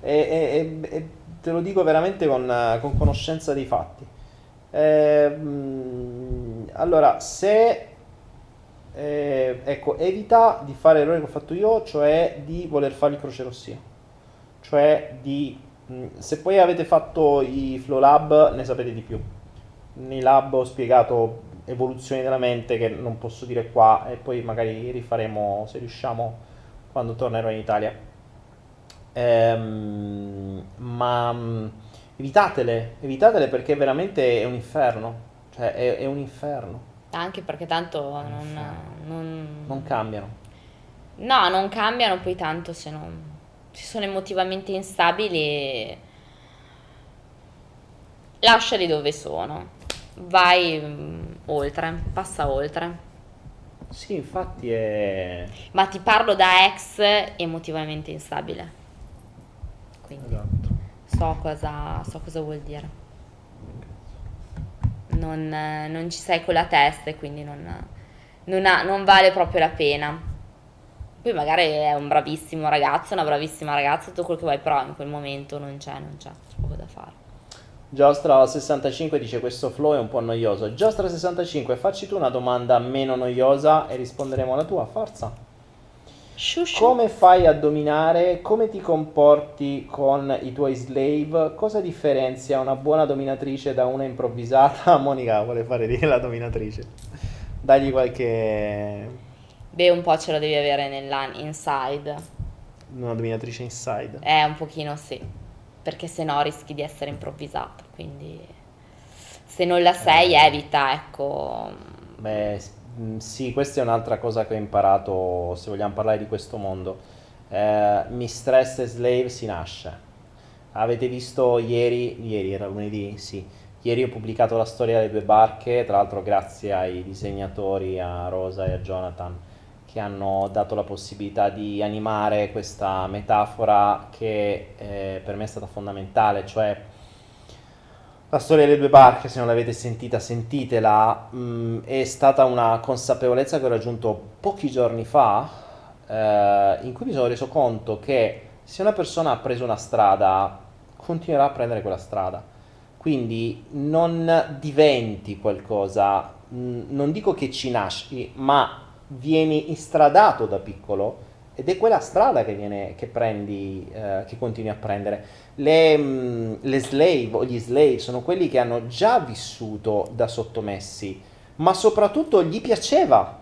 E, e- e- e te lo dico veramente con, eh, con conoscenza dei fatti. Ehm, allora, se eh, ecco, evita di fare l'errore che ho fatto io, cioè di voler fare il crocerossino. Cioè di mh, se poi avete fatto i Flow Lab, ne sapete di più. Nei lab ho spiegato evoluzioni della mente che non posso dire qua e poi magari rifaremo se riusciamo quando tornerò in Italia. Ehm, ma mh, evitatele, evitatele perché veramente è un inferno. Cioè, è, è un inferno. Anche perché tanto non, non- Non cambiano. No, non cambiano poi tanto se non... Se sono emotivamente instabili, lasciali dove sono. Vai mm, oltre, passa oltre. Sì, infatti è... Ma ti parlo da ex emotivamente instabile. Quindi Esatto. so cosa, so cosa vuol dire. Non, non ci sei con la testa e quindi non, non ha- non vale proprio la pena. Poi magari è un bravissimo ragazzo, una bravissima ragazza, tutto quello che vuoi, però in quel momento non c'è, non c'è poco da fare. Giostra65 dice questo flow è un po' noioso. Giostra65, facci tu una domanda meno noiosa e risponderemo alla tua. Forza. Shushu. Come fai a dominare? Come ti comporti con i tuoi slave? Cosa differenzia una buona dominatrice da una improvvisata? Monica vuole fare dire la dominatrice. Dagli qualche... Beh, un po' ce lo devi avere nella inside. una dominatrice inside. Eh, un pochino sì, perché se no rischi di essere improvvisata, quindi se non la sei evita, ecco. Beh, sì, questa è un'altra cosa che ho imparato, se vogliamo parlare di questo mondo. Eh, Mistress e Slave si nasce. Avete visto ieri, ieri era lunedì, sì, ieri ho pubblicato la storia delle due barche, tra l'altro grazie ai disegnatori, a Rosa e a Jonathan, che hanno dato la possibilità di animare questa metafora che eh, per me è stata fondamentale, cioè la storia delle due barche, se non l'avete sentita, sentitela, mh, è stata una consapevolezza che ho raggiunto pochi giorni fa, eh, in cui mi sono reso conto che se una persona ha preso una strada, continuerà a prendere quella strada. Quindi non diventi qualcosa, mh, non dico che ci nasci, ma vieni instradato da piccolo ed è quella strada che, viene, che prendi, eh, che continui a prendere. Le, mh, le slave o gli slave sono quelli che hanno già vissuto da sottomessi, ma soprattutto gli piaceva.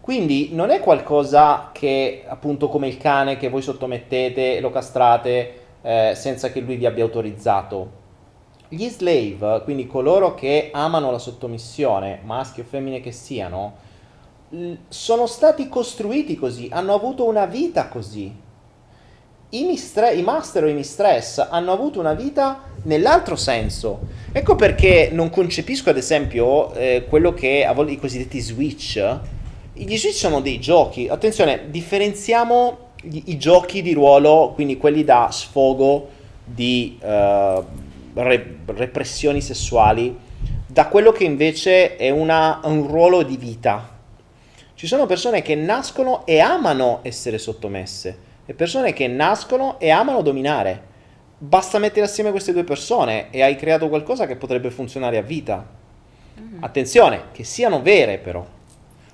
Quindi non è qualcosa che, appunto, come il cane che voi sottomettete e lo castrate eh, senza che lui vi abbia autorizzato. Gli slave, quindi coloro che amano la sottomissione, maschi o femmine che siano, sono stati costruiti così, hanno avuto una vita così. I, mistre- I master o i mistress hanno avuto una vita nell'altro senso. Ecco perché non concepisco, ad esempio, eh, quello che a volte i cosiddetti switch. Gli switch sono dei giochi. Attenzione, differenziamo gli, i giochi di ruolo, quindi quelli da sfogo di uh, re- repressioni sessuali, da quello che invece è una, un ruolo di vita ci sono persone che nascono e amano essere sottomesse e persone che nascono e amano dominare. Basta mettere assieme queste due persone e hai creato qualcosa che potrebbe funzionare a vita. Mm. Attenzione, che siano vere però,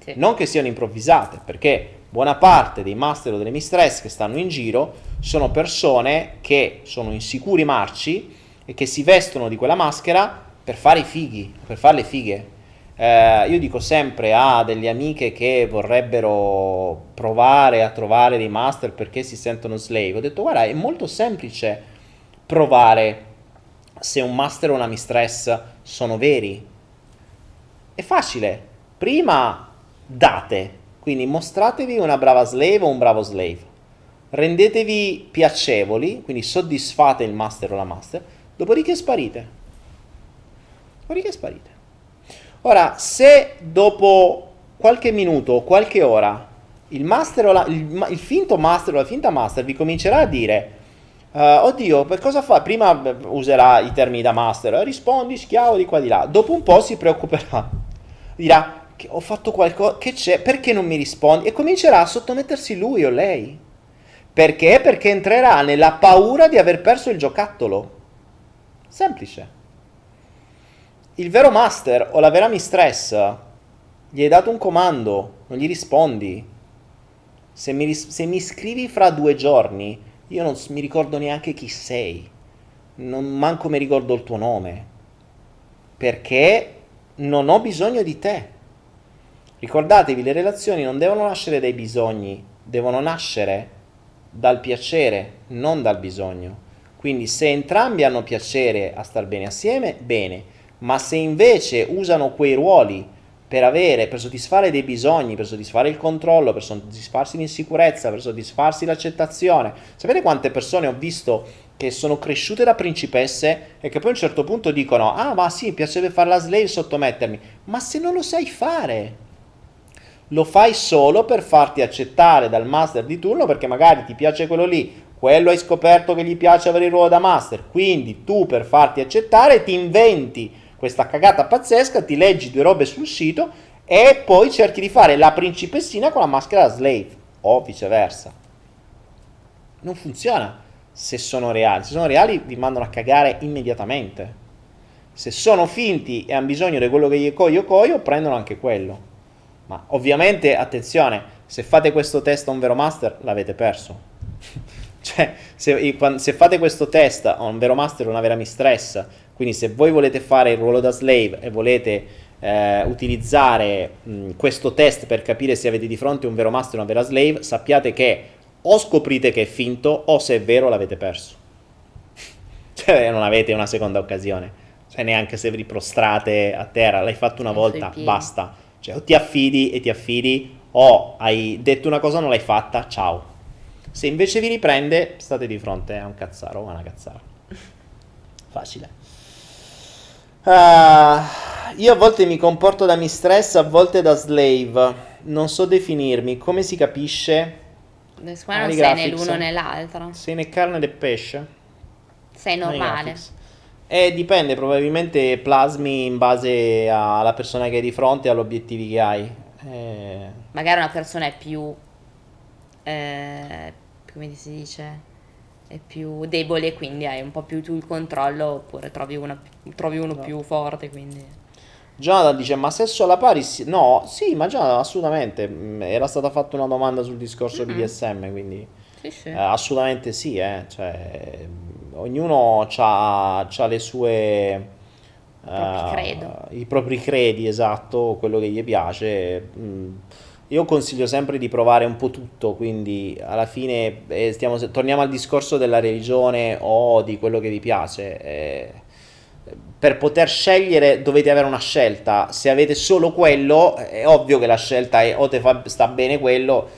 sì. non che siano improvvisate, perché buona parte dei master o delle mistress che stanno in giro sono persone che sono insicuri marci e che si vestono di quella maschera per fare i fighi, per fare le fighe. Eh, io dico sempre a delle amiche che vorrebbero provare a trovare dei master perché si sentono slave, ho detto guarda è molto semplice provare se un master o una mistress sono veri. È facile. Prima date, quindi mostratevi una brava slave o un bravo slave. Rendetevi piacevoli, quindi soddisfate il master o la master, dopodiché sparite. Dopodiché sparite. Ora, se dopo qualche minuto o qualche ora il, master o la, il, il finto master o la finta master vi comincerà a dire uh, oddio, per cosa fa? Prima userà i termini da master, eh, rispondi schiavo di qua di là. Dopo un po' si preoccuperà. Dirà che ho fatto qualcosa, che c'è, perché non mi rispondi? E comincerà a sottomettersi lui o lei. Perché? Perché entrerà nella paura di aver perso il giocattolo. Semplice il vero master o la vera mistress gli hai dato un comando, non gli rispondi. Se mi, se mi scrivi fra due giorni, io non mi ricordo neanche chi sei, non manco mi ricordo il tuo nome, perché non ho bisogno di te. Ricordatevi, le relazioni non devono nascere dai bisogni, devono nascere dal piacere, non dal bisogno. Quindi se entrambi hanno piacere a star bene assieme, bene ma se invece usano quei ruoli per avere, per soddisfare dei bisogni, per soddisfare il controllo, per soddisfarsi l'insicurezza, per soddisfarsi l'accettazione. Sapete quante persone ho visto che sono cresciute da principesse e che poi a un certo punto dicono "Ah, ma sì, mi piacerebbe fare la slave sottomettermi". Ma se non lo sai fare, lo fai solo per farti accettare dal master di turno perché magari ti piace quello lì, quello hai scoperto che gli piace avere il ruolo da master, quindi tu per farti accettare ti inventi questa cagata pazzesca, ti leggi due robe sul sito e poi cerchi di fare la principessina con la maschera da slave o viceversa. Non funziona se sono reali. Se sono reali vi mandano a cagare immediatamente. Se sono finti e hanno bisogno di quello che gli coio coio, prendono anche quello. Ma ovviamente, attenzione, se fate questo test a un vero master, l'avete perso. cioè, se, se, fate questo test a un vero master o una vera mistress quindi se voi volete fare il ruolo da slave e volete eh, utilizzare mh, questo test per capire se avete di fronte un vero master o una vera slave, sappiate che o scoprite che è finto o se è vero l'avete perso. cioè non avete una seconda occasione. Cioè neanche se vi prostrate a terra, l'hai fatto una volta, basta. Cioè, o ti affidi e ti affidi, o hai detto una cosa, non l'hai fatta, ciao. Se invece vi riprende, state di fronte a un cazzaro o a una cazzara. Facile. Ah, io a volte mi comporto da mistress, a volte da slave. Non so definirmi. Come si capisce? Secondo me non sei né l'uno né l'altro. Sei né carne né pesce? Sei normale. Eh, dipende, probabilmente plasmi in base alla persona che hai di fronte e agli obiettivi che hai. Eh, Magari una persona è più... eh, come si dice? È più debole quindi hai un po' più tu il controllo oppure trovi, una- trovi uno No. più forte, quindi... Jonathan dice, ma sesso alla pari? sì- No, sì, ma già assolutamente. Mm, Era stata fatta una domanda sul discorso Mhm. BDSM, quindi Sì, sì. eh, assolutamente sì, eh. Cioè, mm, ognuno ha le sue... propri eh, credo. I propri credi, esatto, quello che gli piace. Mm, Io consiglio sempre di provare un po' tutto, quindi alla fine eh, stiamo- torniamo al discorso della religione o di quello che vi piace. eh, per poter scegliere dovete avere una scelta. Se avete solo quello, è ovvio che la scelta è o te fa, sta bene quello.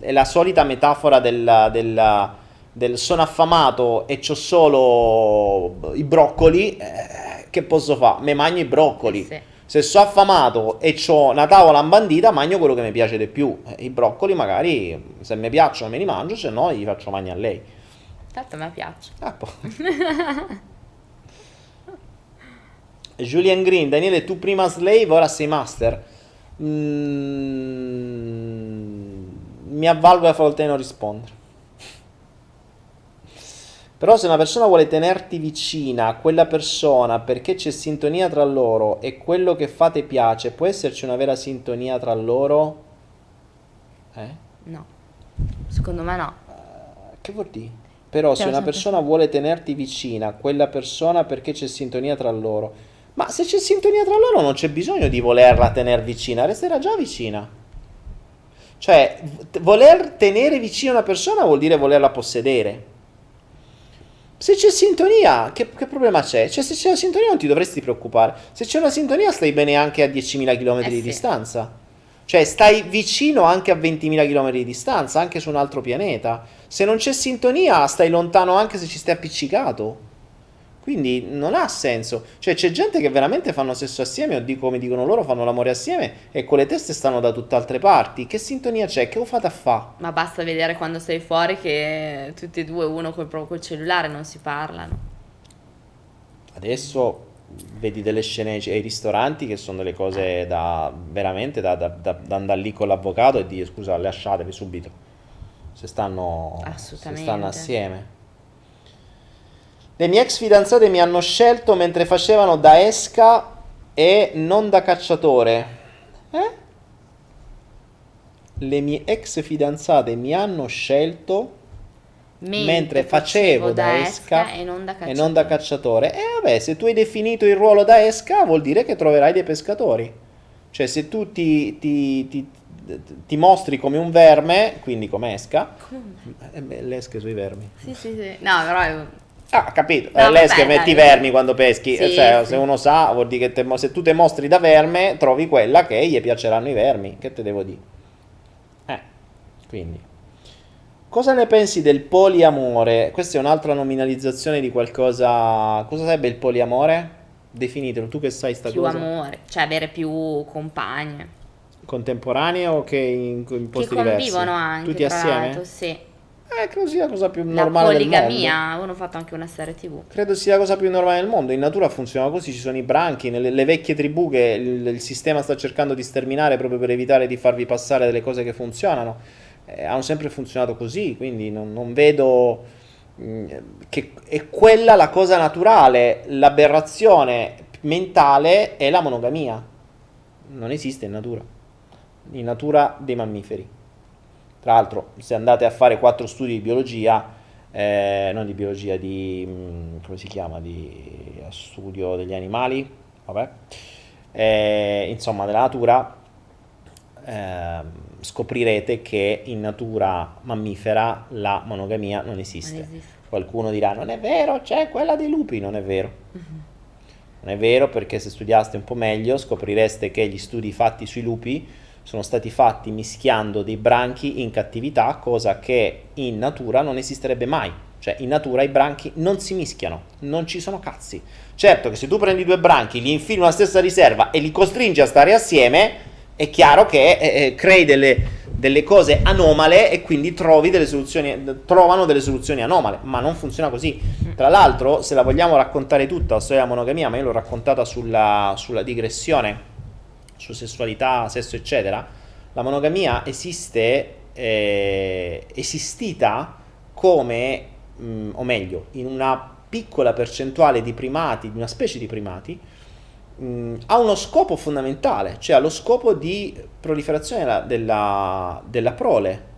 È la solita metafora del, del- del sono affamato e c'ho solo i broccoli. eh, che posso fare? Me mangio i broccoli. Eh sì. Se sono affamato e ho una tavola imbandita, mangio quello che mi piace di più. Eh, I broccoli magari, se mi piacciono, me li mangio, se no, gli faccio mangiare a lei. Tanto me piace. Ah, Julian Green, Daniele, tu prima slave, ora sei master. Mm, mi avvalgo a volte di non rispondere. Però se una persona vuole tenerti vicina a quella persona perché c'è sintonia tra loro e quello che fate piace, può esserci una vera sintonia tra loro? Eh? No. Secondo me no. Che vuol dire? Però se Però una sempre- persona vuole tenerti vicina a quella persona perché c'è sintonia tra loro, ma se c'è sintonia tra loro non c'è bisogno di volerla tenere vicina, resterà già vicina. Cioè, voler tenere vicina una persona vuol dire volerla possedere. Se c'è sintonia, che, che problema c'è? Cioè, se c'è una sintonia non ti dovresti preoccupare. Se c'è una sintonia stai bene anche a 10.000 km Eh di sì. distanza. Cioè, stai vicino anche a 20.000 km di distanza, anche su un altro pianeta. Se non c'è sintonia, stai lontano anche se ci stai appiccicato. Quindi non ha senso. Cioè, c'è gente che veramente fanno sesso assieme, o di come dicono loro, fanno l'amore assieme e con le teste stanno da tutt'altre parti. Che sintonia c'è? Che lo fate a fa? Ma basta vedere quando sei fuori che tutti e due, uno col, proprio col cellulare, non si parlano. Adesso vedi delle scene ai ristoranti che sono delle cose da veramente da, da- da- da andare lì con l'avvocato e dire scusa, lasciatevi subito. Se stanno, se stanno assieme. Le mie ex fidanzate mi hanno scelto mentre facevano da esca e non da cacciatore. Eh? Le mie ex fidanzate mi hanno scelto mentre facevo da esca e non da e cacciatore. non da cacciatore. E vabbè, se tu hai definito il ruolo da esca, vuol dire che troverai dei pescatori. Cioè, se tu ti, ti- ti- ti mostri come un verme, quindi come esca, eh beh, le esche sui vermi. Sì, sì, sì. No, però Ah, capito. No, Eh, le esche vabbè, metti i vermi quando peschi. Sì, cioè, sì. se uno sa, vuol dire che te se tu ti mostri da verme, trovi quella che gli piaceranno i vermi. Che te devo dire? Eh, quindi. Cosa ne pensi del poliamore? Questa è un'altra nominalizzazione di qualcosa. Cosa sarebbe il poliamore? Definitelo, tu che sai sta più cosa. amore, cioè avere più compagne. Contemporaneo o che in, in posti che diversi? convivono anche, Tutti assieme? l'altro, sì. Eh, credo sia la cosa più La normale del mondo. poligamia, uno ha fatto anche una serie tv. Credo sia la cosa più normale del mondo. In natura funziona così: ci sono i branchi, nelle le vecchie tribù che il, il sistema sta cercando di sterminare proprio per evitare di farvi passare delle cose che funzionano. Eh, hanno sempre funzionato così, quindi non, non vedo mh, che è quella la cosa naturale. L'aberrazione mentale è la monogamia. Non esiste in natura. In natura dei mammiferi. Tra l'altro, se andate a fare quattro studi di biologia, eh, non di biologia, di mm, come si chiama, di studio degli animali, vabbè, eh, insomma, della natura, ehm, scoprirete che in natura mammifera la monogamia non esiste. Non esiste. Qualcuno dirà: Non è vero, c'è quella dei lupi, non è vero. Non Non è vero perché se studiaste un po' meglio scoprireste che gli studi fatti sui lupi sono stati fatti mischiando dei branchi in cattività, cosa che in natura non esisterebbe mai. Cioè in natura i branchi non si mischiano, non ci sono cazzi. Certo che se tu prendi due branchi, li infili nella stessa riserva e li costringi a stare assieme, è chiaro che eh, eh crei delle, delle, cose anomale e quindi trovi delle soluzioni, trovano delle soluzioni anomale, ma non funziona così. Tra l'altro, se la vogliamo raccontare tutta la storia della monogamia, ma io l'ho raccontata sulla, sulla digressione su sessualità, sesso, eccetera, la monogamia esiste, eh, esistita come, mh, mm, o meglio, in una piccola percentuale di primati, di una specie di primati, mh, mm, ha uno scopo fondamentale, cioè ha lo scopo di proliferazione della, della, della prole.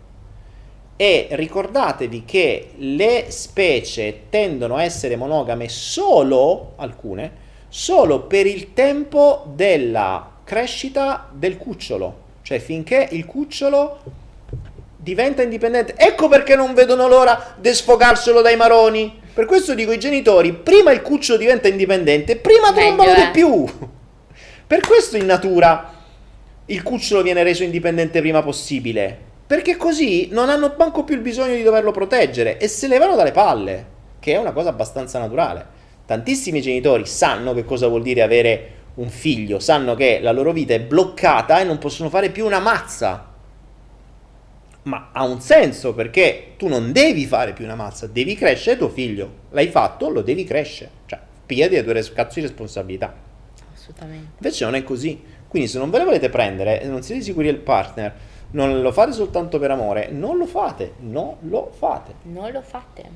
E ricordatevi che le specie tendono a essere monogame solo, alcune, solo per il tempo della crescita del cucciolo, cioè finché il cucciolo diventa indipendente. Ecco perché non vedono l'ora di sfogarselo dai maroni. Per questo dico ai genitori, prima il cucciolo diventa indipendente, prima trombano di eh. più. Per questo in natura il cucciolo viene reso indipendente prima possibile. Perché così non hanno manco più il bisogno di doverlo proteggere e se levano dalle palle, che è una cosa abbastanza naturale. Tantissimi genitori sanno che cosa vuol dire avere un figlio, sanno che la loro vita è bloccata e non possono fare più una mazza. Ma ha un senso perché tu non devi fare più una mazza, devi crescere tuo figlio. L'hai fatto, lo devi crescere. Cioè, pigliati le tue cazzo di responsabilità. Assolutamente. Invece non è così. Quindi se non ve le volete prendere e non siete sicuri del partner, non lo fate soltanto per amore, non lo fate, non lo fate. Non lo fate.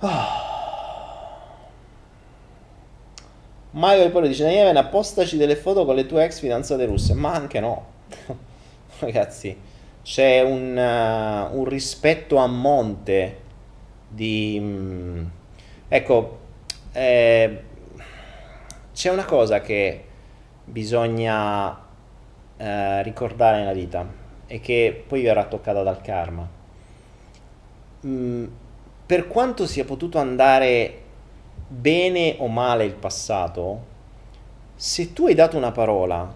Oh. Michael poi dice Neven appostaci delle foto con le tue ex fidanzate russe. Ma anche no. Ragazzi c'è un, uh, un, rispetto a monte di um, ecco eh, c'è una cosa che bisogna eh, ricordare nella vita e che poi verrà toccata dal karma. Mm, per quanto sia potuto andare bene o male il passato, se tu hai dato una parola,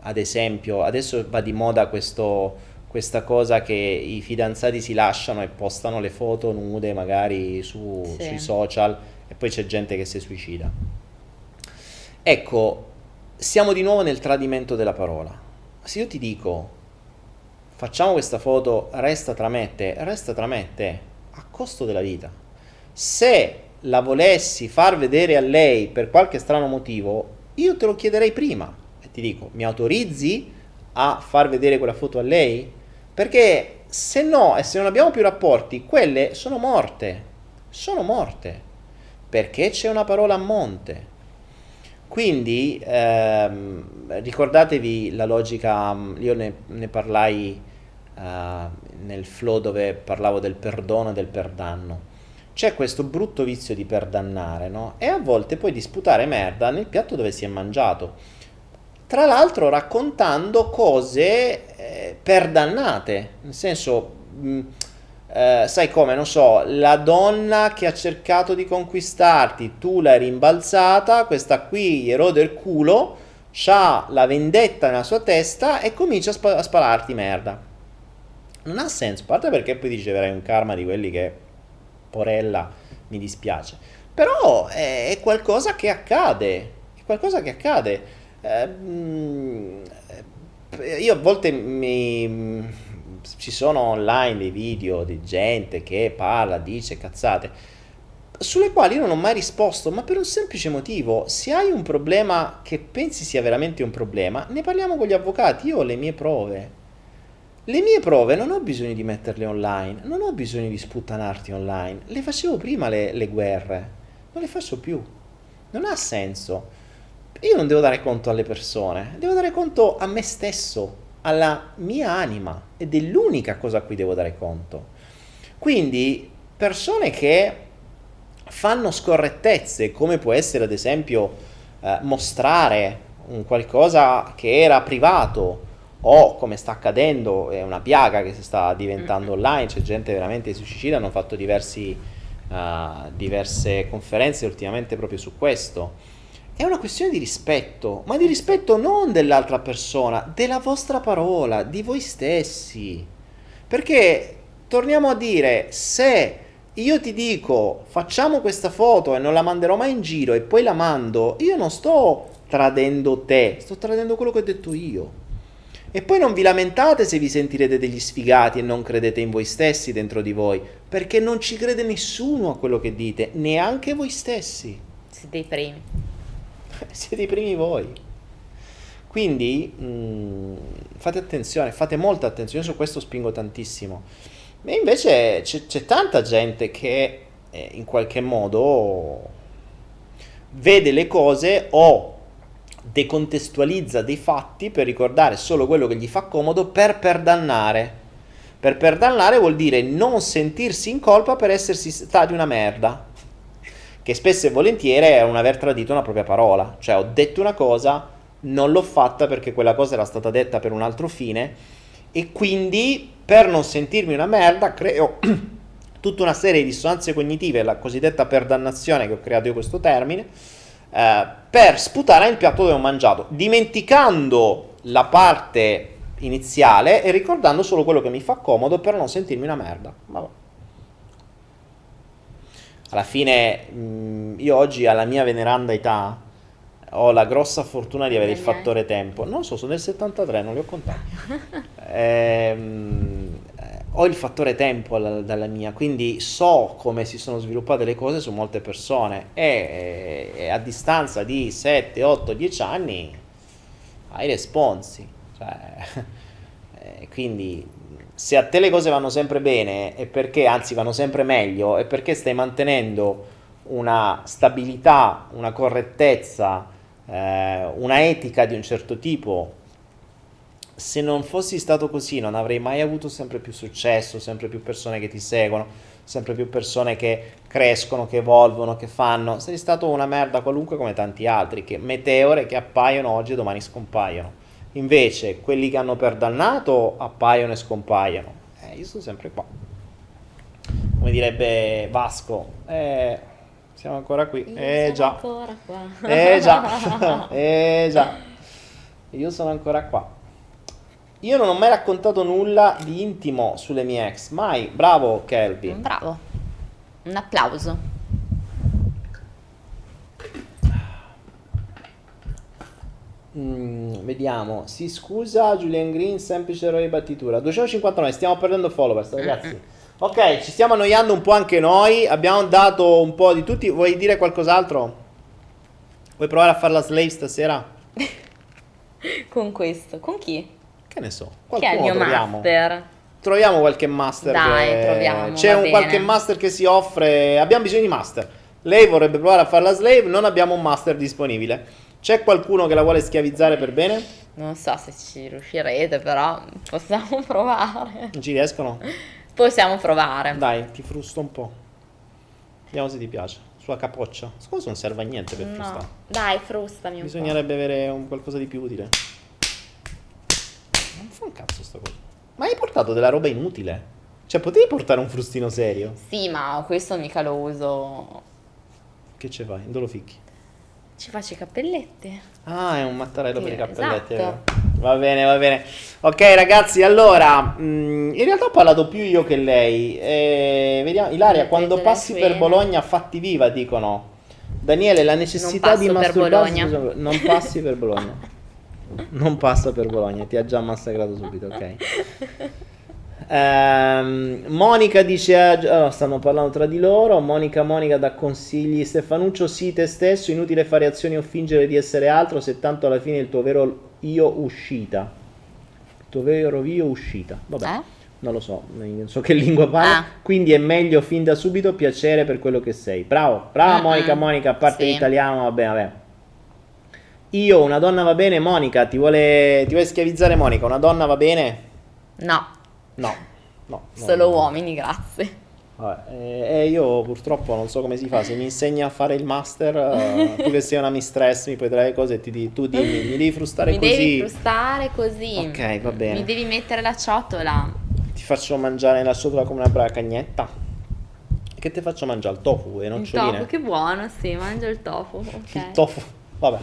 ad esempio, adesso va di moda questo, questa cosa che i fidanzati si lasciano e postano le foto nude magari su, sì. sui social e poi c'è gente che si suicida. Ecco, siamo di nuovo nel tradimento della parola. Se io ti dico facciamo questa foto, resta tra me e te, resta tra me e te, a costo della vita. Se la volessi far vedere a lei per qualche strano motivo, io te lo chiederei prima e ti dico, mi autorizzi a far vedere quella foto a lei? Perché se no e se non abbiamo più rapporti, quelle sono morte, sono morte, perché c'è una parola a monte. Quindi ehm, ricordatevi la logica, io ne, ne parlai uh, nel flow dove parlavo del perdono e del perdanno c'è questo brutto vizio di perdannare, no? E a volte puoi disputare merda nel piatto dove si è mangiato. Tra l'altro raccontando cose eh, perdannate, nel senso, mh, mm, eh, sai come, non so, la donna che ha cercato di conquistarti, tu l'hai rimbalzata, questa qui gli rode il culo, ha la vendetta nella sua testa e comincia a, sp- a spararti merda. Non ha senso, a parte perché poi riceverai un karma di quelli che porella, mi dispiace. Però è, è qualcosa che accade, è qualcosa che accade. Eh, io a volte mi, ci sono online dei video di gente che parla, dice cazzate, sulle quali io non ho mai risposto, ma per un semplice motivo, se hai un problema che pensi sia veramente un problema, ne parliamo con gli avvocati, io ho le mie prove. Le mie prove non ho bisogno di metterle online, non ho bisogno di sputtanarti online, le facevo prima le, le guerre, non le faccio più, non ha senso. Io non devo dare conto alle persone, devo dare conto a me stesso, alla mia anima ed è l'unica cosa a cui devo dare conto. Quindi persone che fanno scorrettezze, come può essere ad esempio eh, mostrare un qualcosa che era privato, o come sta accadendo è una piaga che si sta diventando online, c'è gente veramente che si suicida, hanno fatto diversi, uh, diverse conferenze ultimamente proprio su questo, è una questione di rispetto, ma di rispetto non dell'altra persona, della vostra parola, di voi stessi. Perché torniamo a dire, se io ti dico facciamo questa foto e non la manderò mai in giro e poi la mando, io non sto tradendo te, sto tradendo quello che ho detto io. E poi non vi lamentate se vi sentirete degli sfigati e non credete in voi stessi dentro di voi, perché non ci crede nessuno a quello che dite, neanche voi stessi. Siete i primi. Siete i primi voi. Quindi mh, fate attenzione, fate molta attenzione, su questo spingo tantissimo. E invece c'è, c'è tanta gente che eh, in qualche modo vede le cose o decontestualizza dei fatti per ricordare solo quello che gli fa comodo per perdannare. Per perdannare vuol dire non sentirsi in colpa per essersi stati una merda. Che spesso e volentieri è un aver tradito una propria parola. Cioè ho detto una cosa, non l'ho fatta perché quella cosa era stata detta per un altro fine e quindi per non sentirmi una merda creo tutta una serie di dissonanze cognitive, la cosiddetta perdannazione che ho creato io questo termine, eh, per sputare nel piatto dove ho mangiato, dimenticando la parte iniziale e ricordando solo quello che mi fa comodo per non sentirmi una merda. Vabbè. Alla fine, mh, io oggi alla mia veneranda età ho la grossa fortuna di avere il fattore tempo. Non so, sono del 73, non li ho contati. Ehm, eh, ho il fattore tempo alla- dalla mia, quindi so come si sono sviluppate le cose su molte persone e, e a distanza di 7, 8, 10 anni hai responsi. Cioè, eh, quindi se a te le cose vanno sempre bene e perché, anzi vanno sempre meglio, è perché stai mantenendo una stabilità, una correttezza, eh, una etica di un certo tipo. Se non fossi stato così, non avrei mai avuto sempre più successo, sempre più persone che ti seguono, sempre più persone che crescono, che evolvono, che fanno. Sei stato una merda qualunque come tanti altri, che meteore che appaiono oggi e domani scompaiono. Invece, quelli che hanno perdannato appaiono e scompaiono. Eh, io sto sempre qua. Come direbbe Vasco, eh, siamo ancora qui. Io eh sono già. ancora qua. Eh già, eh già. Io sono ancora qua. Io non ho mai raccontato nulla di intimo sulle mie ex, mai. Bravo Kelvin. Bravo. Un applauso. Mm, vediamo. Si scusa Julian Green, semplice errore di battitura. 259, stiamo perdendo followers, ragazzi. Ok, ci stiamo annoiando un po' anche noi. Abbiamo dato un po' di tutti. Vuoi dire qualcos'altro? Vuoi provare a fare la slave stasera? Con questo. Con chi? Che ne so. Chi è il Qualcuno mio troviamo. master? Troviamo qualche master. Dai, che- troviamo, C'è un bene. qualche master che si offre. Abbiamo bisogno di master. Lei vorrebbe provare a fare la slave. Non abbiamo un master disponibile. C'è qualcuno che la vuole schiavizzare per bene? Non so se ci riuscirete, però possiamo provare. Non ci riescono? Possiamo provare. Dai, ti frusto un po'. Vediamo se ti piace. Sulla capoccia. Scusa, non serve a niente per frustare. No. Dai, frustami un Bisognerebbe avere un qualcosa di più utile. Un cazzo sta cosa. Ma hai portato della roba inutile? Cioè, potevi portare un frustino serio? Sì, ma questo mica lo uso. Che ce fai? Dove lo ficchi? Ci faccio i cappelletti. Ah, è un mattarello per i Sì, cappelletti. esatto. Va bene, va bene. Ok, ragazzi, allora, mm, in realtà ho parlato più io che lei. Eh, vediamo, Ilaria, quando passi per Bologna, fatti viva, dicono. Daniele, la necessità Non di masturbarsi. Non passi per Bologna. Non passa per Bologna, ti ha già massacrato subito, ok. Ehm, Monica dice ah, oh, stanno parlando tra di loro Monica Monica dà consigli Stefanuccio sì te stesso inutile fare azioni o fingere di essere altro se tanto alla fine il tuo vero io uscita il tuo vero io uscita vabbè Eh? non lo so non so che lingua parla Ah. quindi è meglio fin da subito piacere per quello che sei bravo brava Mm-mm. Monica Monica a parte Sì. l'italiano vabbè vabbè io una donna va bene Monica ti vuole ti vuole schiavizzare Monica una donna va bene No, No, no. solo no. uomini, grazie. Vabbè, eh, eh, io purtroppo non so come si fa. Se mi insegni a fare il master, eh, tu che sei una mistress, mi puoi dare le cose e ti di- tu dimmi, mi devi frustare Mi così. devi frustare così. Ok, va bene. Mi devi mettere la ciotola. Ti faccio mangiare la ciotola come una brava cagnetta. Che ti faccio mangiare? Il tofu e Il noccioline? tofu, che buono, sì, mangio il tofu. Ok. Il tofu. Vabbè.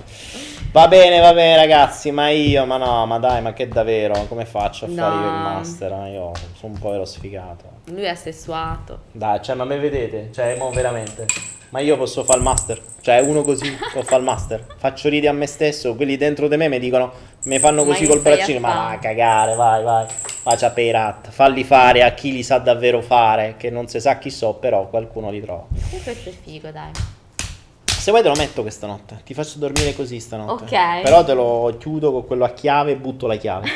Va bene, va bene ragazzi, ma io, ma no, ma dai, ma che davvero? Come faccio a fare io il No. master? Io sono un povero sfigato. Lui è sessuato. Dai, cioè, ma me vedete? Cioè, mo veramente. Ma io posso fare il master? Cioè, uno così può fare il master? Faccio ridere a me stesso, quelli dentro di me mi dicono, mi fanno Ma così che col stai a braccino, ma vai a cagare, vai, vai. Faccia per i rat, falli fare a chi li sa davvero fare, che non si sa chi so, però qualcuno li trova. Questo è figo, dai. Se vuoi te lo metto questa notte, ti faccio dormire così stanotte. Ok. Però te lo chiudo con quello a chiave e butto la chiave.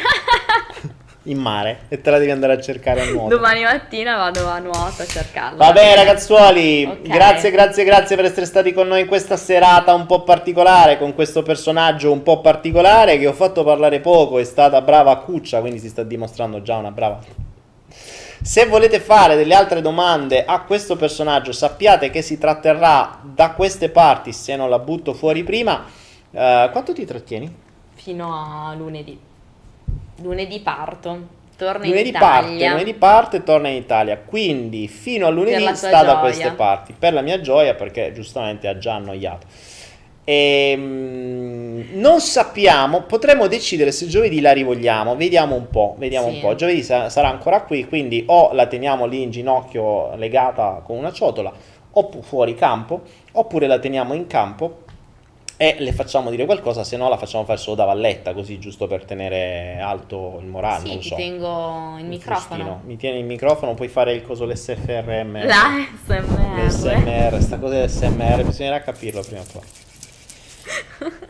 In mare e te la devi andare a cercare a nuoto. Domani mattina vado a nuoto a cercarlo. Vabbè ragazzuoli, Ok. grazie, grazie, grazie per essere stati con noi in questa serata un po' particolare, con questo personaggio un po' particolare che ho fatto parlare poco, è stata brava Cuccia, quindi si sta dimostrando già una brava. Se volete fare delle altre domande a questo personaggio, sappiate che si tratterrà da queste parti, se non la butto fuori prima. Eh, quanto ti trattieni? Fino a lunedì. Lunedì parto. Torno Lunedì in parte, Italia. lunedì parte e torna in Italia. Quindi fino a lunedì sta da gioia. queste parti. Per la mia gioia, perché giustamente ha già annoiato. Ehm, non sappiamo, potremmo decidere se giovedì la rivogliamo. Vediamo un po'. Vediamo Sì. un po'. Giovedì sa- sarà ancora qui, quindi o la teniamo lì in ginocchio legata con una ciotola, o pu- fuori campo, oppure la teniamo in campo e le facciamo dire qualcosa, se no la facciamo fare solo da valletta, così giusto per tenere alto il morale. Sì, ti so. tengo il Un microfono. frustino. Mi tieni il microfono, puoi fare il coso l'SFRM. La SMR. L'SMR, sta cosa dell'SMR, bisognerà capirlo prima o poi.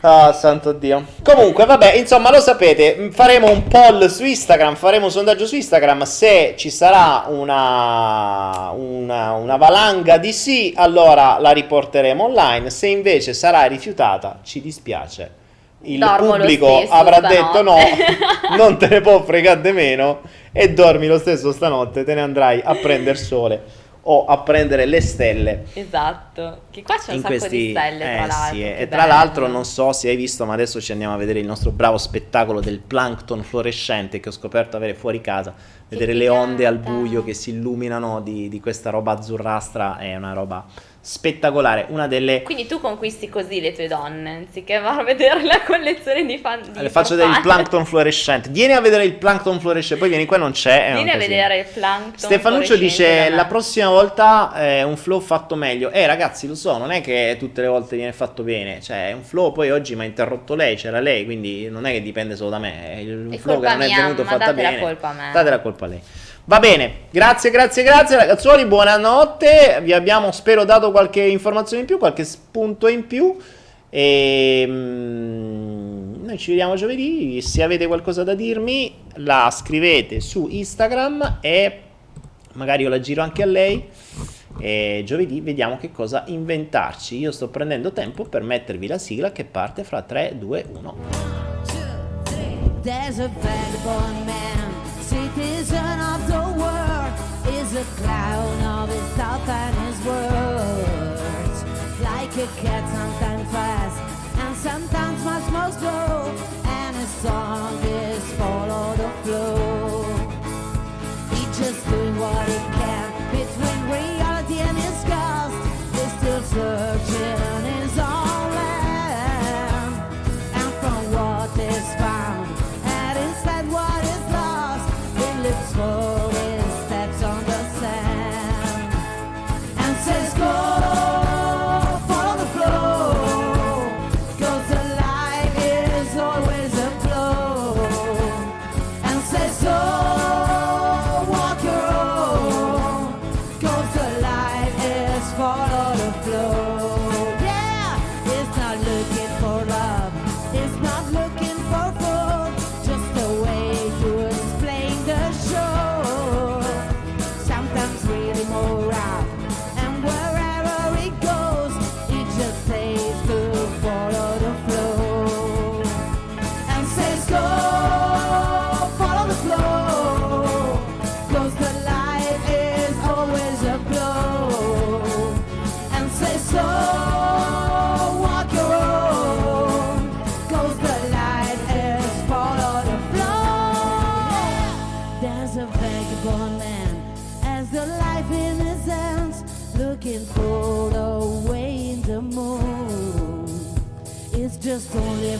Ah, santo Dio. Comunque, vabbè, insomma, lo sapete, faremo un poll su Instagram, faremo un sondaggio su Instagram, se ci sarà una, una, una valanga di sì, allora la riporteremo online, se invece sarà rifiutata, ci dispiace. Il Dormo pubblico stesso avrà stanotte. detto no, non te ne può fregare di meno e dormi lo stesso stanotte, te ne andrai a prendere sole o a prendere le stelle Esatto. Che qua c'è un in sacco questi di stelle, tra eh, l'altro. sì, e tra bello. l'altro non so se hai visto ma adesso ci andiamo a vedere il nostro bravo spettacolo del plankton fluorescente che ho scoperto avere fuori casa vedere le onde al buio che si illuminano di, di questa roba azzurrastra è una roba spettacolare una delle Quindi tu conquisti così le tue donne, anziché far vedere la collezione di fan di le faccio vedere il plankton fluorescente vieni a vedere il plankton fluorescente poi vieni qua non c'è un Vieni a vedere il plankton. Stefanuccio dice la prossima volta è un flow fatto meglio. Eh ragazzi lo so, non è che tutte le volte viene fatto bene, cioè è un flow poi oggi mi ha interrotto lei, c'era lei, quindi non è che dipende solo da me, è il È flow che non è venuto fatta date la bene. colpa a me. Date la colpa a lei. Va bene, grazie, grazie, grazie ragazzuoli, buonanotte. Vi abbiamo spero dato qualche informazione in più, qualche spunto in più. E mm, noi ci vediamo giovedì. Se avete qualcosa da dirmi, la scrivete su Instagram e magari io la giro anche a lei. E giovedì vediamo che cosa inventarci. Io sto prendendo tempo per mettervi la sigla che parte fra 3, 2, 1. There's a man, of the world, is a clown of his thoughts and his words. Like a cat, sometimes fast and sometimes much more slow, and his song is follow the flow. He's just doing what he can between reality and disgust. He's still searching